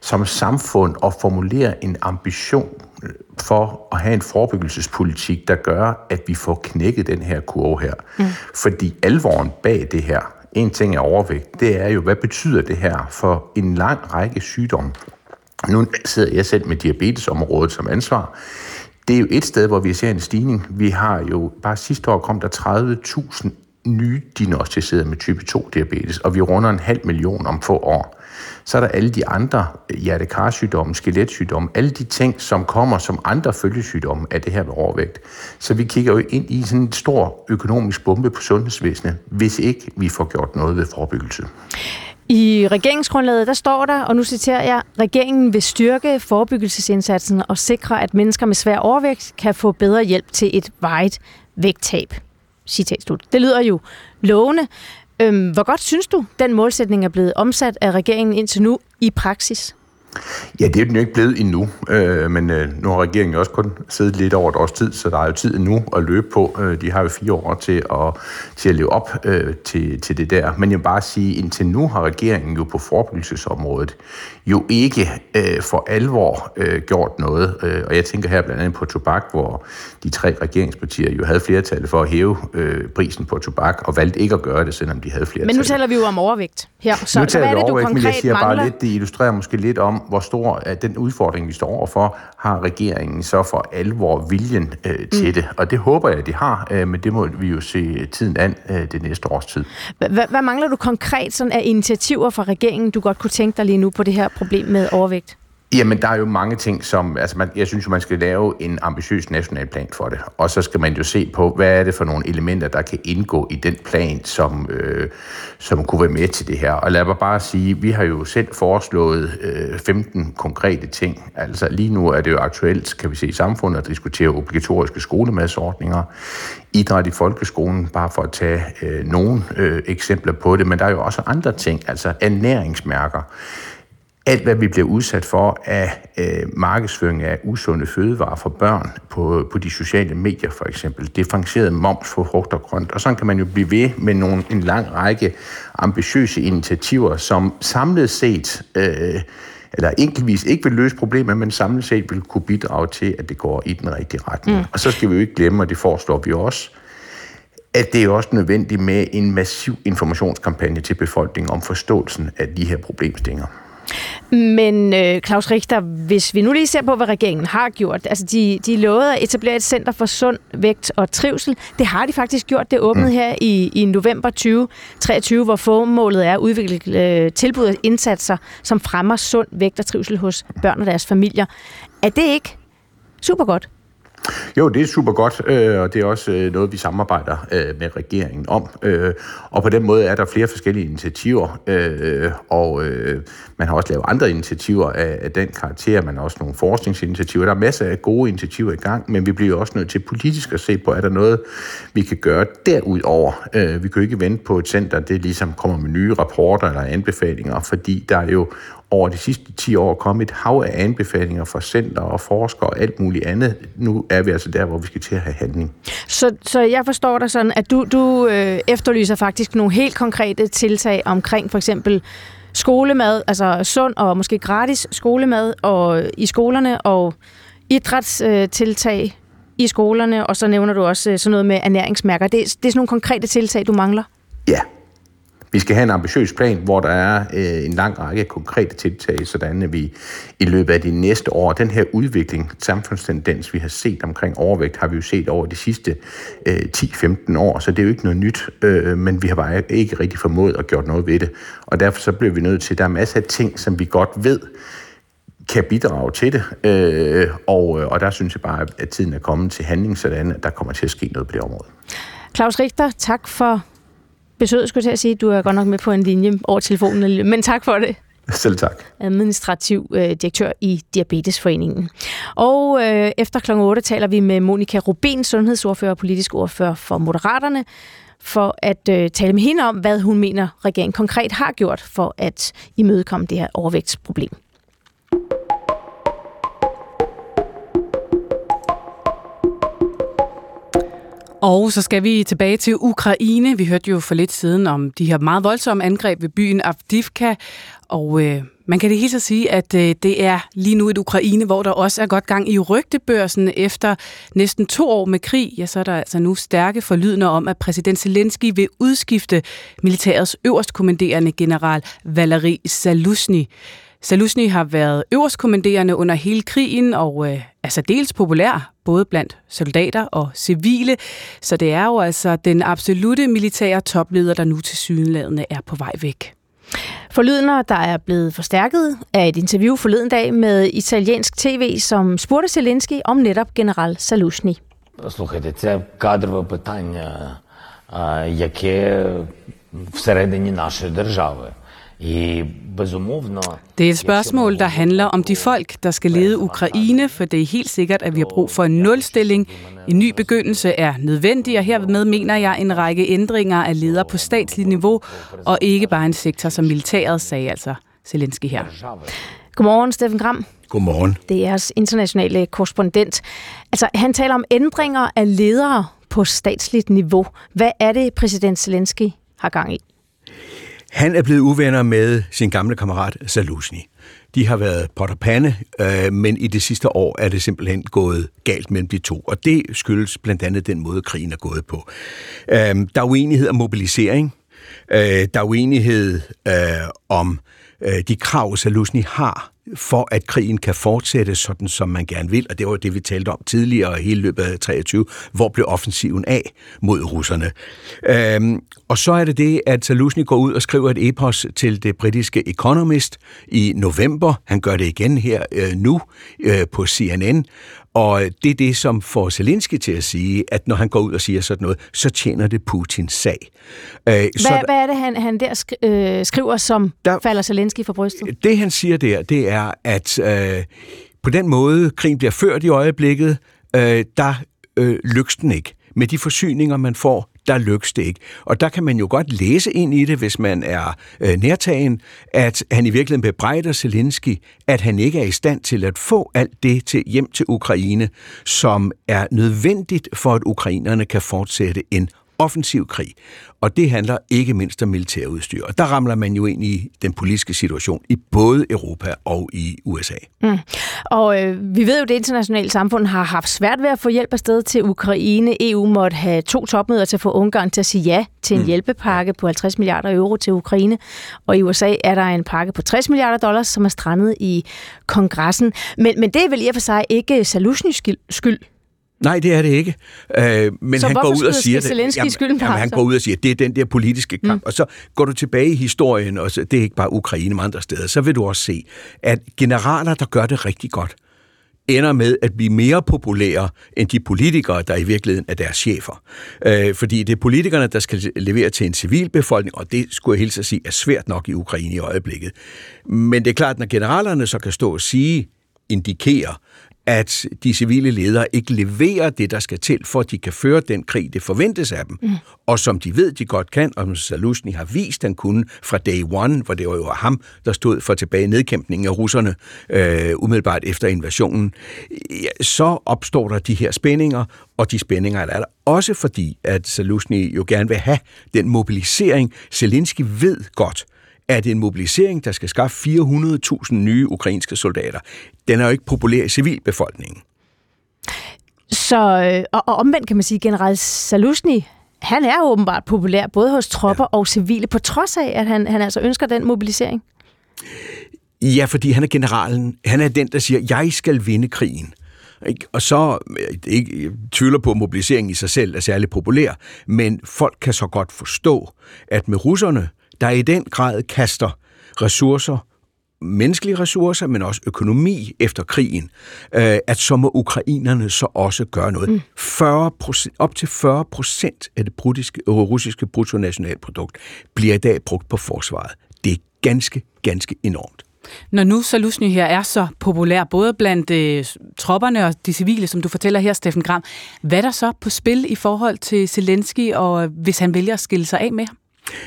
som samfund at formulere en ambition for at have en forebyggelsespolitik, der gør, at vi får knækket den her kurve her. Mm. Fordi alvoren bag det her, en ting er overvægt, det er jo, hvad betyder det her for en lang række sygdomme? Nu sidder jeg selv med diabetesområdet som ansvar. Det er jo et sted, hvor vi ser en stigning. Vi har jo, bare sidste år kom der 30.000 nye diagnostiserede med type 2-diabetes, og vi runder en halv million om få år. Så er der alle de andre hjertekarsygdomme, skeletsygdomme, alle de ting, som kommer som andre følgesygdomme af det her med overvægt. Så vi kigger jo ind i sådan en stor økonomisk bombe på sundhedsvæsenet, hvis ikke vi får gjort noget ved forebyggelse. I regeringsgrundlaget, der står der, og nu citerer jeg, regeringen vil styrke forebyggelsesindsatsen og sikre, at mennesker med svær overvægt kan få bedre hjælp til et vejet vægttab. Citat slut. Det lyder jo lovende. Øhm, hvor godt synes du, den målsætning er blevet omsat af regeringen indtil nu i praksis? Ja, det er den jo ikke blevet endnu, øh, men øh, nu har regeringen også kun siddet lidt over et års tid, så der er jo tid nu at løbe på. Øh, de har jo fire år til at, til at leve op øh, til, til det der. Men jeg vil bare sige, indtil nu har regeringen jo på forebyggelsesområdet jo ikke øh, for alvor øh, gjort noget. Øh, og jeg tænker her blandt andet på tobak, hvor de tre regeringspartier jo havde flertal for at hæve øh, prisen på tobak, og valgte ikke at gøre det, selvom de havde flertal. Men nu taler vi jo om overvægt her. Så nu taler hvad er det, du overvægt, men jeg siger mangler? bare lidt, det illustrerer måske lidt om, hvor stor er den udfordring, vi står overfor, har regeringen så for alvor viljen øh, til mm. det. Og det håber jeg, de har, øh, men det må vi jo se tiden an øh, det næste års tid. Hvad, hvad mangler du konkret sådan af initiativer fra regeringen, du godt kunne tænke dig lige nu på det her problem med overvægt? Jamen, der er jo mange ting, som... Altså, man, jeg synes jo, man skal lave en ambitiøs national plan for det. Og så skal man jo se på, hvad er det for nogle elementer, der kan indgå i den plan, som, øh, som kunne være med til det her. Og lad mig bare sige, vi har jo selv foreslået øh, 15 konkrete ting. Altså, lige nu er det jo aktuelt, kan vi se i samfundet, at diskutere obligatoriske skolemadsordninger, idræt i folkeskolen, bare for at tage øh, nogle øh, eksempler på det. Men der er jo også andre ting, altså ernæringsmærker alt, hvad vi bliver udsat for af øh, markedsføring af usunde fødevarer for børn på, på de sociale medier for eksempel, differentieret moms for frugt og grønt, og sådan kan man jo blive ved med nogle, en lang række ambitiøse initiativer, som samlet set, øh, eller enkeltvis ikke vil løse problemer, men samlet set vil kunne bidrage til, at det går i den rigtige retning. Mm. Og så skal vi jo ikke glemme, og det foreslår vi også, at det er også nødvendigt med en massiv informationskampagne til befolkningen om forståelsen af de her problemstillinger. Men øh, Claus Richter, hvis vi nu lige ser på, hvad regeringen har gjort. Altså, de, de lovede at etablere et center for sund vægt og trivsel. Det har de faktisk gjort. Det åbnede mm. her i, i november 2023, hvor formålet er at udvikle øh, tilbud og indsatser, som fremmer sund vægt og trivsel hos børn og deres familier. Er det ikke super godt? Jo, det er super godt, øh, og det er også øh, noget, vi samarbejder øh, med regeringen om. Øh, og på den måde er der flere forskellige initiativer, øh, og man har også lavet andre initiativer af den karakter. Man har også nogle forskningsinitiativer. Der er masser af gode initiativer i gang, men vi bliver også nødt til politisk at se på, er der noget, vi kan gøre derudover. Vi kan jo ikke vente på et center, det ligesom kommer med nye rapporter eller anbefalinger, fordi der er jo over de sidste 10 år kommet et hav af anbefalinger fra center og forskere og alt muligt andet. Nu er vi altså der, hvor vi skal til at have handling. Så, så jeg forstår dig sådan, at du, du øh, efterlyser faktisk nogle helt konkrete tiltag omkring for eksempel skolemad, altså sund og måske gratis skolemad og i skolerne og idrætstiltag i skolerne, og så nævner du også øh, sådan noget med ernæringsmærker. Det, det er sådan nogle konkrete tiltag, du mangler? Ja, vi skal have en ambitiøs plan, hvor der er øh, en lang række konkrete tiltag, sådan at vi i løbet af de næste år, den her udvikling, samfundstendens, vi har set omkring overvægt, har vi jo set over de sidste øh, 10-15 år, så det er jo ikke noget nyt, øh, men vi har bare ikke rigtig formået at gøre noget ved det. Og derfor så bliver vi nødt til, der er masser af ting, som vi godt ved, kan bidrage til det, øh, og, øh, og der synes jeg bare, at tiden er kommet til handling, sådan at der kommer til at ske noget på det område. Claus Richter, tak for besøget, skulle jeg til at sige. Du er godt nok med på en linje over telefonen, men tak for det. Selv tak. Administrativ øh, direktør i Diabetesforeningen. Og øh, efter kl. 8 taler vi med Monika Rubin, sundhedsordfører og politisk ordfører for Moderaterne, for at øh, tale med hende om, hvad hun mener, regeringen konkret har gjort for at imødekomme det her overvægtsproblem. Og så skal vi tilbage til Ukraine. Vi hørte jo for lidt siden om de her meget voldsomme angreb ved byen Avdivka, og øh, man kan det helt så sige, at øh, det er lige nu et Ukraine, hvor der også er godt gang i rygtebørsen efter næsten to år med krig. Ja, så er der altså nu stærke forlydende om, at præsident Zelensky vil udskifte militærets øverstkommanderende general Valery Zaluzny. Salusny har været øverstkommanderende under hele krigen og øh, er særdeles populær, både blandt soldater og civile. Så det er jo altså den absolute militære topleder, der nu til sydenladende er på vej væk. Forlydende, der er blevet forstærket af et interview forleden dag med italiensk tv, som spurgte Zelensky om netop general Salusny. Слухайте, це кадрове питання, яке всередині нашої держави. Det er et spørgsmål, der handler om de folk, der skal lede Ukraine, for det er helt sikkert, at vi har brug for en nulstilling. En ny begyndelse er nødvendig, og hermed mener jeg en række ændringer af ledere på statsligt niveau, og ikke bare en sektor som militæret, sagde altså Zelensky her. Godmorgen, Steffen Gram. Godmorgen. Det er jeres internationale korrespondent. Altså, han taler om ændringer af ledere på statsligt niveau. Hvad er det, præsident Zelensky har gang i? Han er blevet uvenner med sin gamle kammerat Salusni. De har været pot og pande, øh, men i det sidste år er det simpelthen gået galt mellem de to, og det skyldes blandt andet den måde, krigen er gået på. Øh, der er uenighed om mobilisering, øh, der er uenighed øh, om øh, de krav, Salusny har for at krigen kan fortsætte sådan, som man gerne vil, og det var det, vi talte om tidligere hele løbet af 23, hvor blev offensiven af mod russerne. Øhm, og så er det det, at Salusny går ud og skriver et epos til det britiske Economist i november. Han gør det igen her øh, nu øh, på CNN, og det er det, som får Zelensky til at sige, at når han går ud og siger sådan noget, så tjener det Putins sag. Øh, hvad, så der, hvad er det, han, han der sk- øh, skriver, som der, falder Zelensky for brystet? Det, han siger der, det er, at øh, på den måde, krigen bliver ført i øjeblikket, øh, der øh, lykkes den ikke med de forsyninger, man får, der lykkes det ikke. Og der kan man jo godt læse ind i det, hvis man er øh, nærtagen, at han i virkeligheden bebrejder Zelensky, at han ikke er i stand til at få alt det til hjem til Ukraine, som er nødvendigt for, at ukrainerne kan fortsætte en offensiv krig. Og det handler ikke mindst om militærudstyr. Og der ramler man jo ind i den politiske situation i både Europa og i USA. Mm. Og øh, vi ved jo, at det internationale samfund har haft svært ved at få hjælp afsted til Ukraine. EU måtte have to topmøder til at få Ungarn til at sige ja til en mm. hjælpepakke på 50 milliarder euro til Ukraine. Og i USA er der en pakke på 60 milliarder dollars, som er strandet i kongressen. Men, men det er vel i og for sig ikke Salushnys skyld. Nej, det er det ikke. Øh, men så han går ud og siger det. Jamen, jamen, han går ud og siger, at det er den der politiske kamp. Mm. Og så går du tilbage i historien, og så, det er ikke bare Ukraine, men andre steder, så vil du også se, at generaler, der gør det rigtig godt, ender med at blive mere populære end de politikere, der i virkeligheden er deres chefer. Øh, fordi det er politikerne, der skal levere til en civilbefolkning, og det skulle jeg hilse at sige er svært nok i Ukraine i øjeblikket. Men det er klart, når generalerne så kan stå og sige, indikere, at de civile ledere ikke leverer det, der skal til, for at de kan føre den krig, det forventes af dem. Mm. Og som de ved, de godt kan, og som Salusny har vist, han kunne fra day one, hvor det var jo ham, der stod for tilbage nedkæmpningen af russerne øh, umiddelbart efter invasionen, så opstår der de her spændinger, og de spændinger er der også fordi, at Salusny jo gerne vil have den mobilisering. Zelensky ved godt, er det en mobilisering, der skal skaffe 400.000 nye ukrainske soldater. Den er jo ikke populær i civilbefolkningen. Så, øh, og, og omvendt kan man sige, general Salusny, han er åbenbart populær både hos tropper ja. og civile, på trods af, at han, han altså ønsker den mobilisering. Ja, fordi han er generalen. Han er den, der siger, jeg skal vinde krigen. Og så, øh, ikke, jeg tvivler på, at mobiliseringen i sig selv er særlig populær, men folk kan så godt forstå, at med russerne, der i den grad kaster ressourcer menneskelige ressourcer, men også økonomi efter krigen, øh, at så må ukrainerne så også gøre noget. Mm. 40 op til 40 procent af det brutiske, russiske bruttonationalprodukt bliver i dag brugt på forsvaret. Det er ganske, ganske enormt. Når nu Salusny her er så populær, både blandt øh, tropperne og de civile, som du fortæller her, Steffen Gram, hvad er der så på spil i forhold til Zelensky, og hvis han vælger at skille sig af med ham?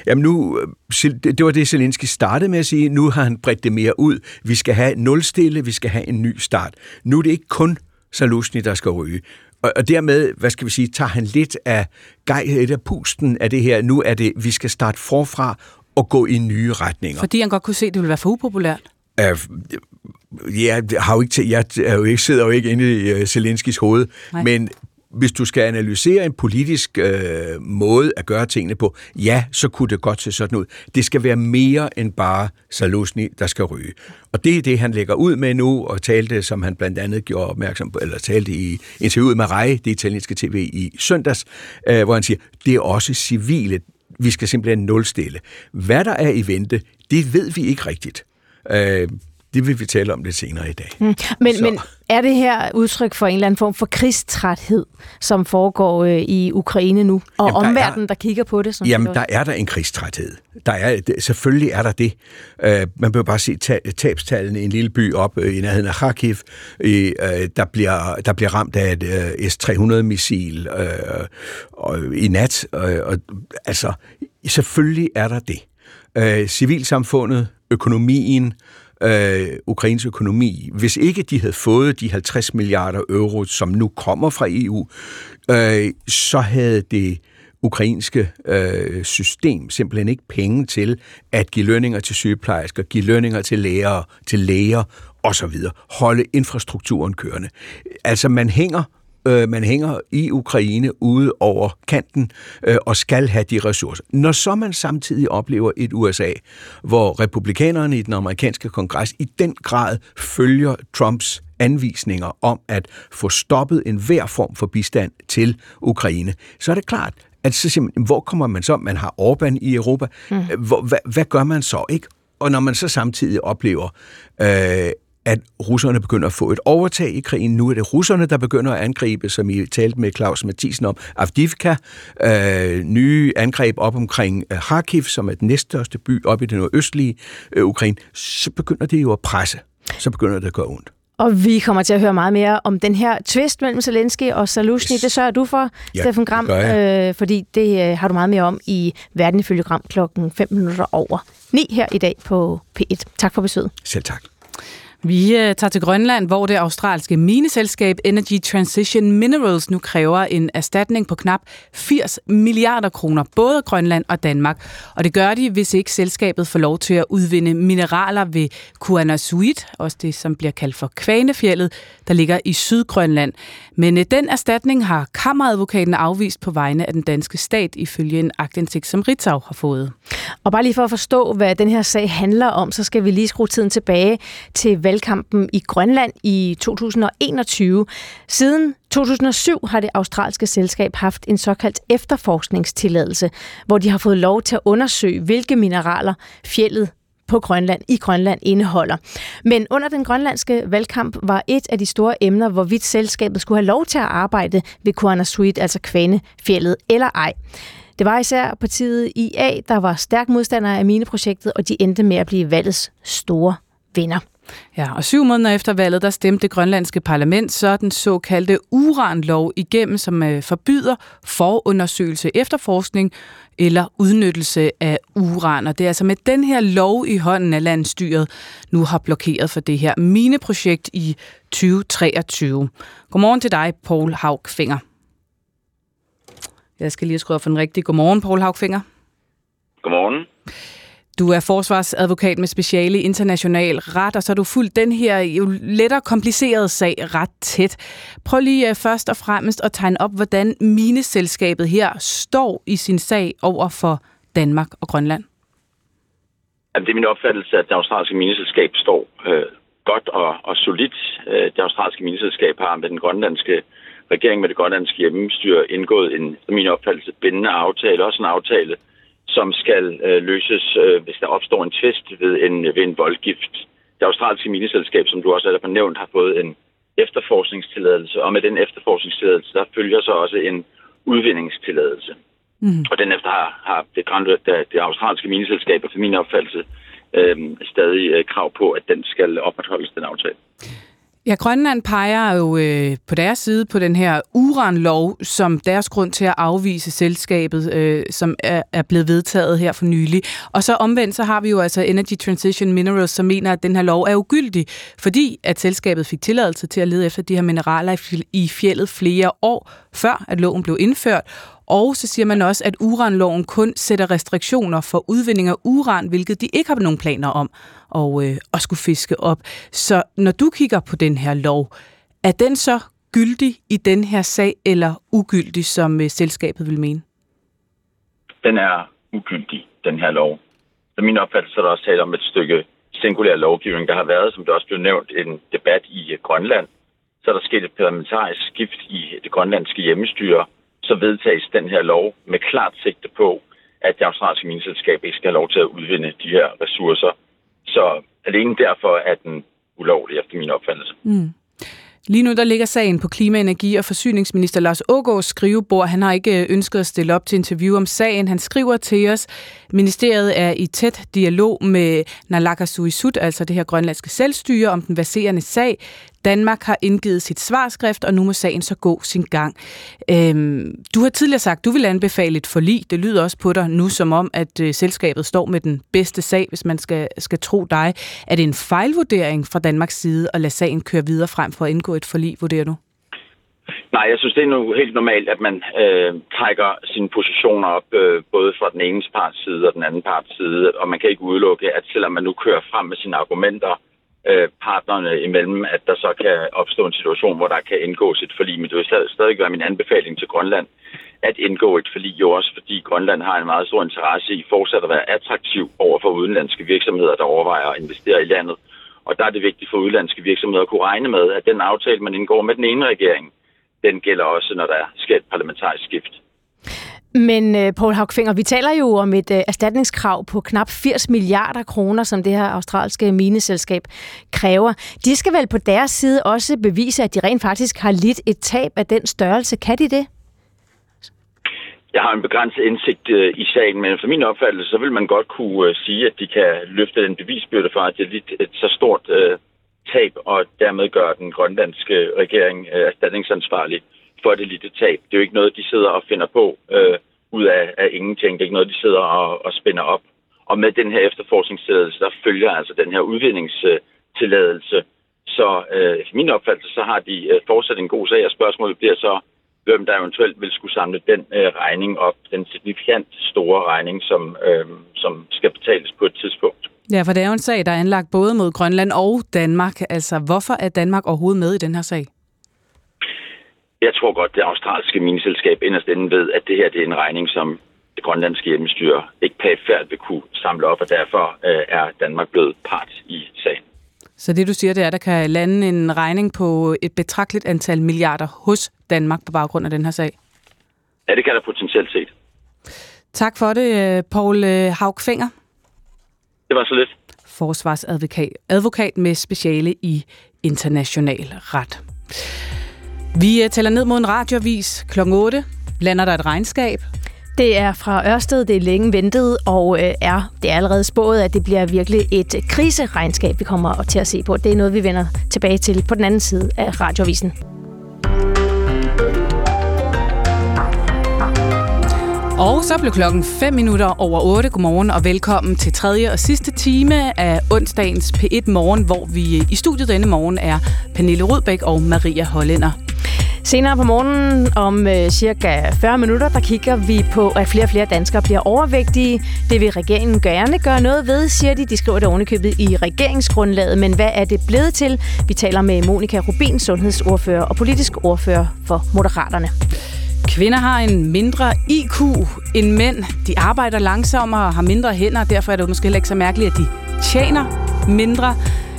Jamen nu, øh, det var det, Zelensky startede med at sige. Nu har han bredt det mere ud. Vi skal have nulstille, vi skal have en ny start. Nu er det ikke kun Salusny, der skal ryge. Og, dermed, hvad skal vi sige, tager han lidt af gejhed af pusten af det her. Nu er det, vi skal starte forfra og gå i nye retninger. Fordi han godt kunne se, at det ville være for upopulært? Uh, jeg, har jo ikke, jeg er jo ikke, sidder jo ikke inde i uh, Zelenskis hoved, Nej. men hvis du skal analysere en politisk øh, måde at gøre tingene på, ja, så kunne det godt se sådan ud. Det skal være mere end bare Salusny, der skal ryge. Og det er det, han lægger ud med nu, og talte, som han blandt andet gjorde opmærksom på, eller talte i interviewet med Rej, det italienske tv i søndags, øh, hvor han siger, det er også civile. Vi skal simpelthen nulstille. Hvad der er i vente, det ved vi ikke rigtigt. Øh, det vil vi tale om lidt senere i dag. Mm. Men, men er det her udtryk for en eller anden form for krigstræthed, som foregår øh, i Ukraine nu? Og jamen, omverdenen, der, er, der kigger på det? Som jamen, der er der en krigstræthed. Der er, det, selvfølgelig er der det. Uh, man behøver bare se ta- tabstallene i en lille by op uh, i nærheden af Kharkiv, uh, der, bliver, der bliver ramt af et uh, S-300-missil uh, uh, i nat. Uh, og, altså, selvfølgelig er der det. Uh, civilsamfundet, økonomien, øh, øh, Ukraines økonomi, hvis ikke de havde fået de 50 milliarder euro, som nu kommer fra EU, øh, så havde det ukrainske øh, system simpelthen ikke penge til at give lønninger til sygeplejersker, give lønninger til lærere, til læger osv. Holde infrastrukturen kørende. Altså man hænger øh, man hænger i Ukraine ude over kanten øh, og skal have de ressourcer. Når så man samtidig oplever et USA, hvor republikanerne i den amerikanske kongres i den grad følger Trumps anvisninger om at få stoppet enhver form for bistand til Ukraine, så er det klart, at så man, hvor kommer man så? Man har Orbán i Europa. Mm. Hvor, hvad, hvad gør man så, ikke? Og når man så samtidig oplever, øh, at russerne begynder at få et overtag i krigen. Nu er det russerne, der begynder at angribe, som I talte med Claus Mathisen om, Avdivka, øh, nye angreb op omkring øh, Kharkiv, som er den næststørste by op i det nordøstlige øh, Ukraine. Så begynder det jo at presse. Så begynder det at gøre ondt. Og vi kommer til at høre meget mere om den her twist mellem Zelensky og Saluzhny. Yes. Det sørger du for, Ja, Steffen Gram, det øh, fordi det øh, har du meget mere om i Verden ifølge Gram klokken 5 minutter over 9 her i dag på P1. Tak for besøget. Selv tak. Vi øh, tager til Grønland, hvor det australske mineselskab Energy Transition Minerals nu kræver en erstatning på knap 80 milliarder kroner, både Grønland og Danmark. Og det gør de, hvis ikke selskabet får lov til at udvinde mineraler ved Kuanasuit, også det, som bliver kaldt for Kvanefjellet, der ligger i Sydgrønland. Men øh, den erstatning har kammeradvokaten afvist på vegne af den danske stat, ifølge en agtindsigt, som Ritzau har fået. Og bare lige for at forstå, hvad den her sag handler om, så skal vi lige skrue tiden tilbage til valgkampen i Grønland i 2021. Siden 2007 har det australske selskab haft en såkaldt efterforskningstilladelse, hvor de har fået lov til at undersøge, hvilke mineraler fjellet på Grønland i Grønland indeholder. Men under den grønlandske valgkamp var et af de store emner, hvorvidt selskabet skulle have lov til at arbejde ved Kuanasuit, altså Kvanefjellet, eller ej. Det var især partiet IA, der var stærk modstander af mineprojektet, og de endte med at blive valgets store vinder. Ja, og syv måneder efter valget, der stemte det grønlandske parlament så den såkaldte uranlov igennem, som øh, forbyder forundersøgelse, efterforskning eller udnyttelse af uran. Og det er altså med den her lov i hånden, at landstyret nu har blokeret for det her mineprojekt i 2023. Godmorgen til dig, Paul Haugfinger. Jeg skal lige skrive for den rigtige. Godmorgen, Paul Haugfinger. Godmorgen. Du er forsvarsadvokat med speciale i international ret, og så har du fulgt den her jo lettere komplicerede sag ret tæt. Prøv lige øh, først og fremmest at tegne op, hvordan mineselskabet her står i sin sag over for Danmark og Grønland. Jamen, det er min opfattelse, at det australske mineselskab står øh, godt og, og solidt. Øh, det australske mineselskab har med den grønlandske regering, med det grønlandske hjemmestyre, indgået en, min opfattelse, bindende aftale. Også en aftale, som skal øh, løses, øh, hvis der opstår en tvist ved en, ved en voldgift. Det australske mineselskab, som du også har nævnt, har fået en efterforskningstilladelse, og med den efterforskningstilladelse, der følger så også en udvindingstilladelse. Mm. Og den efter har, har det, det, det australske mineselskab, efter min opfattelse, øh, stadig øh, krav på, at den skal opretholdes, den aftale. Ja, Grønland peger jo øh, på deres side på den her uranlov som deres grund til at afvise selskabet, øh, som er, er blevet vedtaget her for nylig. Og så omvendt, så har vi jo altså Energy Transition Minerals, som mener, at den her lov er ugyldig, fordi at selskabet fik tilladelse til at lede efter de her mineraler i fjellet flere år før, at loven blev indført. Og så siger man også, at uranloven kun sætter restriktioner for udvinding af uran, hvilket de ikke har nogen planer om at, øh, at skulle fiske op. Så når du kigger på den her lov, er den så gyldig i den her sag, eller ugyldig, som øh, selskabet vil mene? Den er ugyldig, den her lov. Så min opfattelse er der også tale om et stykke singulær lovgivning. Der har været, som det også blev nævnt, en debat i Grønland. Så er der sket et parlamentarisk skift i det grønlandske hjemmestyre, så vedtages den her lov med klart sigte på, at det australske mineselskab ikke skal have lov til at udvinde de her ressourcer. Så alene derfor er den ulovlig, efter min opfattelse. Mm. Lige nu der ligger sagen på klima-, energi- og forsyningsminister Lars Ågaards skrivebord. Han har ikke øh, ønsket at stille op til interview om sagen. Han skriver til os, ministeriet er i tæt dialog med Nalakkersuisut, altså det her grønlandske selvstyre, om den baserende sag. Danmark har indgivet sit svarskrift, og nu må sagen så gå sin gang. Øhm, du har tidligere sagt, at du vil anbefale et forlig. Det lyder også på dig nu som om, at øh, selskabet står med den bedste sag, hvis man skal, skal tro dig. Er det en fejlvurdering fra Danmarks side at lade sagen køre videre frem for at indgå et forlig, vurderer du? Nej, jeg synes, det er nu helt normalt, at man øh, trækker sine positioner op, øh, både fra den ene parts side og den anden parts side, og man kan ikke udelukke, at selvom man nu kører frem med sine argumenter, øh, partnerne imellem, at der så kan opstå en situation, hvor der kan indgås et forlig. Men det vil stadig være min anbefaling til Grønland at indgå et forlig, jo også fordi Grønland har en meget stor interesse i fortsat at være attraktiv over for udenlandske virksomheder, der overvejer at investere i landet. Og der er det vigtigt for udenlandske virksomheder at kunne regne med, at den aftale, man indgår med den ene regering, den gælder også, når der sker et parlamentarisk skift. Men øh, Paul Haugfinger, vi taler jo om et øh, erstatningskrav på knap 80 milliarder kroner, som det her australske mineselskab kræver. De skal vel på deres side også bevise, at de rent faktisk har lidt et tab af den størrelse. Kan de det? Jeg har en begrænset indsigt øh, i sagen, men for min opfattelse, så vil man godt kunne øh, sige, at de kan løfte den bevisbyrde for, at det er lidt et så stort øh, tab, og dermed gøre den grønlandske regering øh, erstatningsansvarlig for det lille tab. Det er jo ikke noget, de sidder og finder på øh, ud af, af ingenting. Det er ikke noget, de sidder og, og spænder op. Og med den her efterforskningstilladelse, der følger altså den her udvindingstilladelse. Så øh, i min opfattelse, så har de øh, fortsat en god sag, og spørgsmålet bliver så, hvem der eventuelt vil skulle samle den øh, regning op, den signifikant store regning, som, øh, som skal betales på et tidspunkt. Ja, for det er jo en sag, der er anlagt både mod Grønland og Danmark. Altså, hvorfor er Danmark overhovedet med i den her sag? Jeg tror godt, det australske mineselskab inderst inden ved, at det her det er en regning, som det grønlandske hjemmestyre ikke pæfærd vil kunne samle op, og derfor øh, er Danmark blevet part i sagen. Så det du siger, det er, at der kan lande en regning på et betragteligt antal milliarder hos Danmark på baggrund af den her sag? Ja, det kan der potentielt set. Tak for det, øh, Paul øh, Haugfinger. Det var så lidt. Forsvarsadvokat advokat med speciale i international ret. Vi øh, tæller ned mod en radiovis kl. 8. Lander der et regnskab? Det er fra Ørsted, det er længe ventet, og øh, er, det er allerede spået, at det bliver virkelig et kriseregnskab, vi kommer til at se på. Det er noget, vi vender tilbage til på den anden side af radiovisen. Og så blev klokken 5 minutter over 8. Godmorgen og velkommen til tredje og sidste time af onsdagens P1 Morgen, hvor vi i studiet denne morgen er Pernille Rudbæk og Maria Hollænder. Senere på morgenen om øh, cirka 40 minutter, der kigger vi på, at flere og flere danskere bliver overvægtige. Det vil regeringen gerne gøre noget ved, siger de. De skriver det ovenikøbet i regeringsgrundlaget. Men hvad er det blevet til? Vi taler med Monika Rubin, sundhedsordfører og politisk ordfører for Moderaterne. Kvinder har en mindre IQ end mænd. De arbejder langsommere og har mindre hænder, og derfor er det måske heller ikke så mærkeligt, at de tjener mindre.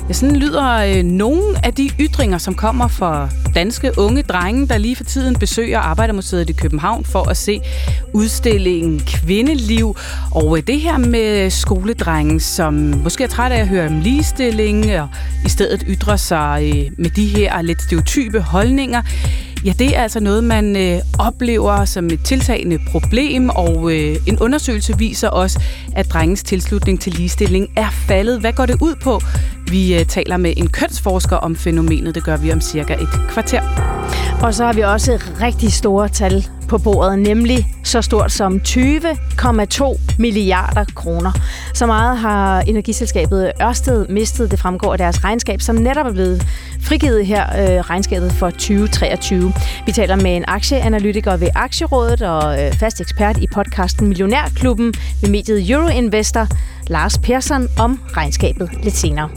Ja, sådan lyder øh, nogle af de ytringer, som kommer fra danske unge drenge, der lige for tiden besøger Arbejdermuseet i København for at se udstillingen Kvindeliv. Og øh, det her med skoledrenge, som måske er træt af at høre om ligestilling, og i stedet ytrer sig øh, med de her lidt stereotype holdninger, Ja, det er altså noget, man øh, oplever som et tiltagende problem, og øh, en undersøgelse viser også, at drengens tilslutning til ligestilling er faldet. Hvad går det ud på? Vi øh, taler med en kønsforsker om fænomenet. Det gør vi om cirka et kvarter. Og så har vi også rigtig store tal på bordet, nemlig så stort som 20,2 milliarder kroner. Så meget har energiselskabet Ørsted mistet, det fremgår af deres regnskab, som netop er blevet frigivet her, øh, regnskabet for 2023. Vi taler med en aktieanalytiker ved Aktierådet og øh, fast ekspert i podcasten Millionærklubben ved mediet Euroinvestor, Lars Persson, om regnskabet lidt senere.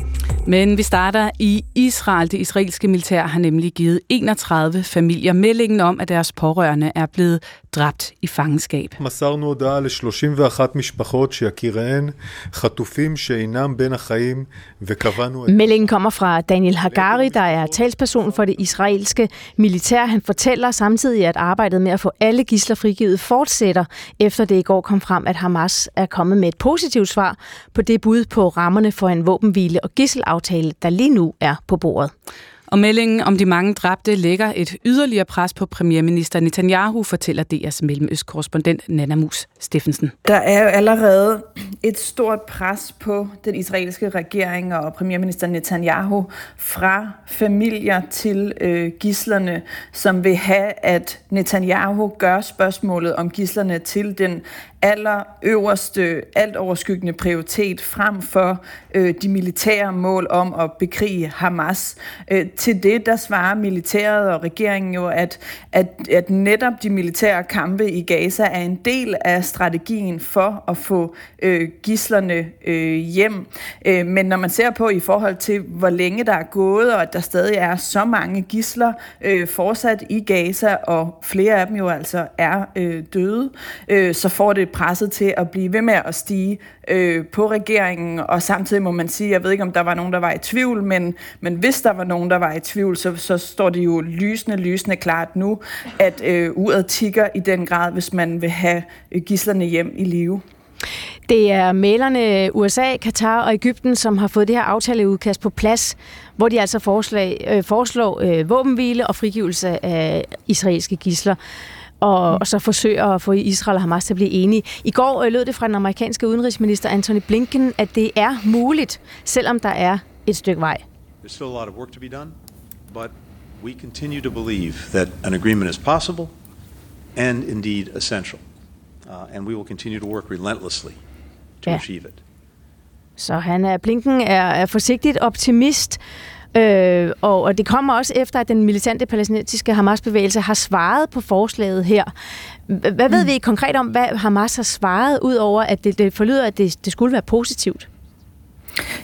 Men vi starter i Israel. Det israelske militær har nemlig givet 31 familier meldingen om, at deres pårørende er blevet dræbt i fangenskab. מסרנו הודעה ל-31 משפחות שיקיריהן חטופים שאינם בין החיים וקבענו... Meldingen kommer fra Daniel Hagari, der er talsperson for det israelske militær. Han fortæller samtidig, at arbejdet med at få alle gisler frigivet fortsætter, efter det i går kom frem, at Hamas er kommet med et positivt svar på det bud på rammerne for en våbenhvile og gisselaftale, der lige nu er på bordet. Og meldingen om de mange dræbte lægger et yderligere pres på premierminister Netanyahu, fortæller DR's mellemøstkorrespondent Nana Mus Steffensen. Der er jo allerede et stort pres på den israelske regering og premierminister Netanyahu fra familier til øh, gislerne, som vil have, at Netanyahu gør spørgsmålet om gislerne til den allerøverste, alt overskyggende prioritet frem for øh, de militære mål om at bekrige Hamas. Øh, til det, der svarer militæret og regeringen jo, at, at, at netop de militære kampe i Gaza er en del af strategien for at få øh, gislerne øh, hjem. Øh, men når man ser på i forhold til, hvor længe der er gået, og at der stadig er så mange gisler øh, fortsat i Gaza, og flere af dem jo altså er øh, døde, øh, så får det presset til at blive ved med at stige øh, på regeringen, og samtidig må man sige, jeg ved ikke, om der var nogen, der var i tvivl, men, men hvis der var nogen, der var i tvivl, så, så står det jo lysende, lysende klart nu, at øh, uret tigger i den grad, hvis man vil have øh, gislerne hjem i live. Det er malerne USA, Katar og Ægypten, som har fået det her aftaleudkast på plads, hvor de altså forslag, øh, foreslår øh, våbenhvile og frigivelse af israelske gisler og, og så forsøger at få Israel og Hamas til at blive enige. I går øh, lød det fra den amerikanske udenrigsminister Antony Blinken, at det er muligt, selvom der er et stykke vej. There's still a lot of work to be done, but we continue to believe that an agreement is possible and indeed essential. Uh, and we will continue to work relentlessly to Ja. achieve it. Så han er, Blinken er, er forsigtigt optimist, øh, og, og det kommer også efter, at den militante palæstinensiske Hamas-bevægelse har svaret på forslaget her. Hvad ved vi konkret om, hvad Hamas har svaret, udover at det, det forlyder, at det, det skulle være positivt?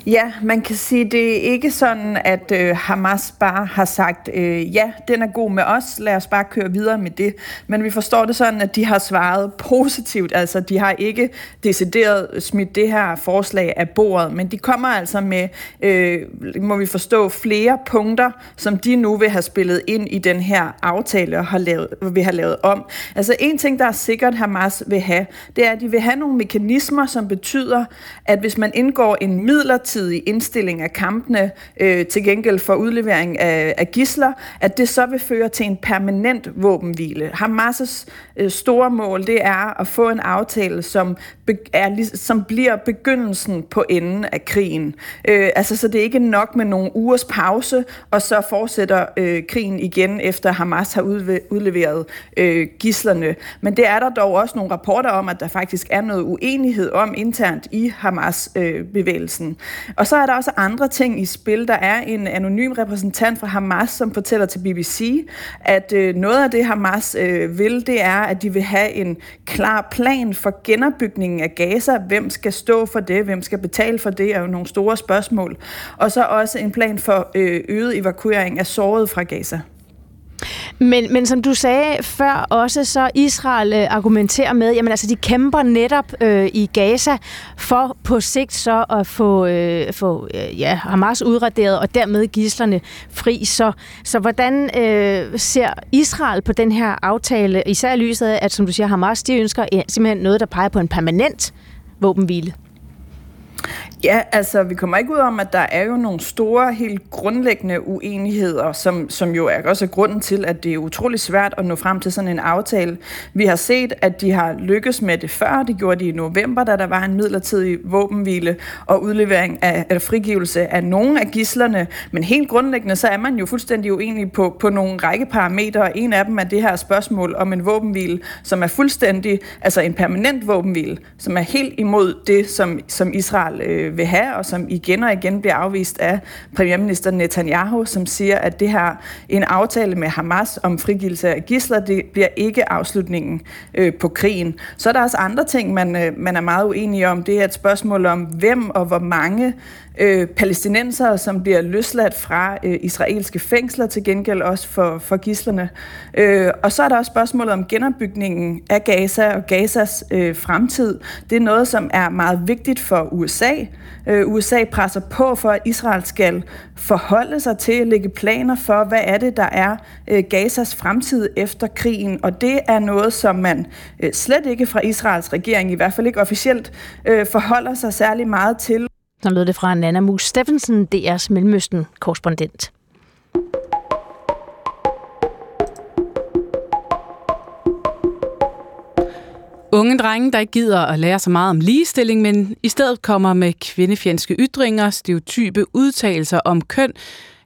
Ja, man kan sige, det er ikke sådan, at øh, Hamas bare har sagt, øh, ja, den er god med os, lad os bare køre videre med det. Men vi forstår det sådan, at de har svaret positivt, altså de har ikke decideret smidt det her forslag af bordet, men de kommer altså med, øh, må vi forstå, flere punkter, som de nu vil have spillet ind i den her aftale og har lavet, vil have lavet om. Altså en ting, der er sikkert Hamas vil have, det er, at de vil have nogle mekanismer, som betyder, at hvis man indgår en midlertidig indstilling af kampene øh, til gengæld for udlevering af, af gisler, at det så vil føre til en permanent våbenhvile. Hamas' øh, store mål, det er at få en aftale, som, be, er, som bliver begyndelsen på enden af krigen. Øh, altså, så det er ikke nok med nogle ugers pause, og så fortsætter øh, krigen igen, efter Hamas har udleveret øh, gislerne. Men det er der dog også nogle rapporter om, at der faktisk er noget uenighed om internt i Hamas-bevægelsen. Øh, og så er der også andre ting i spil. Der er en anonym repræsentant fra Hamas, som fortæller til BBC, at øh, noget af det Hamas øh, vil, det er, at de vil have en klar plan for genopbygningen af Gaza. Hvem skal stå for det? Hvem skal betale for det? er jo nogle store spørgsmål. Og så også en plan for øh, øget evakuering af såret fra Gaza. Men, men som du sagde før også, så Israel øh, argumenterer med, jamen altså de kæmper netop øh, i Gaza for på sigt så at få, øh, få øh, ja, Hamas udraderet og dermed gislerne fri. Så, så hvordan øh, ser Israel på den her aftale, især i lyset af, at som du siger, Hamas de ønsker ja, simpelthen noget, der peger på en permanent våbenhvile? Ja, altså vi kommer ikke ud om, at der er jo nogle store, helt grundlæggende uenigheder, som, som jo er også grunden til, at det er utrolig svært at nå frem til sådan en aftale. Vi har set, at de har lykkes med det før. Det gjorde de i november, da der var en midlertidig våbenhvile og udlevering af, eller frigivelse af nogle af gislerne. Men helt grundlæggende, så er man jo fuldstændig uenig på, på nogle række parametre. En af dem er det her spørgsmål om en våbenhvile, som er fuldstændig, altså en permanent våbenhvile, som er helt imod det, som, som Israel øh, vil have, og som igen og igen bliver afvist af premierminister Netanyahu, som siger, at det her en aftale med Hamas om frigivelse af gisler, det bliver ikke afslutningen øh, på krigen. Så er der også andre ting, man, øh, man er meget uenige om. Det er et spørgsmål om, hvem og hvor mange øh, palæstinensere, som bliver løsladt fra øh, israelske fængsler, til gengæld også for, for gislerne. Øh, og så er der også spørgsmålet om genopbygningen af Gaza og Gazas øh, fremtid. Det er noget, som er meget vigtigt for USA. Øh, USA presser på for, at Israel skal forholde sig til at lægge planer for, hvad er det, der er øh, Gazas fremtid efter krigen. Og det er noget, som man øh, slet ikke fra Israels regering, i hvert fald ikke officielt, øh, forholder sig særlig meget til. Så lød det fra Nana Mus Steffensen, DR's Mellemøsten-korrespondent. Unge drenge, der ikke gider at lære så meget om ligestilling, men i stedet kommer med kvindefjendske ytringer, stereotype udtalelser om køn.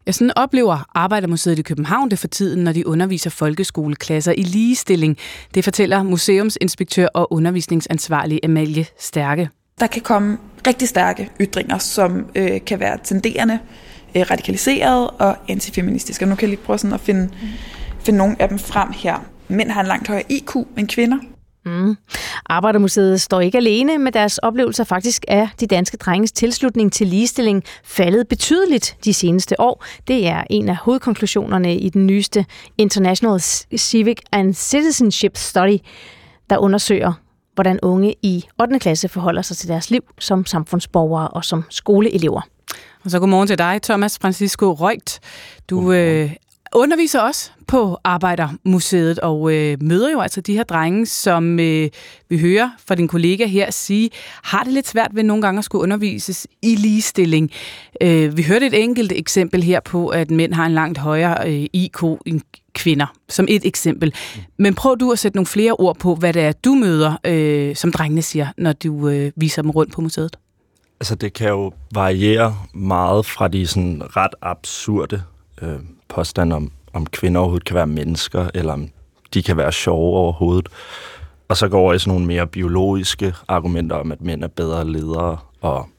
Jeg sådan oplever Arbejdermuseet i København det for tiden, når de underviser folkeskoleklasser i ligestilling. Det fortæller museumsinspektør og undervisningsansvarlig Amalie Stærke. Der kan komme rigtig stærke ytringer, som øh, kan være tenderende, øh, radikaliseret og antifeministiske. Og nu kan jeg lige prøve sådan at finde, mm. finde nogle af dem frem her. Mænd har en langt højere IQ end kvinder. Mm. Arbejdermuseet står ikke alene med deres oplevelser. Faktisk er de danske drenges tilslutning til ligestilling faldet betydeligt de seneste år. Det er en af hovedkonklusionerne i den nyeste International Civic and Citizenship Study, der undersøger, hvordan unge i 8. klasse forholder sig til deres liv som samfundsborgere og som skoleelever. Og så godmorgen til dig, Thomas Francisco Reugt. Du øh, underviser også på Arbejdermuseet og øh, møder jo altså de her drenge, som øh, vi hører fra din kollega her sige, har det lidt svært ved nogle gange at skulle undervises i ligestilling. Øh, vi hørte et enkelt eksempel her på, at mænd har en langt højere øh, IQ kvinder, som et eksempel. Men prøv du at sætte nogle flere ord på, hvad det er, du møder, øh, som drengene siger, når du øh, viser dem rundt på museet. Altså, det kan jo variere meget fra de sådan ret absurde øh, påstande om, om kvinder overhovedet kan være mennesker, eller om de kan være sjove overhovedet. Og så går over i sådan nogle mere biologiske argumenter om, at mænd er bedre ledere og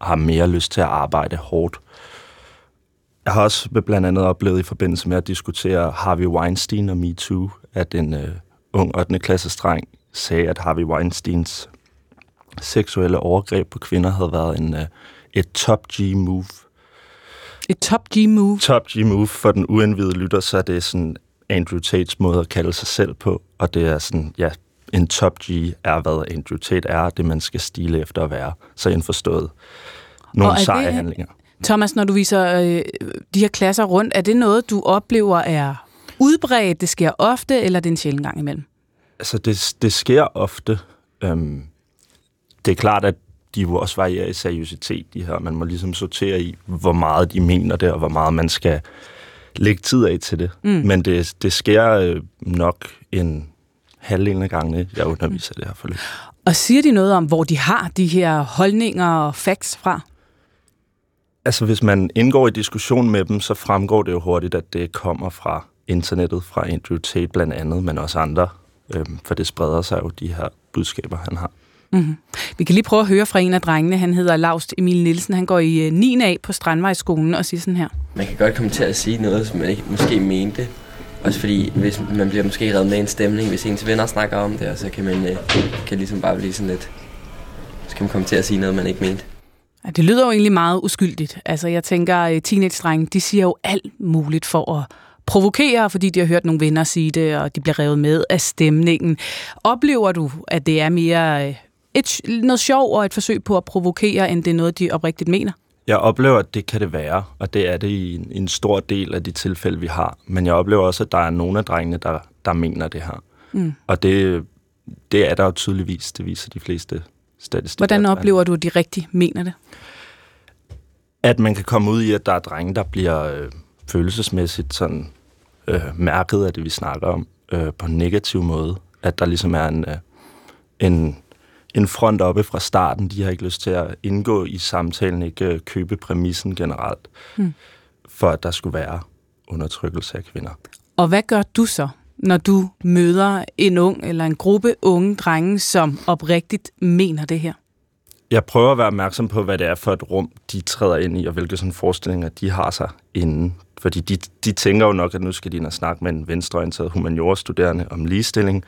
har mere lyst til at arbejde hårdt. Jeg har også blandt andet oplevet i forbindelse med at diskutere Harvey Weinstein og MeToo, at en øh, ung 8. klasses dreng sagde, at Harvey Weinsteins seksuelle overgreb på kvinder havde været en, øh, et top G-move. Et top G-move? Top G-move. For den uindvidede lytter, så er det sådan Andrew Tates måde at kalde sig selv på, og det er sådan, ja, en top G er, hvad Andrew Tate er, det man skal stile efter at være. Så indforstået nogle seje handlinger. Thomas, når du viser øh, de her klasser rundt, er det noget, du oplever er udbredt, det sker ofte, eller er det en sjældent gang imellem? Altså, det, det sker ofte. Øhm, det er klart, at de jo også varierer i seriøsitet, de her. Man må ligesom sortere i, hvor meget de mener det, og hvor meget man skal lægge tid af til det. Mm. Men det, det sker øh, nok en halvdelen af gangene, jeg underviser det her forløb. Og siger de noget om, hvor de har de her holdninger og facts fra? Altså, hvis man indgår i diskussion med dem, så fremgår det jo hurtigt, at det kommer fra internettet, fra Andrew Tate blandt andet, men også andre, øhm, for det spreder sig jo de her budskaber, han har. Mm-hmm. Vi kan lige prøve at høre fra en af drengene. Han hedder Laust Emil Nielsen. Han går i 9. Øh, A på Strandvejsskolen og siger sådan her. Man kan godt komme til at sige noget, som man ikke måske mente. Også fordi, hvis man bliver måske reddet med en stemning, hvis ens venner snakker om det, og så kan man øh, kan ligesom bare blive sådan lidt... Så kan man komme til at sige noget, man ikke mente. Det lyder jo egentlig meget uskyldigt. Altså, jeg tænker, øh, teenage de siger jo alt muligt for at provokere, fordi de har hørt nogle venner sige det, og de bliver revet med af stemningen. Oplever du, at det er mere et, noget sjov og et forsøg på at provokere, end det er noget, de oprigtigt mener? Jeg oplever, at det kan det være, og det er det i en, en stor del af de tilfælde, vi har. Men jeg oplever også, at der er nogle af drengene, der, der mener det her. Mm. Og det, det er der jo tydeligvis, det viser de fleste statistikker. Hvordan oplever du, at de rigtig mener det? At man kan komme ud i, at der er drenge, der bliver øh, følelsesmæssigt sådan, øh, mærket af det, vi snakker om, øh, på en negativ måde. At der ligesom er en, øh, en en front oppe fra starten. De har ikke lyst til at indgå i samtalen, ikke øh, købe præmissen generelt, hmm. for at der skulle være undertrykkelse af kvinder. Og hvad gør du så, når du møder en ung eller en gruppe unge drenge, som oprigtigt mener det her? Jeg prøver at være opmærksom på, hvad det er for et rum, de træder ind i, og hvilke sådan forestillinger de har sig inden. Fordi de, de tænker jo nok, at nu skal de ind og snakke med en venstreorienteret humaniorstuderende om ligestilling,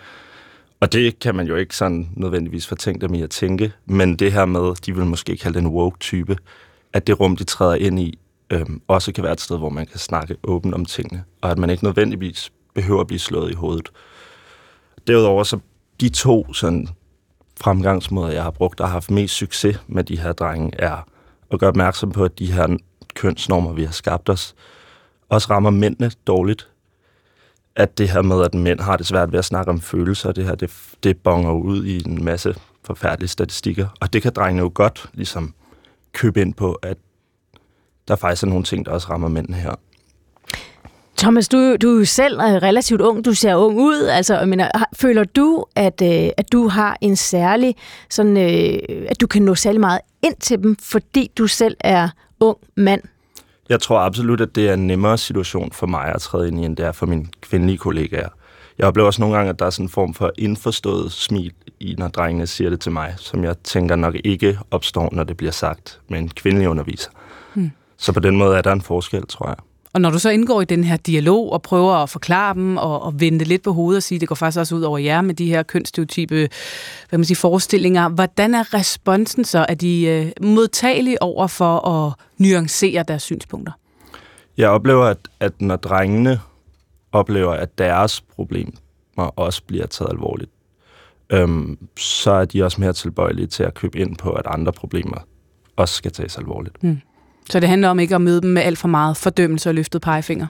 og det kan man jo ikke sådan nødvendigvis fortænke dem i at tænke, men det her med, de vil måske kalde den en woke-type, at det rum, de træder ind i, øhm, også kan være et sted, hvor man kan snakke åbent om tingene, og at man ikke nødvendigvis behøver at blive slået i hovedet. Derudover så de to sådan fremgangsmåder, jeg har brugt, og har haft mest succes med de her drenge, er at gøre opmærksom på, at de her kønsnormer, vi har skabt os, også rammer mændene dårligt at det her med, at mænd har det svært ved at snakke om følelser, det her, det, det bonger ud i en masse forfærdelige statistikker. Og det kan drengene jo godt ligesom købe ind på, at der faktisk er nogle ting, der også rammer mændene her. Thomas, du, du er selv relativt ung, du ser ung ud. Altså, jeg mener, føler du, at, øh, at du har en særlig, sådan, øh, at du kan nå særlig meget ind til dem, fordi du selv er ung mand? Jeg tror absolut, at det er en nemmere situation for mig at træde ind i, end det er for mine kvindelige kollegaer. Jeg oplever også nogle gange, at der er sådan en form for indforstået smil i, når drengene siger det til mig, som jeg tænker nok ikke opstår, når det bliver sagt med en kvindelig underviser. Hmm. Så på den måde er der en forskel, tror jeg. Og når du så indgår i den her dialog og prøver at forklare dem og, og vende lidt på hovedet og sige, det går faktisk også ud over jer med de her kønsstereotype hvad man siger, forestillinger, hvordan er responsen så? Er de øh, modtagelige over for at nuancere deres synspunkter? Jeg oplever, at, at når drengene oplever, at deres problemer også bliver taget alvorligt, øhm, så er de også mere tilbøjelige til at købe ind på, at andre problemer også skal tages alvorligt. Mm. Så det handler om ikke at møde dem med alt for meget fordømmelse og løftet pegefinger?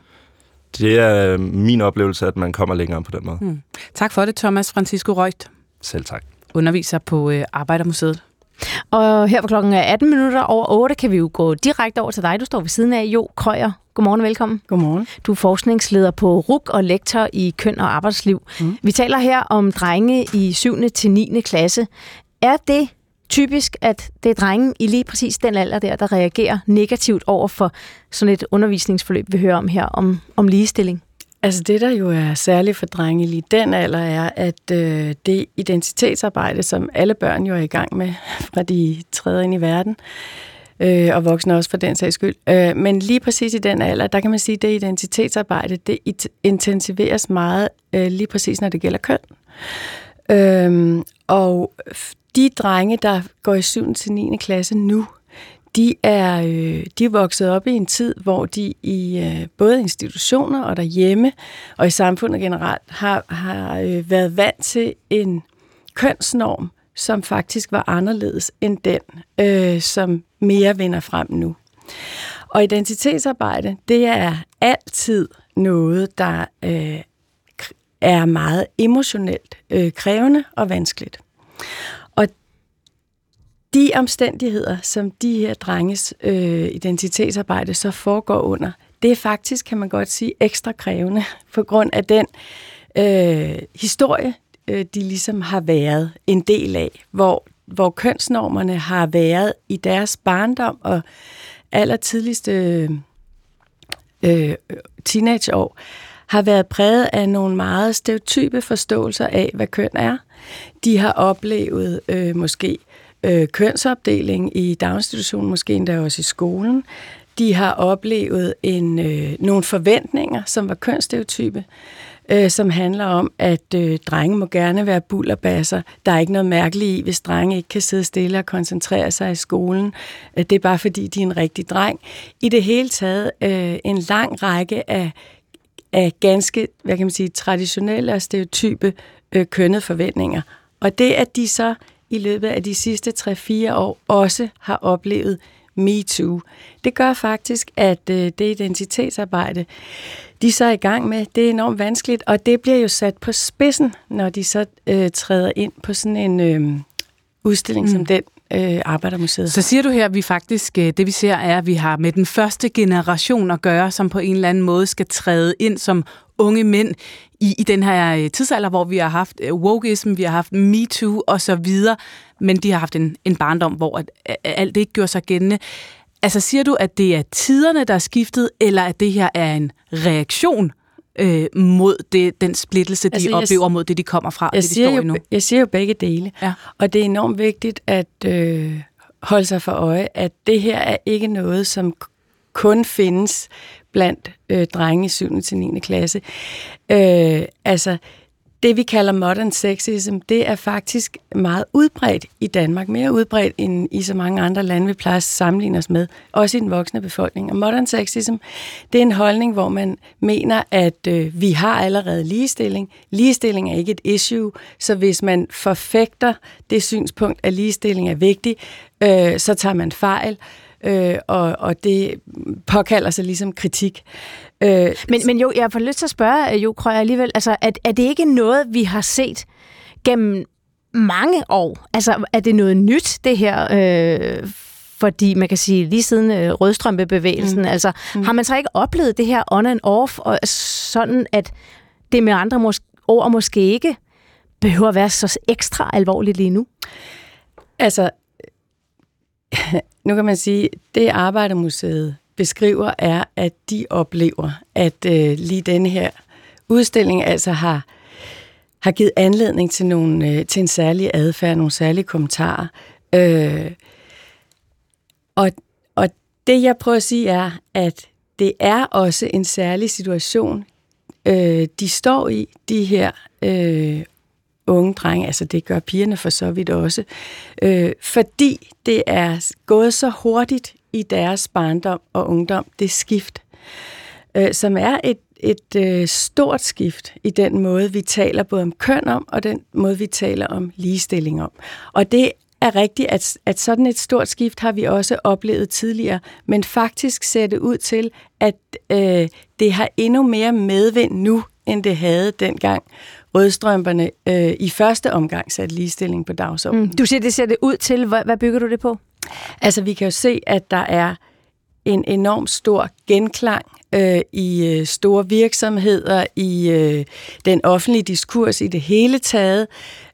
Det er min oplevelse, at man kommer længere på den måde. Mm. Tak for det, Thomas Francisco Røgt. Selv tak. Underviser på øh, Arbejdermuseet. Og her på klokken 18 minutter over 8 kan vi jo gå direkte over til dig. Du står ved siden af Jo Krøyer. Godmorgen og velkommen. Godmorgen. Du er forskningsleder på RUK og lektor i køn og arbejdsliv. Mm. Vi taler her om drenge i 7. til 9. klasse. Er det typisk, at det er drengen i lige præcis den alder der, der reagerer negativt over for sådan et undervisningsforløb, vi hører om her, om, om ligestilling? Altså det, der jo er særligt for drenge lige den alder, er, at øh, det identitetsarbejde, som alle børn jo er i gang med, [LAUGHS] fra de træder ind i verden, øh, og voksne også for den sags skyld. Øh, men lige præcis i den alder, der kan man sige, at det identitetsarbejde, det intensiveres meget øh, lige præcis, når det gælder køn. Øhm, og de drenge, der går i 7. til 9. klasse nu, de er, øh, de er vokset op i en tid, hvor de i øh, både institutioner og derhjemme og i samfundet generelt har, har øh, været vant til en kønsnorm, som faktisk var anderledes end den, øh, som mere vinder frem nu. Og identitetsarbejde, det er altid noget, der øh, er meget emotionelt øh, krævende og vanskeligt. Og de omstændigheder, som de her drenges øh, identitetsarbejde så foregår under, det er faktisk, kan man godt sige, ekstra krævende [LAUGHS] på grund af den øh, historie, øh, de ligesom har været en del af, hvor, hvor kønsnormerne har været i deres barndom og allertidligste øh, øh teenageår, har været præget af nogle meget stereotype forståelser af, hvad køn er. De har oplevet øh, måske øh, kønsopdeling i daginstitutionen, måske endda også i skolen. De har oplevet en, øh, nogle forventninger, som var kønsstereotype øh, som handler om, at øh, drenge må gerne være bullerbasser. Der er ikke noget mærkeligt i, hvis drenge ikke kan sidde stille og koncentrere sig i skolen. Øh, det er bare fordi, de er en rigtig dreng. I det hele taget øh, en lang række af, af ganske, hvad kan man sige, traditionelle og stereotype øh, kønnede forventninger. Og det, at de så i løbet af de sidste 3-4 år også har oplevet MeToo. Det gør faktisk, at øh, det identitetsarbejde, de så er i gang med, det er enormt vanskeligt, og det bliver jo sat på spidsen, når de så øh, træder ind på sådan en øh, udstilling mm. som den, øh, Arbejdermuseet. Så siger du her, at vi faktisk, øh, det vi ser, er, at vi har med den første generation at gøre, som på en eller anden måde skal træde ind som unge mænd i, i den her øh, tidsalder, hvor vi har haft øh, wokeism, vi har haft MeToo og så videre, men de har haft en, en barndom, hvor at, at alt det ikke gjorde sig gældende. Altså siger du, at det er tiderne, der er skiftet, eller at det her er en reaktion øh, mod det, den splittelse, de altså, oplever, mod det, de kommer fra, jeg det, de står jo, i nu? Jeg siger jo begge dele, ja. og det er enormt vigtigt at øh, holde sig for øje, at det her er ikke noget, som kun findes blandt øh, drenge i 7. til 9. klasse. Øh, altså, det vi kalder modern sexism, det er faktisk meget udbredt i Danmark. Mere udbredt end i så mange andre lande, vi plejer at sammenligne os med. Også i den voksne befolkning. Og modern sexism, det er en holdning, hvor man mener, at øh, vi har allerede ligestilling. Ligestilling er ikke et issue, så hvis man forfægter det synspunkt, at ligestilling er vigtig, øh, så tager man fejl øh, og, og det påkalder sig ligesom kritik. Øh, men, men jo, jeg får lyst til at spørge, øh, jo, Krøj, alligevel, altså, er, er det ikke noget, vi har set gennem mange år? Altså, er det noget nyt, det her? Øh, fordi man kan sige, lige siden øh, rødstrømpebevægelsen, mm. altså, mm. har man så ikke oplevet det her on and off, og sådan at det med andre mås- ord måske ikke behøver at være så ekstra alvorligt lige nu? Altså, [LAUGHS] nu kan man sige, det Arbejdermuseet beskriver, er, at de oplever, at øh, lige denne her udstilling altså har, har givet anledning til, nogle, øh, til en særlig adfærd, nogle særlige kommentarer. Øh, og, og det, jeg prøver at sige, er, at det er også en særlig situation, øh, de står i, de her øh, unge drenge, altså det gør pigerne for så vidt også, øh, fordi det er gået så hurtigt i deres barndom og ungdom, det skift, øh, som er et, et øh, stort skift i den måde, vi taler både om køn om, og den måde, vi taler om ligestilling om. Og det er rigtigt, at, at sådan et stort skift har vi også oplevet tidligere, men faktisk ser det ud til, at øh, det har endnu mere medvind nu, end det havde dengang rødstrømperne øh, i første omgang satte ligestilling på dagsordenen. Mm. Du siger, det ser det ud til. Hvad, hvad bygger du det på? Altså, vi kan jo se, at der er en enorm stor genklang øh, i øh, store virksomheder, i øh, den offentlige diskurs i det hele taget.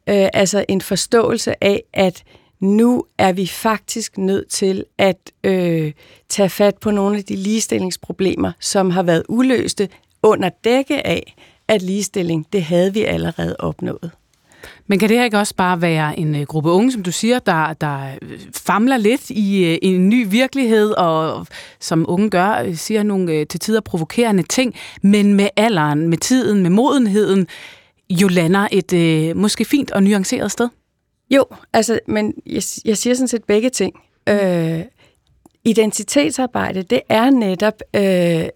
Øh, altså en forståelse af, at nu er vi faktisk nødt til at øh, tage fat på nogle af de ligestillingsproblemer, som har været uløste under dække af, at ligestilling, det havde vi allerede opnået. Men kan det her ikke også bare være en øh, gruppe unge, som du siger, der, der øh, famler lidt i, øh, en ny virkelighed, og som unge gør, siger nogle til tider provokerende ting, men med alderen, med tiden, med modenheden, jo lander et måske fint og nuanceret sted? Jo, altså, men jeg, jeg siger sådan set begge ting. Øh, identitetsarbejde, det er netop øh,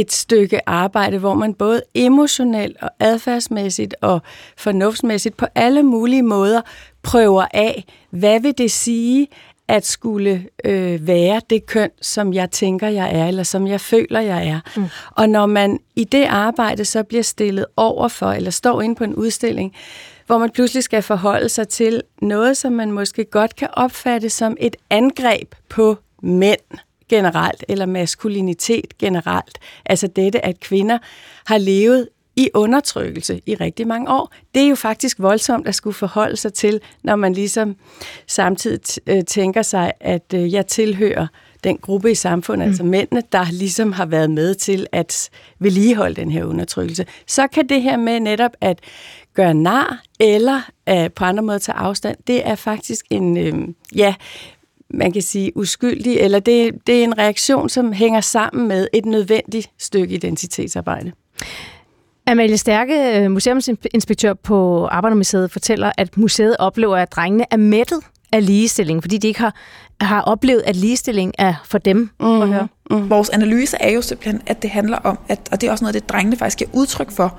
et stykke arbejde, hvor man både emotionelt og adfærdsmæssigt og fornuftsmæssigt på alle mulige måder prøver af, hvad vil det sige at skulle øh, være det køn, som jeg tænker, jeg er, eller som jeg føler, jeg er. Mm. Og når man i det arbejde så bliver stillet over for, eller står inde på en udstilling, hvor man pludselig skal forholde sig til noget, som man måske godt kan opfatte som et angreb på mænd, generelt, eller maskulinitet generelt. Altså dette, at kvinder har levet i undertrykkelse i rigtig mange år. Det er jo faktisk voldsomt at skulle forholde sig til, når man ligesom samtidig øh, tænker sig, at øh, jeg tilhører den gruppe i samfundet, mm. altså mændene, der ligesom har været med til at vedligeholde den her undertrykkelse. Så kan det her med netop at gøre nar eller uh, på andre måder tage afstand, det er faktisk en, øh, ja, man kan sige, uskyldig, eller det, det er en reaktion, som hænger sammen med et nødvendigt stykke identitetsarbejde. Amalie Stærke, øh, museumsinspektør på Arbejdermuseet, fortæller, at museet oplever, at drengene er mættet af ligestilling, fordi de ikke har, har oplevet, at ligestilling er for dem mm-hmm. at høre. Mm-hmm. Vores analyse er jo simpelthen, at det handler om, at, og det er også noget, det drengene faktisk giver udtryk for,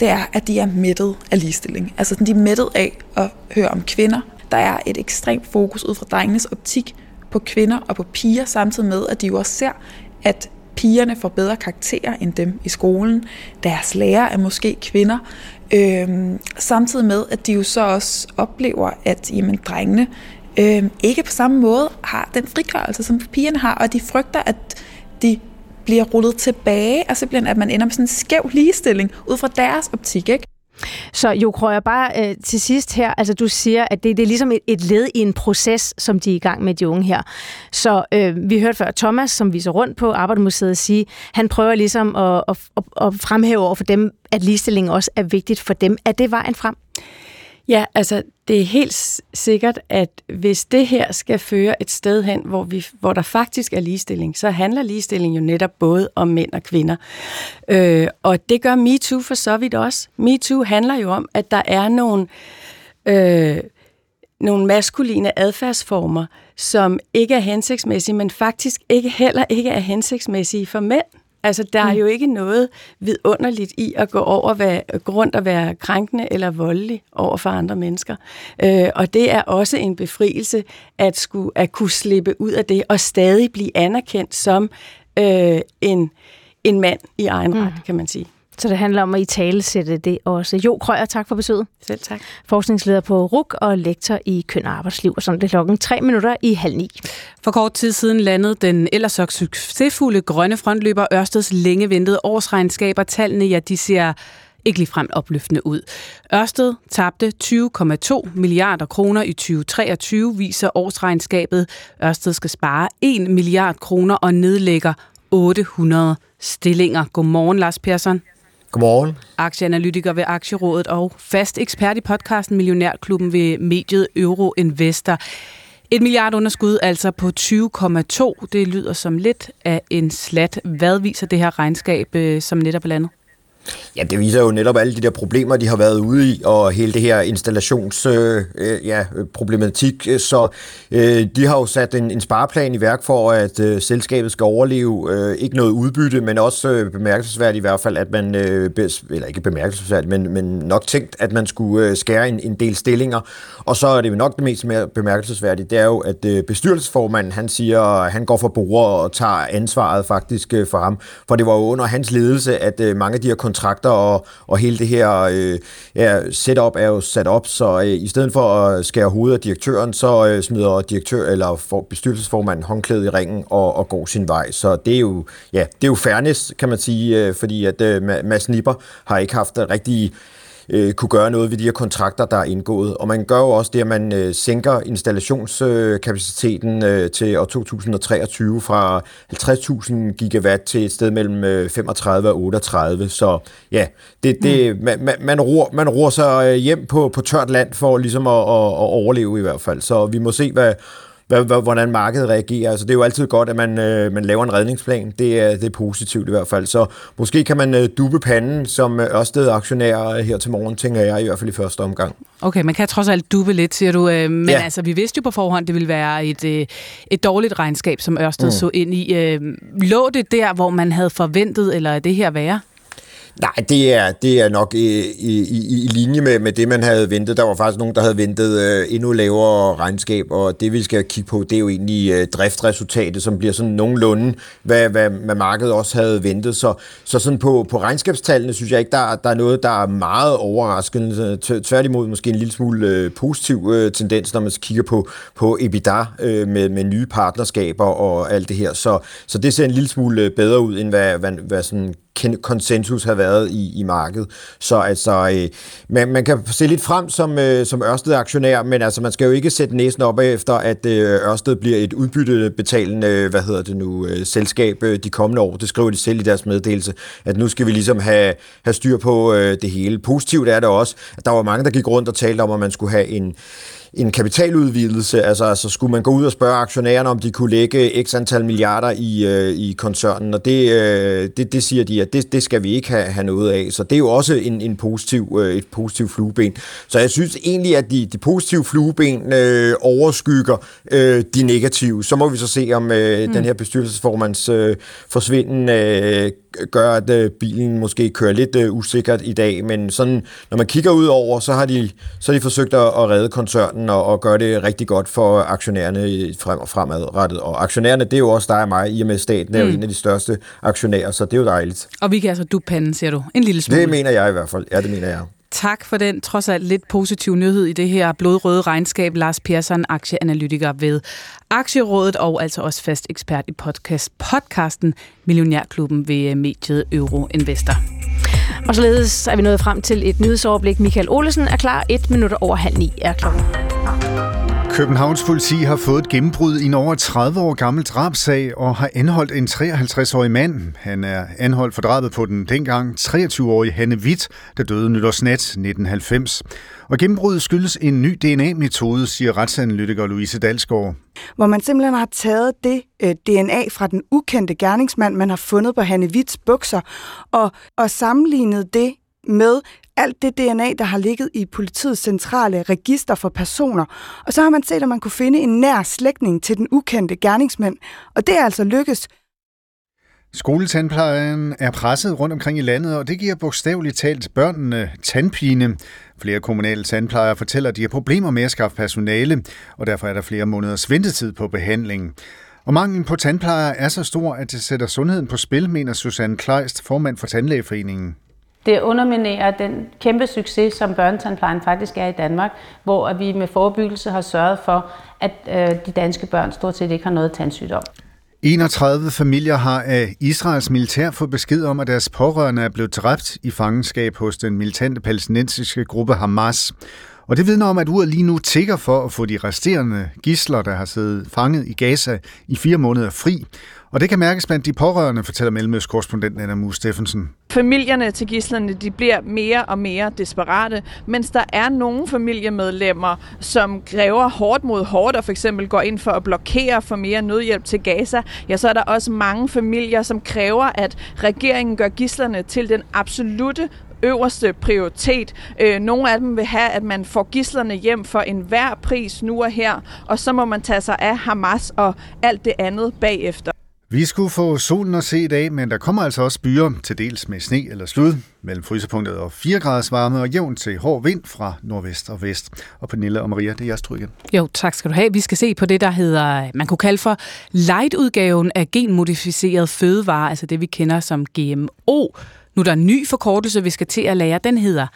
det er, at de er mættet af ligestilling. Altså de er mættet af at høre om kvinder, der er et ekstremt fokus ud fra drengenes optik på kvinder og på piger, samtidig med, at de jo også ser, at pigerne får bedre karakterer end dem i skolen. Deres lærer er måske kvinder. Øhm, samtidig med, at de jo så også oplever, at jamen, drengene øhm, ikke på samme måde har den frigørelse, som pigerne har, og de frygter, at de bliver rullet tilbage, og simpelthen, at man ender med sådan en skæv ligestilling ud fra deres optik, ikke? Så jo, jeg bare øh, til sidst her, altså du siger, at det, det er ligesom et, et led i en proces, som de er i gang med, de unge her. Så øh, vi hørte før Thomas, som viser rundt på Arbejdermuseet, sige, han prøver ligesom at, at, at, at fremhæve over for dem, at ligestilling også er vigtigt for dem. Er det vejen frem? Ja, altså det er helt sikkert, at hvis det her skal føre et sted hen, hvor, vi, hvor der faktisk er ligestilling, så handler ligestilling jo netop både om mænd og kvinder. Øh, og det gør MeToo for så vidt også. MeToo handler jo om, at der er nogle, øh, nogle maskuline adfærdsformer, som ikke er hensigtsmæssige, men faktisk ikke heller ikke er hensigtsmæssige for mænd. Altså, der er mm. jo ikke noget vidunderligt i at gå over gå rundt og være krænkende eller voldelig over for andre mennesker. Øh, og det er også en befrielse at, skulle, at kunne slippe ud af det og stadig blive anerkendt som øh, en, en mand i egen mm. ret, kan man sige. Så det handler om at i tale sætte det også. Jo Krøyer, tak for besøget. Selv tak. Forskningsleder på RUK og lektor i køn og arbejdsliv. Og sådan det klokken tre minutter i halv ni. For kort tid siden landede den ellers så succesfulde grønne frontløber Ørsteds længe ventede årsregnskaber. Tallene, ja, de ser ikke ligefrem opløftende ud. Ørsted tabte 20,2 milliarder kroner i 2023, viser årsregnskabet. Ørsted skal spare 1 milliard kroner og nedlægger 800 stillinger. Godmorgen, Lars Persson. Godmorgen. Aktieanalytiker ved Aktierådet og fast ekspert i podcasten Millionærklubben ved mediet Euro Investor. Et milliard underskud altså på 20,2. Det lyder som lidt af en slat. Hvad viser det her regnskab, øh, som netop er landet? Ja, det viser jo netop alle de der problemer, de har været ude i, og hele det her installationsproblematik. Øh, øh, ja, problematik. Så øh, de har jo sat en, en spareplan i værk for, at øh, selskabet skal overleve. Øh, ikke noget udbytte, men også øh, bemærkelsesværdigt i hvert fald, at man, øh, eller ikke bemærkelsesværdigt, men, men nok tænkt, at man skulle øh, skære en, en del stillinger. Og så er det nok det mest mere bemærkelsesværdige, det er jo, at øh, bestyrelsesformanden, han siger, han går for bordet og tager ansvaret faktisk øh, for ham. For det var jo under hans ledelse, at øh, mange af de her kontrakter og, og hele det her øh, ja, setup er jo sat op, så øh, i stedet for at skære hovedet af direktøren, så øh, smider direktør eller for, bestyrelsesformanden håndklædet i ringen og, og går sin vej. Så det er jo, ja, det er jo fairness, kan man sige, øh, fordi at øh, Mads Nipper har ikke haft rigtig øh, kunne gøre noget ved de her kontrakter, der er indgået. Og man gør jo også det, at man øh, sænker installationskapaciteten øh, til år 2023 fra 50.000 gigawatt til et sted mellem øh, 35 og 38. Så ja, det, det, mm. man, man, roer, man roer sig hjem på, på tørt land for ligesom at, at, at overleve i hvert fald. Så vi må se, hvad, hvordan markedet reagerer. Altså, det er jo altid godt, at man, øh, man laver en redningsplan. Det er, det er positivt i hvert fald. Så måske kan man øh, duppe panden som øh, Ørsted-aktionær her til morgen, tænker jeg i hvert fald i første omgang. Okay, man kan trods alt duppe lidt, siger du. Øh, men ja. altså, vi vidste jo på forhånd, det ville være et, øh, et dårligt regnskab, som Ørsted mm. så ind i. Øh, lå det der, hvor man havde forventet, eller er det her værre? Nej, det er, det er nok øh, i, i, i, i linje med, med det, man havde ventet. Der var faktisk nogen, der havde ventet øh, endnu lavere regnskab, og det vi skal kigge på, det er jo egentlig øh, driftresultatet, som bliver sådan nogenlunde, hvad, hvad, hvad markedet også havde ventet. Så, så sådan på, på regnskabstallene synes jeg ikke, der, der er noget, der er meget overraskende. Tværtimod måske en lille smule øh, positiv øh, tendens, når man kigger på, på EBITDA øh, med, med nye partnerskaber og alt det her. Så, så det ser en lille smule øh, bedre ud, end hvad, hvad, hvad sådan konsensus har været i, i markedet. Så altså, øh, man, man kan se lidt frem som, øh, som Ørsted-aktionær, men altså, man skal jo ikke sætte næsen op efter, at øh, Ørsted bliver et udbyttebetalende, øh, hvad hedder det nu, øh, selskab øh, de kommende år. Det skriver de selv i deres meddelelse, at nu skal vi ligesom have, have styr på øh, det hele. Positivt er det også, at der var mange, der gik rundt og talte om, at man skulle have en en kapitaludvidelse, altså, altså skulle man gå ud og spørge aktionærerne, om de kunne lægge x antal milliarder i, øh, i koncernen, og det, øh, det, det siger de, at det, det skal vi ikke have, have noget af. Så det er jo også en, en positiv, øh, et positivt flueben. Så jeg synes egentlig, at de, de positive flueben øh, overskygger øh, de negative. Så må vi så se, om øh, mm. den her bestyrelsesformands øh, forsvinden øh, gør, at øh, bilen måske kører lidt øh, usikkert i dag, men sådan, når man kigger ud over, så har de, så har de forsøgt at, at redde koncernen og, og gøre det rigtig godt for aktionærerne frem og fremadrettet. Og aktionærerne, det er jo også dig og mig, i og med staten er jo mm. en af de største aktionærer, så det er jo dejligt. Og vi kan altså du panden, siger du, en lille smule. Det mener jeg i hvert fald. Ja, det mener jeg. Tak for den trods alt lidt positive nyhed i det her blodrøde regnskab. Lars Persson, aktieanalytiker ved Aktierådet og altså også fast ekspert i podcast, podcasten Millionærklubben ved øh, mediet Euroinvestor. Og således er vi nået frem til et nyhedsoverblik. Michael Olesen er klar. Et minut over halv ni er klokken. Københavns politi har fået et gennembrud i en over 30 år gammel drabsag og har anholdt en 53-årig mand. Han er anholdt for drabet på den dengang 23-årige Hanne Witt, der døde nytårsnat 1990. Og gennembruddet skyldes en ny DNA-metode, siger retsanalytiker Louise Dalsgaard. Hvor man simpelthen har taget det øh, DNA fra den ukendte gerningsmand, man har fundet på Hanne Witts bukser, og, og sammenlignet det med alt det DNA, der har ligget i politiets centrale register for personer. Og så har man set, at man kunne finde en nær slægtning til den ukendte gerningsmand. Og det er altså lykkes. Skoletandplejen er presset rundt omkring i landet, og det giver bogstaveligt talt børnene tandpine. Flere kommunale tandplejere fortæller, at de har problemer med at skaffe personale, og derfor er der flere måneders ventetid på behandling. Og manglen på tandplejere er så stor, at det sætter sundheden på spil, mener Susanne Kleist, formand for Tandlægeforeningen. Det underminerer den kæmpe succes, som børnetandplejen faktisk er i Danmark, hvor vi med forebyggelse har sørget for, at øh, de danske børn stort set ikke har noget tandsygdom. 31 familier har af Israels militær fået besked om, at deres pårørende er blevet dræbt i fangenskab hos den militante palæstinensiske gruppe Hamas. Og det vidner om, at uret lige nu tigger for at få de resterende gisler, der har siddet fanget i Gaza i fire måneder fri. Og det kan mærkes blandt de pårørende, fortæller Mellemøst-korrespondent Anna Mus Steffensen. Familierne til gislerne de bliver mere og mere desperate, mens der er nogle familiemedlemmer, som kræver hårdt mod hårdt og for eksempel går ind for at blokere for mere nødhjælp til Gaza, ja, så er der også mange familier, som kræver, at regeringen gør gislerne til den absolute øverste prioritet. Øh, nogle af dem vil have, at man får gislerne hjem for enhver pris nu og her, og så må man tage sig af Hamas og alt det andet bagefter. Vi skulle få solen at se i dag, men der kommer altså også byer, til dels med sne eller slud, mellem frysepunktet og 4 graders varme og jævn til hård vind fra nordvest og vest. Og Pernille og Maria, det er jeres tur igen. Jo, tak skal du have. Vi skal se på det, der hedder, man kunne kalde for light-udgaven af genmodificeret fødevare, altså det vi kender som GMO. Nu er der en ny forkortelse, vi skal til at lære. Den hedder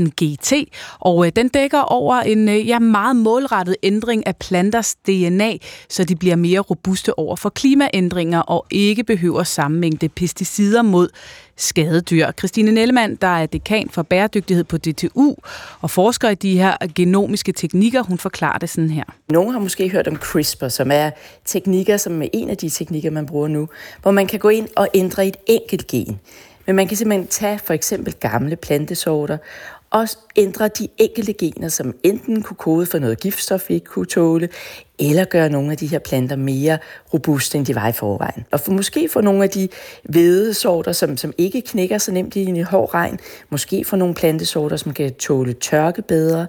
NGT, og øh, den dækker over en øh, ja, meget målrettet ændring af planters DNA, så de bliver mere robuste over for klimaændringer og ikke behøver samme mængde pesticider mod skadedyr. Christine Nellemann, der er dekan for bæredygtighed på DTU og forsker i de her genomiske teknikker, hun forklarer det sådan her. Nogle har måske hørt om CRISPR, som er teknikker, som er en af de teknikker, man bruger nu, hvor man kan gå ind og ændre et enkelt gen. Men man kan simpelthen tage for eksempel gamle plantesorter og ændre de enkelte gener, som enten kunne kode for noget giftstof, vi ikke kunne tåle, eller gøre nogle af de her planter mere robuste, end de var i forvejen. Og for, måske få nogle af de hvedesorter, som, som ikke knækker så nemt i en hård regn, måske få nogle plantesorter, som kan tåle tørke bedre.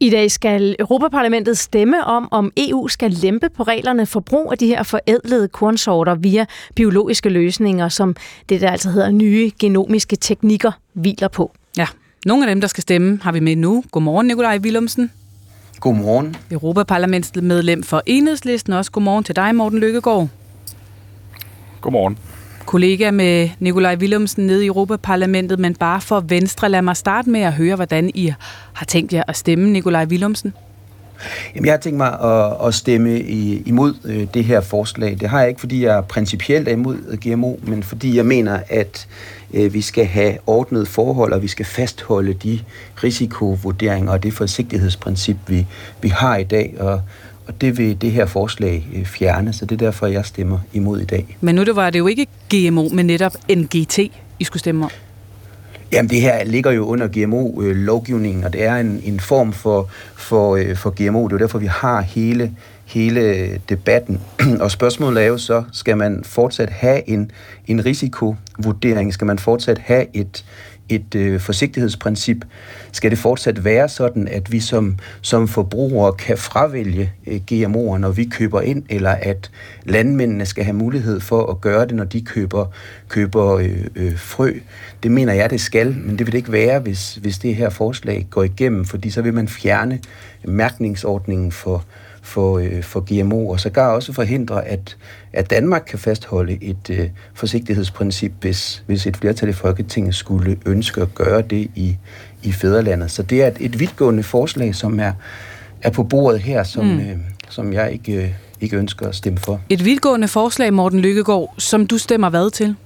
I dag skal Europaparlamentet stemme om, om EU skal lempe på reglerne for brug af de her forædlede kornsorter via biologiske løsninger, som det der altså hedder nye genomiske teknikker hviler på. Ja, nogle af dem, der skal stemme, har vi med nu. Godmorgen, Nikolaj Willumsen. Godmorgen. Europaparlamentsmedlem for Enhedslisten. Også godmorgen til dig, Morten Lykkegaard. Godmorgen. Kollega med Nikolaj Willumsen nede i Europaparlamentet, men bare for Venstre. Lad mig starte med at høre, hvordan I har tænkt jer at stemme, Nikolaj Willumsen. Jamen, jeg har tænkt mig at, at stemme imod øh, det her forslag. Det har jeg ikke, fordi jeg principielt er imod GMO, men fordi jeg mener, at øh, vi skal have ordnet forhold, og vi skal fastholde de risikovurderinger og det forsigtighedsprincip, vi, vi har i dag. Og, og det vil det her forslag øh, fjerne, så det er derfor, jeg stemmer imod i dag. Men nu det var det jo ikke GMO, men netop NGT, I skulle stemme om. Jamen det her ligger jo under GMO-lovgivningen, og det er en, en form for, for, øh, for GMO. Det er jo derfor, vi har hele, hele debatten. [CLEARS THROAT] og spørgsmålet er jo så, skal man fortsat have en, en risikovurdering? Skal man fortsat have et, et øh, forsigtighedsprincip? Skal det fortsat være sådan, at vi som, som forbrugere kan fravælge øh, GMO'er, når vi køber ind, eller at landmændene skal have mulighed for at gøre det, når de køber, køber øh, øh, frø? Det mener jeg, det skal, men det vil det ikke være, hvis, hvis det her forslag går igennem, fordi så vil man fjerne mærkningsordningen for, for, øh, for GMO, og så gør også forhindre, at, at Danmark kan fastholde et øh, forsigtighedsprincip, hvis, hvis et flertal i Folketinget skulle ønske at gøre det i, i fædrelandet. Så det er et, et vidtgående forslag, som er, er på bordet her, som, mm. øh, som jeg ikke, øh, ikke ønsker at stemme for. Et vidtgående forslag, Morten Lykkegaard, som du stemmer hvad til?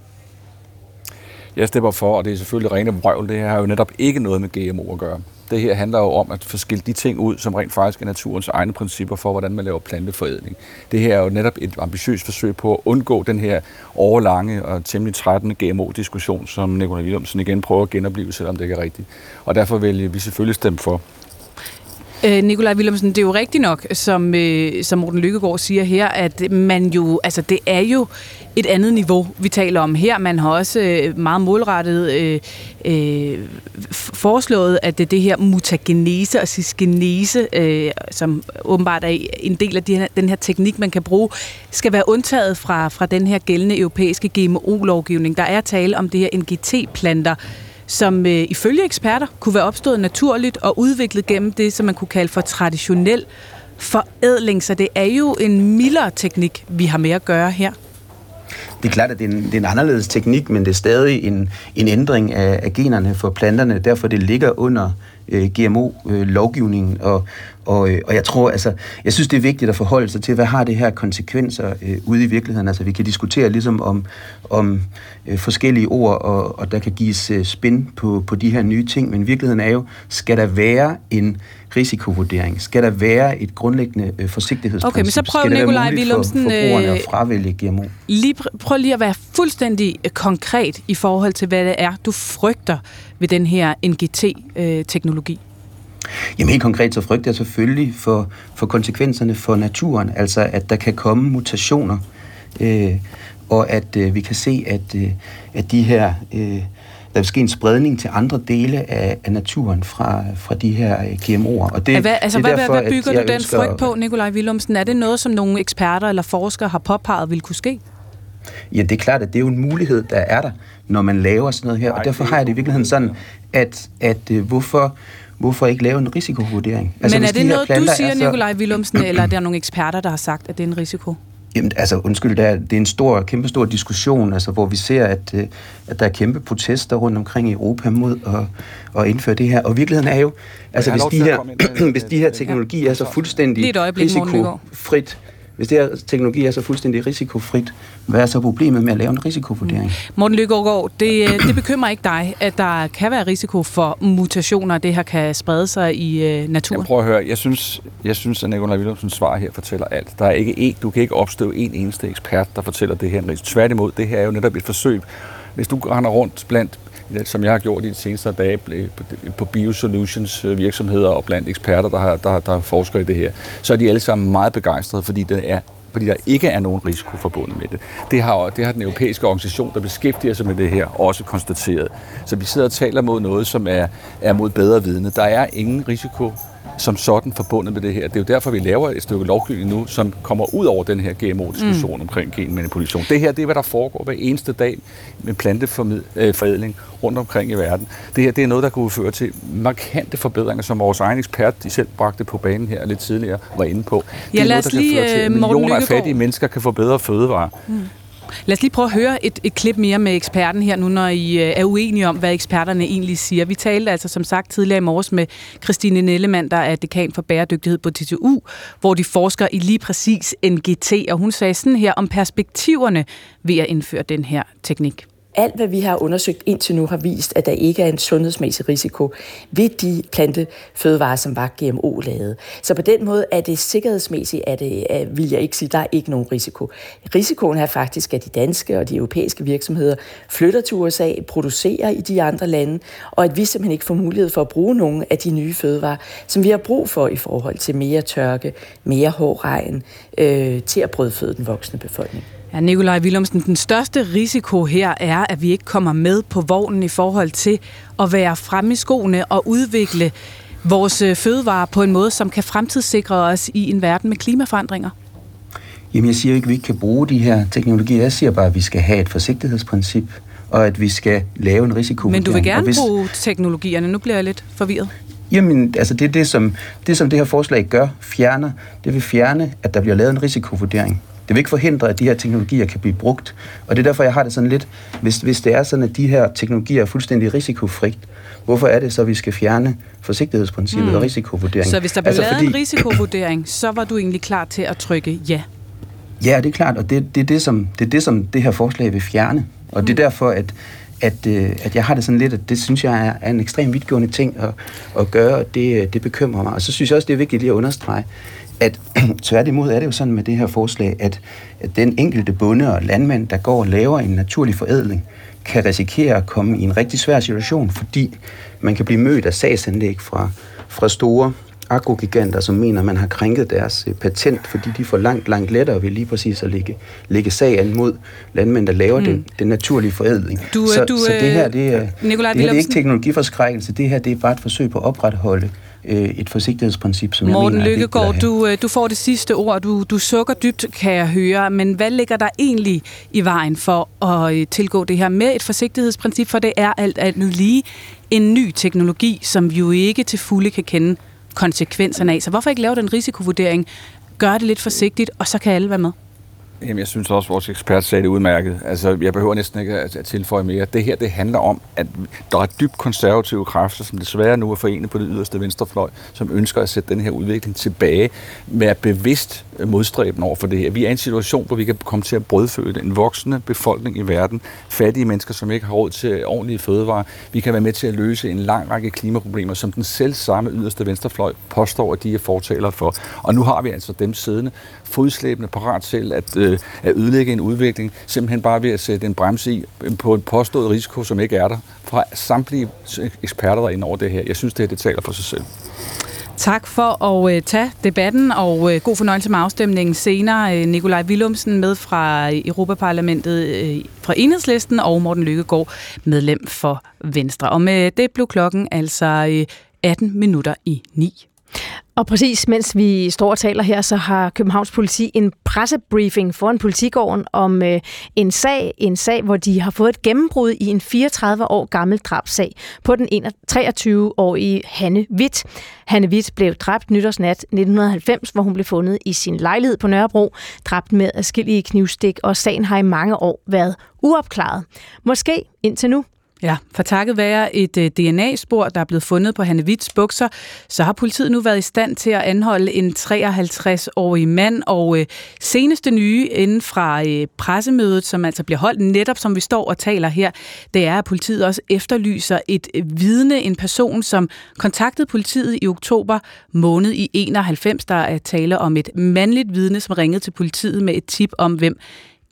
Jeg stemmer for, og det er selvfølgelig rene vrøvl. Det her har jo netop ikke noget med GMO at gøre. Det her handler jo om at forskille de ting ud, som rent faktisk er naturens egne principper for, hvordan man laver planteforædling. Det her er jo netop et ambitiøst forsøg på at undgå den her overlange og temmelig trættende GMO-diskussion, som Nikolaj Willumsen igen prøver at genopleve, selvom det ikke er rigtigt. Og derfor vil vi selvfølgelig stemme for. Øh, Nikolaj Willemsen, det er jo rigtigt nok, som, øh, som Morten Lykkegaard siger her, at man jo, altså det er jo et andet niveau, vi taler om her. Man har også øh, meget målrettet øh, øh, foreslået, at det, det her mutagenese og cisgenese, øh, som åbenbart er en del af de her, den her teknik, man kan bruge, skal være undtaget fra, fra den her gældende europæiske GMO-lovgivning. Der er tale om det her NGT-planter, som øh, ifølge eksperter kunne være opstået naturligt og udviklet gennem det, som man kunne kalde for traditionel forædling. Så det er jo en mildere teknik, vi har med at gøre her. Det er klart, at det er en, det er en anderledes teknik, men det er stadig en, en ændring af, af generne for planterne. Derfor det ligger under øh, GMO-lovgivningen. Øh, og, og, øh, og jeg tror, altså, jeg synes, det er vigtigt at forholde sig til, hvad har det her konsekvenser øh, ude i virkeligheden. Altså, vi kan diskutere ligesom om, om øh, forskellige ord, og, og der kan gives øh, spin på, på de her nye ting, men virkeligheden er jo, skal der være en risikovurdering? Skal der være et grundlæggende øh, forsigtighedsprincip? Okay, men så prøv Nikolaj Willumsen... For, for at fravælge GMO? Lige, prøv lige at være fuldstændig øh, konkret i forhold til, hvad det er, du frygter ved den her NGT-teknologi. Jamen helt konkret så frygter jeg selvfølgelig for, for konsekvenserne for naturen, altså at der kan komme mutationer, øh, og at øh, vi kan se, at, øh, at de her... Øh, der vil ske en spredning til andre dele af, af naturen fra, fra de her øh, GMO'er. Og det, hvad, altså, det er hvad, derfor, hvad bygger du den ønsker, frygt på, Nikolaj Willumsen? Er det noget, som nogle eksperter eller forskere har påpeget vil kunne ske? Ja, det er klart, at det er jo en mulighed, der er der, når man laver sådan noget her. Og derfor har jeg det i virkeligheden sådan, at, at uh, hvorfor, hvorfor ikke lave en risikovurdering? Altså, Men er det noget, du siger, så... Nikolaj Willumsen, eller er der nogle eksperter, der har sagt, at det er en risiko? Jamen, altså, undskyld, det er, det er en stor, kæmpe stor diskussion, altså, hvor vi ser, at, øh, at der er kæmpe protester rundt omkring i Europa mod at, at indføre det her. Og virkeligheden er jo, altså, [CLEARS THROAT] hvis de, her, hvis de her teknologier er så fuldstændig risikofrit, hvis det her teknologi er så fuldstændig risikofrit, hvad er så problemet med at lave en risikovurdering? Mm. Morten Lygaard, det, øh, det bekymrer ikke dig, at der kan være risiko for mutationer, det her kan sprede sig i øh, naturen? Jeg prøver at høre. Jeg synes, jeg synes at Nicolai Willemsens svar her fortæller alt. Der er ikke en, du kan ikke opstå en eneste ekspert, der fortæller det her. Tværtimod, det her er jo netop et forsøg. Hvis du render rundt blandt som jeg har gjort i de seneste dage øh, på Biosolutions øh, virksomheder og blandt eksperter, der, har, der, der forsker i det her, så er de alle sammen meget begejstrede, fordi det er fordi der ikke er nogen risiko forbundet med det. Det har, det har den europæiske organisation, der beskæftiger sig med det her, også konstateret. Så vi sidder og taler mod noget, som er, er mod bedre vidne. Der er ingen risiko som sådan forbundet med det her. Det er jo derfor, vi laver et stykke lovgivning nu, som kommer ud over den her GMO-diskussion mm. omkring genmanipulation. Det her, det er, hvad der foregår hver eneste dag med planteforædling rundt omkring i verden. Det her, det er noget, der kunne føre til markante forbedringer, som vores egen ekspert, de selv bragte på banen her lidt tidligere, var inde på. Det ja, er noget, der kan føre til, at øh, millioner af fattige mennesker kan få bedre fødevarer. Mm. Lad os lige prøve at høre et, et klip mere med eksperten her nu, når I øh, er uenige om, hvad eksperterne egentlig siger. Vi talte altså som sagt tidligere i morges med Christine Nellemann, der er dekan for bæredygtighed på TTU, hvor de forsker i lige præcis NGT, og hun sagde sådan her om perspektiverne ved at indføre den her teknik. Alt, hvad vi har undersøgt indtil nu, har vist, at der ikke er en sundhedsmæssig risiko ved de plantefødevarer, som var GMO-lavet. Så på den måde er det sikkerhedsmæssigt, at det, at, vil jeg ikke sige, at der er ikke nogen risiko. Risikoen er faktisk, at de danske og de europæiske virksomheder flytter til USA, producerer i de andre lande, og at vi simpelthen ikke får mulighed for at bruge nogle af de nye fødevarer, som vi har brug for i forhold til mere tørke, mere hård regn, øh, til at brødføde den voksne befolkning. Ja, Nikolaj Willumsen, den største risiko her er, at vi ikke kommer med på vognen i forhold til at være fremme i skoene og udvikle vores øh, fødevarer på en måde, som kan fremtidssikre os i en verden med klimaforandringer. Jamen, jeg siger ikke, at vi ikke kan bruge de her teknologier. Jeg siger bare, at vi skal have et forsigtighedsprincip, og at vi skal lave en risiko. Men du vil gerne hvis... bruge teknologierne. Nu bliver jeg lidt forvirret. Jamen, altså det er det, som det, som det her forslag gør, fjerner. Det vil fjerne, at der bliver lavet en risikovurdering. Det vil ikke forhindre, at de her teknologier kan blive brugt. Og det er derfor, jeg har det sådan lidt, hvis, hvis det er sådan, at de her teknologier er fuldstændig risikofrit, hvorfor er det så, at vi skal fjerne forsigtighedsprincippet mm. og risikovurdering? Så hvis der blev altså, lavet fordi... en risikovurdering, så var du egentlig klar til at trykke ja? Ja, det er klart, og det, det, er, det, som, det er det, som det her forslag vil fjerne. Og mm. det er derfor, at at, øh, at jeg har det sådan lidt, at det synes jeg er, er en ekstremt vidtgående ting at, at gøre, og det, det bekymrer mig. Og så synes jeg også, det er vigtigt lige at understrege, at [CLEARS THROAT] tværtimod er det jo sådan med det her forslag, at, at den enkelte bonde og landmand, der går og laver en naturlig forædling, kan risikere at komme i en rigtig svær situation, fordi man kan blive mødt af sagsanlæg fra, fra store agrogiganter, som mener, at man har krænket deres øh, patent, fordi de får langt, langt lettere ved lige præcis at lægge, lægge sag an mod landmænd, der laver mm. den, den naturlige forædling. Du, så, du, så det her, det er, det her det er ikke teknologiforskrækkelse, det her det er bare et forsøg på at opretholde øh, et forsigtighedsprincip, som Morten jeg mener Lykkegaard, du, øh, du får det sidste ord. Du, du sukker dybt, kan jeg høre. Men hvad ligger der egentlig i vejen for at øh, tilgå det her med et forsigtighedsprincip? For det er alt andet lige en ny teknologi, som vi jo ikke til fulde kan kende konsekvenserne af. Så hvorfor ikke lave den risikovurdering? Gør det lidt forsigtigt, og så kan alle være med. Jamen, jeg synes også, at vores ekspert sagde det udmærket. Altså, jeg behøver næsten ikke at, tilføje mere. Det her, det handler om, at der er dybt konservative kræfter, som desværre nu er forenet på det yderste venstrefløj, som ønsker at sætte den her udvikling tilbage med at bevidst modstræben over for det her. Vi er i en situation, hvor vi kan komme til at brødføde en voksende befolkning i verden, fattige mennesker, som ikke har råd til ordentlige fødevarer. Vi kan være med til at løse en lang række klimaproblemer, som den selv samme yderste venstrefløj påstår, at de er fortalere for. Og nu har vi altså dem siddende, fodslæbende, parat til at, øh, at ødelægge en udvikling, simpelthen bare ved at sætte en bremse i øh, på en påstået risiko, som ikke er der, fra samtlige øh, eksperter, der er inde over det her. Jeg synes, det her det taler for sig selv. Tak for at øh, tage debatten, og god fornøjelse med afstemningen senere. Nikolaj Willumsen med fra Europaparlamentet uh, fra Enhedslisten, og Morten Lykkegaard, medlem for Venstre. Og med det blev klokken altså 18 minutter i 9. Og præcis mens vi står og taler her, så har Københavns politi en pressebriefing foran politigården om øh, en sag, en sag, hvor de har fået et gennembrud i en 34 år gammel drabsag på den 23-årige Hanne Witt. Hanne Witt blev dræbt nytårsnat 1990, hvor hun blev fundet i sin lejlighed på Nørrebro, dræbt med adskillige knivstik, og sagen har i mange år været uopklaret. Måske indtil nu. Ja, for takket være et øh, DNA-spor, der er blevet fundet på Hanne Witts bukser, så har politiet nu været i stand til at anholde en 53-årig mand, og øh, seneste nye inden fra øh, pressemødet, som altså bliver holdt netop som vi står og taler her, det er, at politiet også efterlyser et øh, vidne, en person, som kontaktede politiet i oktober måned i 91. Der er tale om et mandligt vidne, som ringede til politiet med et tip om, hvem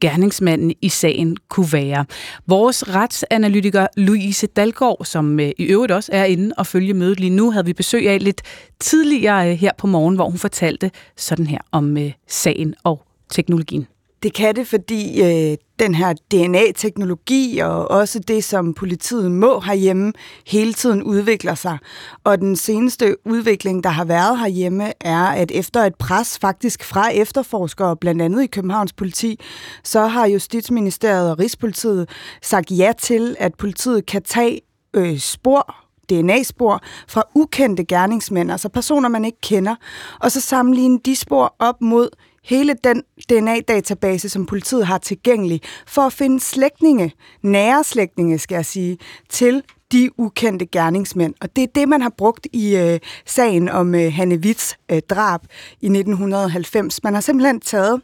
gerningsmanden i sagen kunne være. Vores retsanalytiker Louise Dalgaard, som øh, i øvrigt også er inde og følge mødet lige nu, havde vi besøg af lidt tidligere øh, her på morgen, hvor hun fortalte sådan her om øh, sagen og teknologien. Det kan det, fordi øh, den her DNA-teknologi og også det, som politiet må herhjemme, hele tiden udvikler sig. Og den seneste udvikling, der har været herhjemme, er, at efter et pres faktisk fra efterforskere, blandt andet i Københavns politi, så har Justitsministeriet og Rigspolitiet sagt ja til, at politiet kan tage øh, spor DNA-spor fra ukendte gerningsmænd, altså personer, man ikke kender, og så sammenligne de spor op mod hele den DNA-database, som politiet har tilgængelig, for at finde slægtninge, nære slægtninge, skal jeg sige, til de ukendte gerningsmænd. Og det er det, man har brugt i øh, sagen om øh, Hanne Witts øh, drab i 1990. Man har simpelthen taget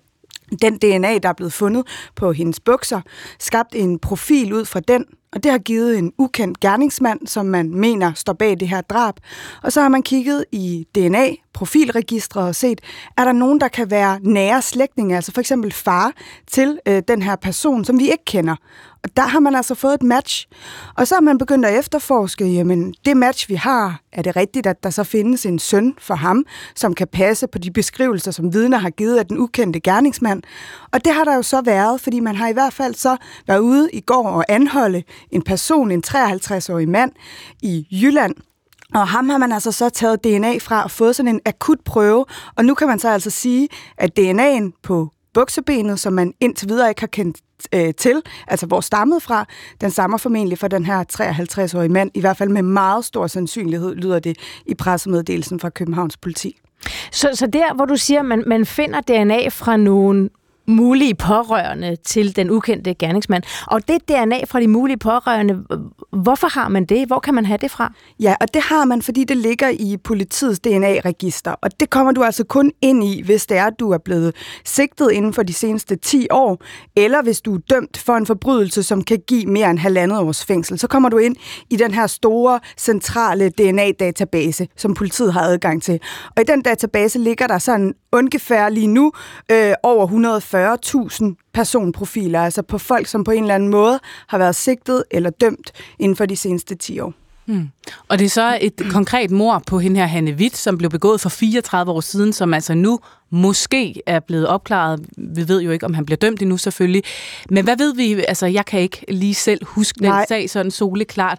den DNA, der er blevet fundet på hendes bukser, skabt en profil ud fra den, og det har givet en ukendt gerningsmand, som man mener står bag det her drab. Og så har man kigget i DNA, profilregistre og set, er der nogen, der kan være nære slægtninge, altså for eksempel far til øh, den her person, som vi ikke kender. Og der har man altså fået et match. Og så har man begyndt at efterforske, jamen det match, vi har, er det rigtigt, at der så findes en søn for ham, som kan passe på de beskrivelser, som vidner har givet af den ukendte gerningsmand. Og det har der jo så været, fordi man har i hvert fald så været ude i går og anholde en person, en 53-årig mand i Jylland, og ham har man altså så taget DNA fra og fået sådan en akut prøve, og nu kan man så altså sige, at DNA'en på buksebenet, som man indtil videre ikke har kendt øh, til, altså hvor stammet fra, den stammer formentlig fra den her 53-årige mand, i hvert fald med meget stor sandsynlighed, lyder det i pressemeddelelsen fra Københavns politi. Så, så der, hvor du siger, at man, man finder DNA fra nogle mulige pårørende til den ukendte gerningsmand. Og det DNA fra de mulige pårørende, hvorfor har man det? Hvor kan man have det fra? Ja, og det har man, fordi det ligger i politiets DNA-register. Og det kommer du altså kun ind i, hvis det er, at du er blevet sigtet inden for de seneste 10 år, eller hvis du er dømt for en forbrydelse, som kan give mere end halvandet års fængsel. Så kommer du ind i den her store, centrale DNA-database, som politiet har adgang til. Og i den database ligger der sådan ungefær lige nu øh, over 140.000 personprofiler, altså på folk, som på en eller anden måde har været sigtet eller dømt inden for de seneste 10 år. Hmm. Og det er så et konkret mor på hende her, Hanne Witt, som blev begået for 34 år siden, som altså nu måske er blevet opklaret. Vi ved jo ikke, om han bliver dømt endnu selvfølgelig. Men hvad ved vi? Altså, jeg kan ikke lige selv huske den Nej. sag sådan soleklart.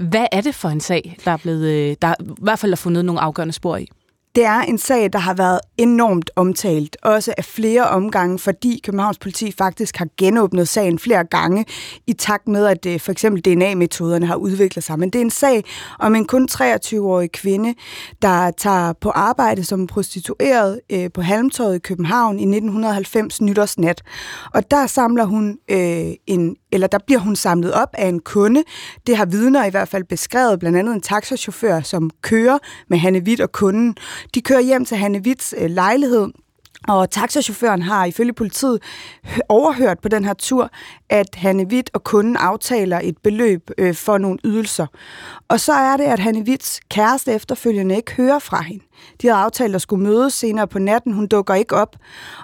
Hvad er det for en sag, der er blevet, øh, der i hvert fald er fundet nogle afgørende spor i? Det er en sag, der har været enormt omtalt, også af flere omgange, fordi Københavns politi faktisk har genåbnet sagen flere gange, i takt med, at øh, for eksempel DNA-metoderne har udviklet sig. Men det er en sag om en kun 23-årig kvinde, der tager på arbejde som prostitueret øh, på Halmtorvet i København i 1990 nytårsnat. Og der samler hun øh, en eller der bliver hun samlet op af en kunde. Det har vidner i hvert fald beskrevet, blandt andet en taxachauffør, som kører med Hanne Witt og kunden. De kører hjem til Hanne Witts øh, lejlighed, og taxachaufføren har ifølge politiet overhørt på den her tur, at Hanne Witt og kunden aftaler et beløb øh, for nogle ydelser. Og så er det, at Hanne Witts kæreste efterfølgende ikke hører fra hende. De havde aftalt at skulle mødes senere på natten. Hun dukker ikke op.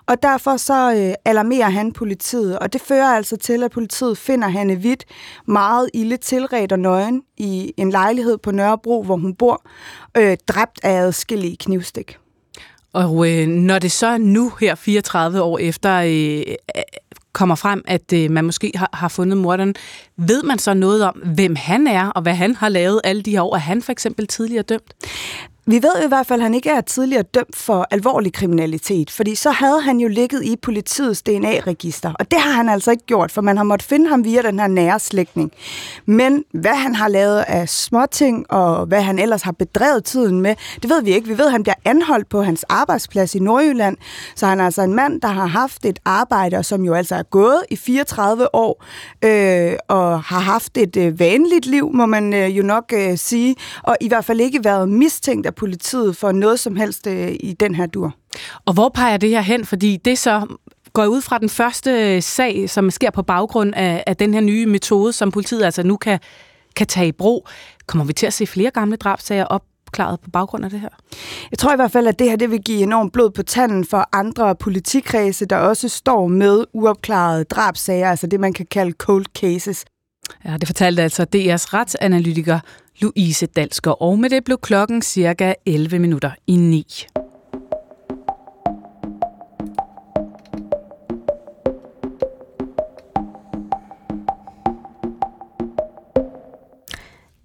Og derfor så øh, alarmerer han politiet. Og det fører altså til, at politiet finder Hanne Witt meget ille tilret og nøgen i en lejlighed på Nørrebro, hvor hun bor, øh, dræbt af adskillige knivstik. Og øh, når det så nu her 34 år efter øh, øh, kommer frem, at øh, man måske har, har fundet morderen, ved man så noget om, hvem han er, og hvad han har lavet alle de her år? Er han for eksempel tidligere dømt? Vi ved jo i hvert fald, at han ikke er tidligere dømt for alvorlig kriminalitet, fordi så havde han jo ligget i politiets DNA-register, og det har han altså ikke gjort, for man har måttet finde ham via den her nære slægtning. Men hvad han har lavet af småting, og hvad han ellers har bedrevet tiden med, det ved vi ikke. Vi ved, at han bliver anholdt på hans arbejdsplads i Nordjylland, så han er altså en mand, der har haft et arbejde, og som jo altså er gået i 34 år, øh, og har haft et øh, vanligt liv, må man øh, jo nok øh, sige, og i hvert fald ikke været mistænkt politiet for noget som helst øh, i den her dur. Og hvor peger det her hen? Fordi det så går ud fra den første sag, som sker på baggrund af, af den her nye metode, som politiet altså nu kan, kan tage i brug. Kommer vi til at se flere gamle drabsager op opklaret på baggrund af det her? Jeg tror i hvert fald, at det her det vil give enormt blod på tanden for andre politikredse, der også står med uopklarede drabsager, altså det, man kan kalde cold cases. Ja, det fortalte altså DR's retsanalytiker Louise Dalsgaard, og med det blev klokken cirka 11 minutter i 9.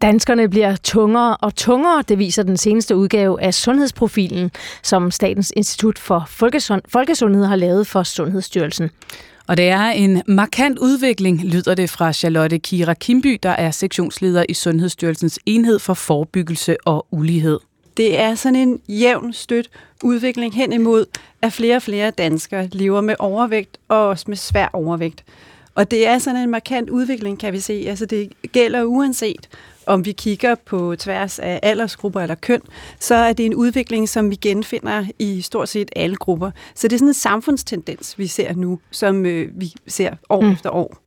Danskerne bliver tungere og tungere, det viser den seneste udgave af Sundhedsprofilen, som Statens Institut for Folkesundhed har lavet for Sundhedsstyrelsen. Og det er en markant udvikling, lyder det fra Charlotte Kira Kimby, der er sektionsleder i Sundhedsstyrelsens enhed for forebyggelse og ulighed. Det er sådan en jævn støt udvikling hen imod, at flere og flere danskere lever med overvægt og også med svær overvægt. Og det er sådan en markant udvikling, kan vi se. Altså det gælder uanset, om vi kigger på tværs af aldersgrupper eller køn, så er det en udvikling, som vi genfinder i stort set alle grupper. Så det er sådan en samfundstendens, vi ser nu, som øh, vi ser år mm. efter år.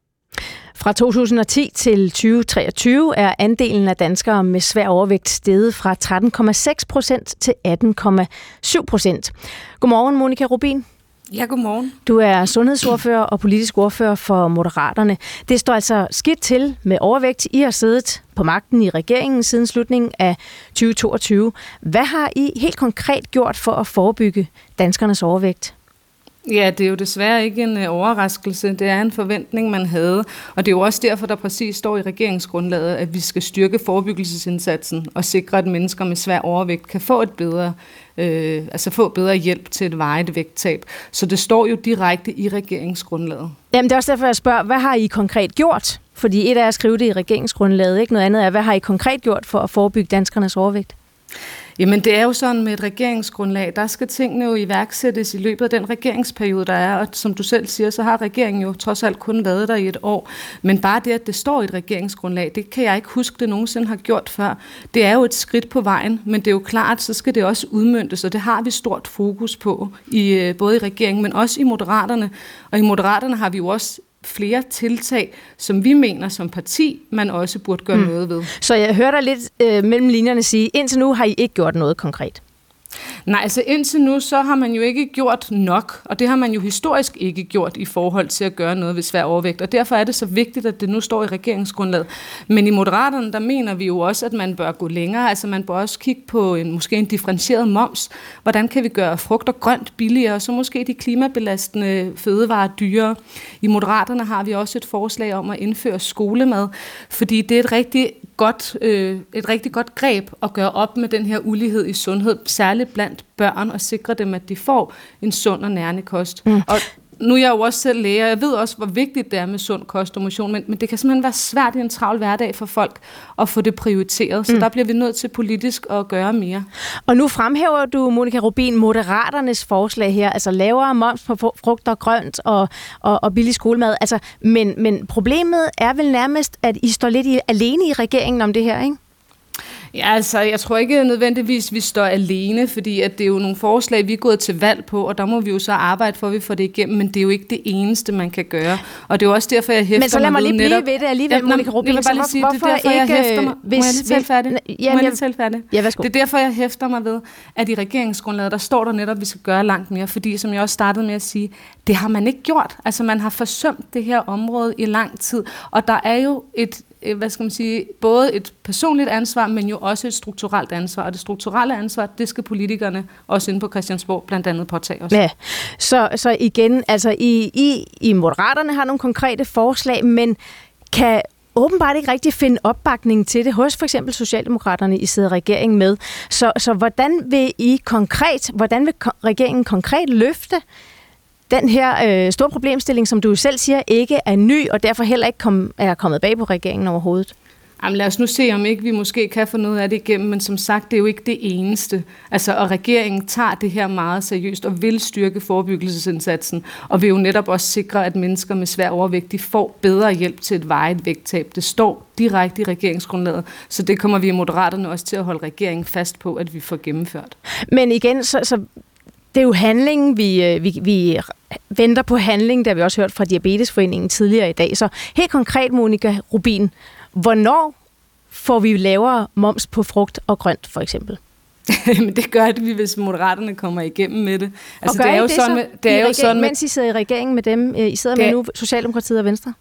Fra 2010 til 2023 er andelen af danskere med svær overvægt steget fra 13,6 procent til 18,7 procent. Godmorgen, Monika Rubin. Ja, godmorgen. Du er sundhedsordfører og politisk ordfører for Moderaterne. Det står altså skidt til med overvægt. I har siddet på magten i regeringen siden slutningen af 2022. Hvad har I helt konkret gjort for at forebygge danskernes overvægt? Ja, det er jo desværre ikke en øh, overraskelse. Det er en forventning, man havde. Og det er jo også derfor, der præcis står i regeringsgrundlaget, at vi skal styrke forebyggelsesindsatsen og sikre, at mennesker med svær overvægt kan få et bedre øh, altså få bedre hjælp til et vejet vægttab. Så det står jo direkte i regeringsgrundlaget. Jamen det er også derfor, jeg spørger, hvad har I konkret gjort? Fordi et er at skrive det i regeringsgrundlaget, ikke noget andet er, hvad har I konkret gjort for at forebygge danskernes overvægt? Jamen det er jo sådan med et regeringsgrundlag, der skal tingene jo iværksættes i løbet af den regeringsperiode, der er, og som du selv siger, så har regeringen jo trods alt kun været der i et år. Men bare det, at det står i et regeringsgrundlag, det kan jeg ikke huske, det nogensinde har gjort før. Det er jo et skridt på vejen, men det er jo klart, så skal det også udmyndtes, og det har vi stort fokus på, i, øh, både i regeringen, men også i Moderaterne. Og i Moderaterne har vi jo også flere tiltag, som vi mener som parti, man også burde gøre mm. noget ved. Så jeg hører dig lidt øh, mellem linjerne sige, indtil nu har I ikke gjort noget konkret. Nej, altså indtil nu, så har man jo ikke gjort nok, og det har man jo historisk ikke gjort i forhold til at gøre noget ved svær overvægt, og derfor er det så vigtigt, at det nu står i regeringsgrundlaget. Men i Moderaterne, der mener vi jo også, at man bør gå længere, altså man bør også kigge på en, måske en differentieret moms. Hvordan kan vi gøre frugt og grønt billigere, og så måske de klimabelastende fødevarer dyrere. I Moderaterne har vi også et forslag om at indføre skolemad, fordi det er et rigtig godt, øh, et rigtig godt greb at gøre op med den her ulighed i sundhed, særligt blandt børn, og sikre dem, at de får en sund og nærende kost. Mm. Og nu er jeg jo også selv læger, jeg ved også, hvor vigtigt det er med sund kost og motion, men, men det kan simpelthen være svært i en travl hverdag for folk at få det prioriteret, så mm. der bliver vi nødt til politisk at gøre mere. Og nu fremhæver du, Monika Rubin, Moderaternes forslag her, altså lavere moms på frugt og grønt og, og, og billig skolemad, altså, men, men problemet er vel nærmest, at I står lidt i, alene i regeringen om det her, ikke? Ja, altså, jeg tror ikke nødvendigvis, vi står alene, fordi at det er jo nogle forslag, vi er gået til valg på, og der må vi jo så arbejde for, at vi får det igennem, men det er jo ikke det eneste, man kan gøre. Og det er jo også derfor, jeg hæfter Men så lad mig lige blive netop... ved det alligevel, Monika Rubin. Jeg vil bare lige sige, det er derfor, jeg hæfter mig... Hvis, må jeg lige tale færdig? Ja, må jeg lige tale færdig? Ja, værsgo. Det er derfor, jeg hæfter mig ved, at i regeringsgrundlaget, der står der netop, at vi skal gøre langt mere, fordi som jeg også startede med at sige, det har man ikke gjort. Altså, man har forsømt det her område i lang tid, og der er jo et Øh, Øh, hvad skal man sige, både et personligt ansvar, men jo også et strukturelt ansvar. Og det strukturelle ansvar, det skal politikerne også inde på Christiansborg blandt andet påtage os. Ja, så, så igen, altså I, I, I Moderaterne har nogle konkrete forslag, men kan åbenbart ikke rigtig finde opbakning til det hos for eksempel Socialdemokraterne, I sidder regeringen med. Så, så hvordan vil I konkret, hvordan vil regeringen konkret løfte den her øh, store problemstilling, som du selv siger, ikke er ny, og derfor heller ikke kom, er kommet bag på regeringen overhovedet? Jamen lad os nu se, om ikke vi måske kan få noget af det igennem, men som sagt, det er jo ikke det eneste. Altså, og regeringen tager det her meget seriøst og vil styrke forebyggelsesindsatsen, og vil jo netop også sikre, at mennesker med svær overvægt, de får bedre hjælp til et vejet vægttab. Det står direkte i regeringsgrundlaget, så det kommer vi i Moderaterne også til at holde regeringen fast på, at vi får gennemført. Men igen, så, så det er jo handlingen, vi, øh, vi, vi venter på handling, der vi også hørt fra Diabetesforeningen tidligere i dag. Så helt konkret, Monika Rubin, Hvornår får vi lavere moms på frugt og grønt, for eksempel? [LAUGHS] Men det gør det, hvis moderaterne kommer igennem med det. Altså, og det er jo det sådan, med, det er jo sådan, mens I sidder i regering med dem, øh, I sidder med nu, Socialdemokratiet og Venstre?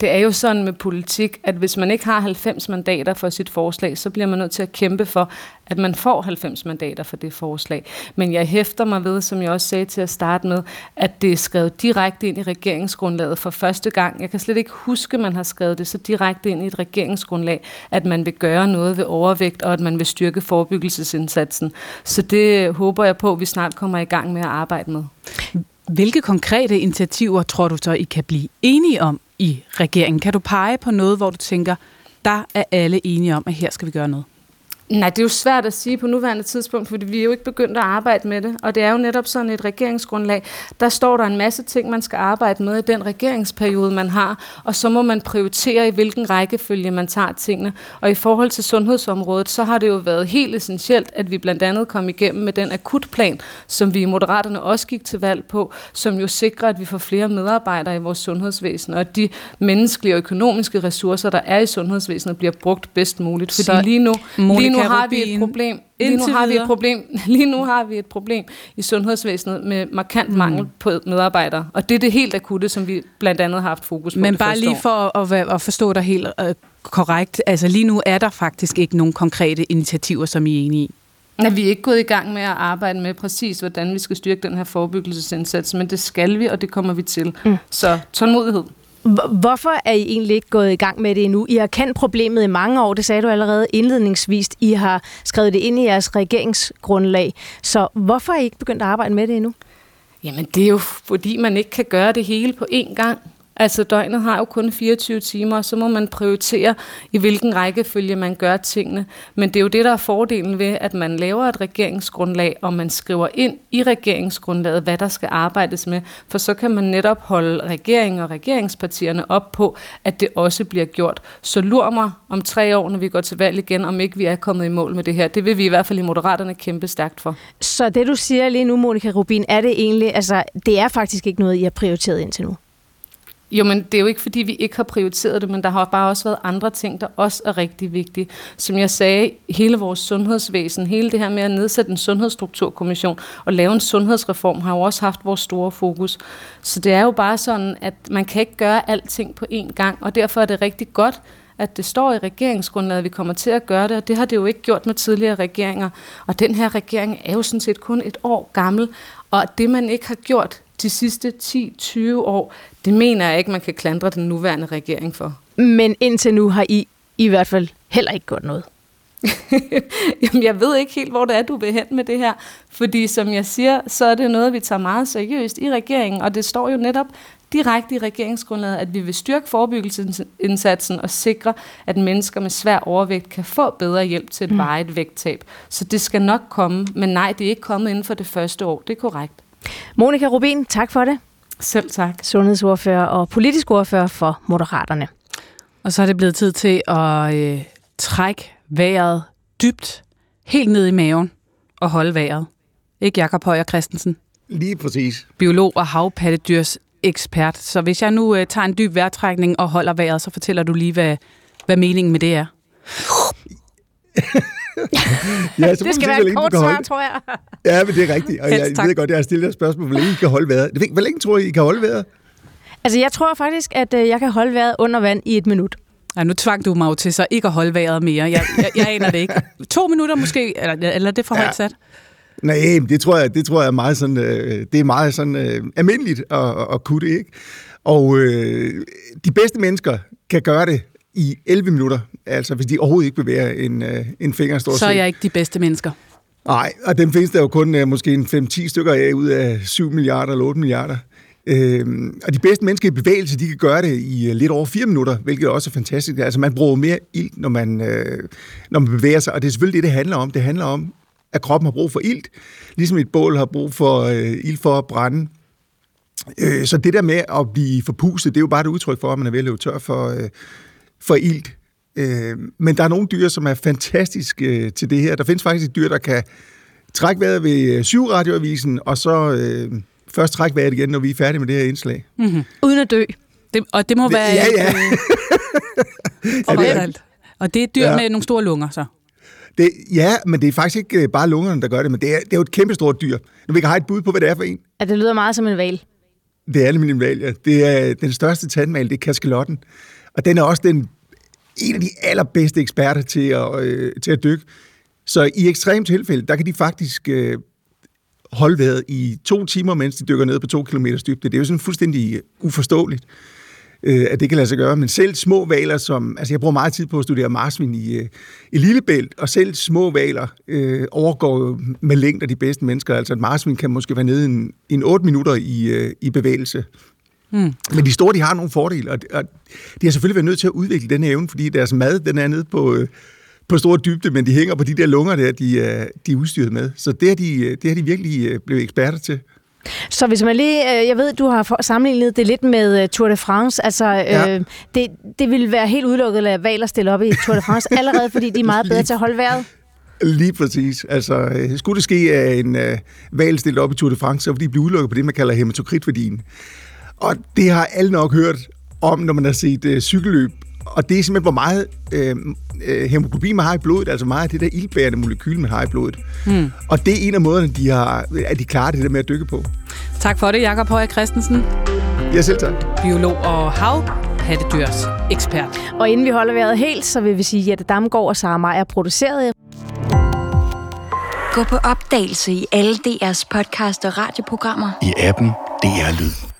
Det er jo sådan med politik, at hvis man ikke har 90 mandater for sit forslag, så bliver man nødt til at kæmpe for, at man får 90 mandater for det forslag. Men jeg hæfter mig ved, som jeg også sagde til at starte med, at det er skrevet direkte ind i regeringsgrundlaget for første gang. Jeg kan slet ikke huske, at man har skrevet det så direkte ind i et regeringsgrundlag, at man vil gøre noget ved overvægt, og at man vil styrke forebyggelsesindsatsen. Så det øh, håber jeg på, at vi snart kommer i gang med at arbejde med. Hvilke konkrete initiativer tror du så, I kan blive enige om i regeringen? Kan du pege på noget, hvor du tænker, der er alle enige om, at her skal vi gøre noget? Nej, det er jo svært at sige på nuværende tidspunkt, fordi vi er jo ikke begyndt at arbejde med det. Og det er jo netop sådan et regeringsgrundlag. Der står der en masse ting, man skal arbejde med i den regeringsperiode, man har. Og så må man prioritere, i hvilken rækkefølge man tager tingene. Og i forhold til sundhedsområdet, så har det jo været helt essentielt, at vi blandt andet kom igennem med den akutplan, som vi i Moderaterne også gik til valg på, som jo sikrer, at vi får flere medarbejdere i vores sundhedsvæsen, og at de menneskelige og økonomiske ressourcer, der er i sundhedsvæsenet, bliver brugt bedst muligt. Fordi så lige nu, lige nu nu har vi et problem. Lige nu har vi et problem. Lige nu har vi et problem i sundhedsvæsenet med markant mm. mangel på medarbejdere, og det er det helt akutte, som vi blandt andet har haft fokus på. Men bare lige for at, at, forstå dig helt uh, korrekt, altså lige nu er der faktisk ikke nogen konkrete initiativer, som I er enige i. Ja, vi er ikke gået i gang med at arbejde med præcis, hvordan vi skal styrke den her forebyggelsesindsats, men det skal vi, og det kommer vi til. Mm. Så tålmodighed. Hvorfor er I egentlig ikke gået i gang med det endnu? I har kendt problemet i mange år, det sagde du allerede indledningsvis. I har skrevet det ind i jeres regeringsgrundlag. Så hvorfor er I ikke begyndt at arbejde med det endnu? Jamen, det er jo fordi, man ikke kan gøre det hele på én gang. Altså døgnet har jo kun 24 timer, og så må man prioritere, i hvilken rækkefølge man gør tingene. Men det er jo det, der er fordelen ved, at man laver et regeringsgrundlag, og man skriver ind i regeringsgrundlaget, hvad der skal arbejdes med. For så kan man netop holde regeringen og regeringspartierne op på, at det også bliver gjort. Så lur mig om tre år, når vi går til valg igen, om ikke vi er kommet i mål med det her. Det vil vi i hvert fald i Moderaterne kæmpe stærkt for. Så det, du siger lige nu, Monika Rubin, er det egentlig, altså det er faktisk ikke noget, I har prioriteret indtil nu? Jo, men det er jo ikke, fordi vi ikke har prioriteret det, men der har bare også været andre ting, der også er rigtig vigtige. Som jeg sagde, hele vores sundhedsvæsen, hele det her med at nedsætte en sundhedsstrukturkommission og lave en sundhedsreform, har jo også haft vores store fokus. Så det er jo bare sådan, at man kan ikke gøre alting på én gang, og derfor er det rigtig godt, at det står i regeringsgrundlaget, at vi kommer til at gøre det, og det har det jo ikke gjort med tidligere regeringer. Og den her regering er jo sådan set kun et år gammel, og det man ikke har gjort de sidste 10-20 år, det mener jeg ikke, man kan klandre den nuværende regering for. Men indtil nu har I i hvert fald heller ikke gjort noget. [LAUGHS] Jamen, jeg ved ikke helt, hvor det er, du vil hen med det her. Fordi som jeg siger, så er det noget, vi tager meget seriøst i regeringen. Og det står jo netop direkte i regeringsgrundlaget, at vi vil styrke forebyggelsesindsatsen og sikre, at mennesker med svær overvægt kan få bedre hjælp til et mm. vejet vægttab. Så det skal nok komme, men nej, det er ikke kommet inden for det første år. Det er korrekt. Monika Rubin, tak for det. Selv tak. Sundhedsordfører og politisk ordfører for Moderaterne. Og så er det blevet tid til at øh, trække vejret dybt, helt ned i maven og holde vejret. Ikke Jakob Højer Christensen? Lige præcis. Biolog og havpattedyrs ekspert. Så hvis jeg nu øh, tager en dyb vejrtrækning og holder vejret, så fortæller du lige, hvad, hvad meningen med det er. [LAUGHS] ja, så det skal være et kort svar, tror jeg. Ja, men det er rigtigt. Og jeg, jeg ved godt, jeg har stillet et spørgsmål, hvor længe I kan holde vejret. Hvor længe tror I, I kan holde vejret? Altså, jeg tror faktisk, at øh, jeg kan holde vejret under vand i et minut. Ja, nu tvang du mig jo til så ikke at holde vejret mere. Jeg, jeg, jeg aner det ikke. To minutter måske, eller, eller det for højt ja. sat? Nej, det tror jeg, det tror jeg er meget sådan, øh, det er meget sådan øh, almindeligt at, at kunne det, ikke? Og øh, de bedste mennesker kan gøre det i 11 minutter, altså hvis de overhovedet ikke bevæger en, øh, en finger. Stort Så er jeg ikke de bedste mennesker. Nej, og dem findes der jo kun uh, måske en 5-10 stykker af ud af 7 milliarder eller 8 milliarder. Øhm, og de bedste mennesker i bevægelse, de kan gøre det i uh, lidt over 4 minutter, hvilket også er fantastisk. Altså man bruger mere ilt, når man, uh, når man bevæger sig, og det er selvfølgelig det, det handler om. Det handler om, at kroppen har brug for ilt, ligesom et bål har brug for uh, ild for at brænde. Øh, så det der med at blive forpustet, det er jo bare et udtryk for, at man er ved at løbe tør for, uh, for ilt. Øh, men der er nogle dyr, som er fantastiske øh, til det her. Der findes faktisk et dyr, der kan trække vejret ved syvradioavisen, og så øh, først trække vejret igen, når vi er færdige med det her indslag. Mm-hmm. Uden at dø. Det, og det må være... Ja, ja. og, [LAUGHS] ja, det og det er et dyr ja. med nogle store lunger, så? Det, ja, men det er faktisk ikke øh, bare lungerne, der gør det, men det er, det er jo et kæmpestort dyr. Nu vi kan have et bud på, hvad det er for en. Ja, det lyder meget som en val. Det er nemlig en val, ja. Det er den største tandmal, det er kaskelotten. Og den er også den en af de allerbedste eksperter til at, øh, til at dykke. Så i ekstrem tilfælde, der kan de faktisk øh, holde vejret i to timer, mens de dykker ned på to kilometers dybde. Det er jo sådan fuldstændig øh, uforståeligt, øh, at det kan lade sig gøre. Men selv små valer, som... Altså, jeg bruger meget tid på at studere marsvin i, øh, i Lillebælt, og selv små valer øh, overgår med længder de bedste mennesker. Altså, et marsvin kan måske være nede en, en 8 minutter i, øh, i bevægelse. Mm. Men de store, de har nogle fordele, og, og de har selvfølgelig været nødt til at udvikle den evne, fordi deres mad, den er nede på, øh, på stor dybde, men de hænger på de der lunger der, de, øh, de er udstyret med. Så det har de, øh, det har de virkelig blevet eksperter til. Så hvis man lige, jeg ved, du har sammenlignet det lidt med Tour de France, altså ja. øh, det, det vil være helt udelukket at lade valer stille op i Tour de France, [LAUGHS] allerede fordi de er meget bedre til at holde vejret. Lige præcis. Altså, skulle det ske, at en uh, val stille op i Tour de France, så vil de blive udelukket på det, man kalder hematokritværdien. Og det har alle nok hørt om, når man har set øh, cykelløb. Og det er simpelthen, hvor meget øh, øh, hemoglobin man har i blodet, altså meget af det der ildbærende molekyl, man har i blodet. Mm. Og det er en af måderne, de har, at de klarer det der med at dykke på. Tak for det, Jakob Højer Christensen. Ja, selv tak. Biolog og hav pattedyrs ekspert. Og inden vi holder vejret helt, så vil vi sige, at Jette Damgaard og Sara Meyer produceret. Gå på opdagelse i alle DR's podcast og radioprogrammer. I appen DR Lyd.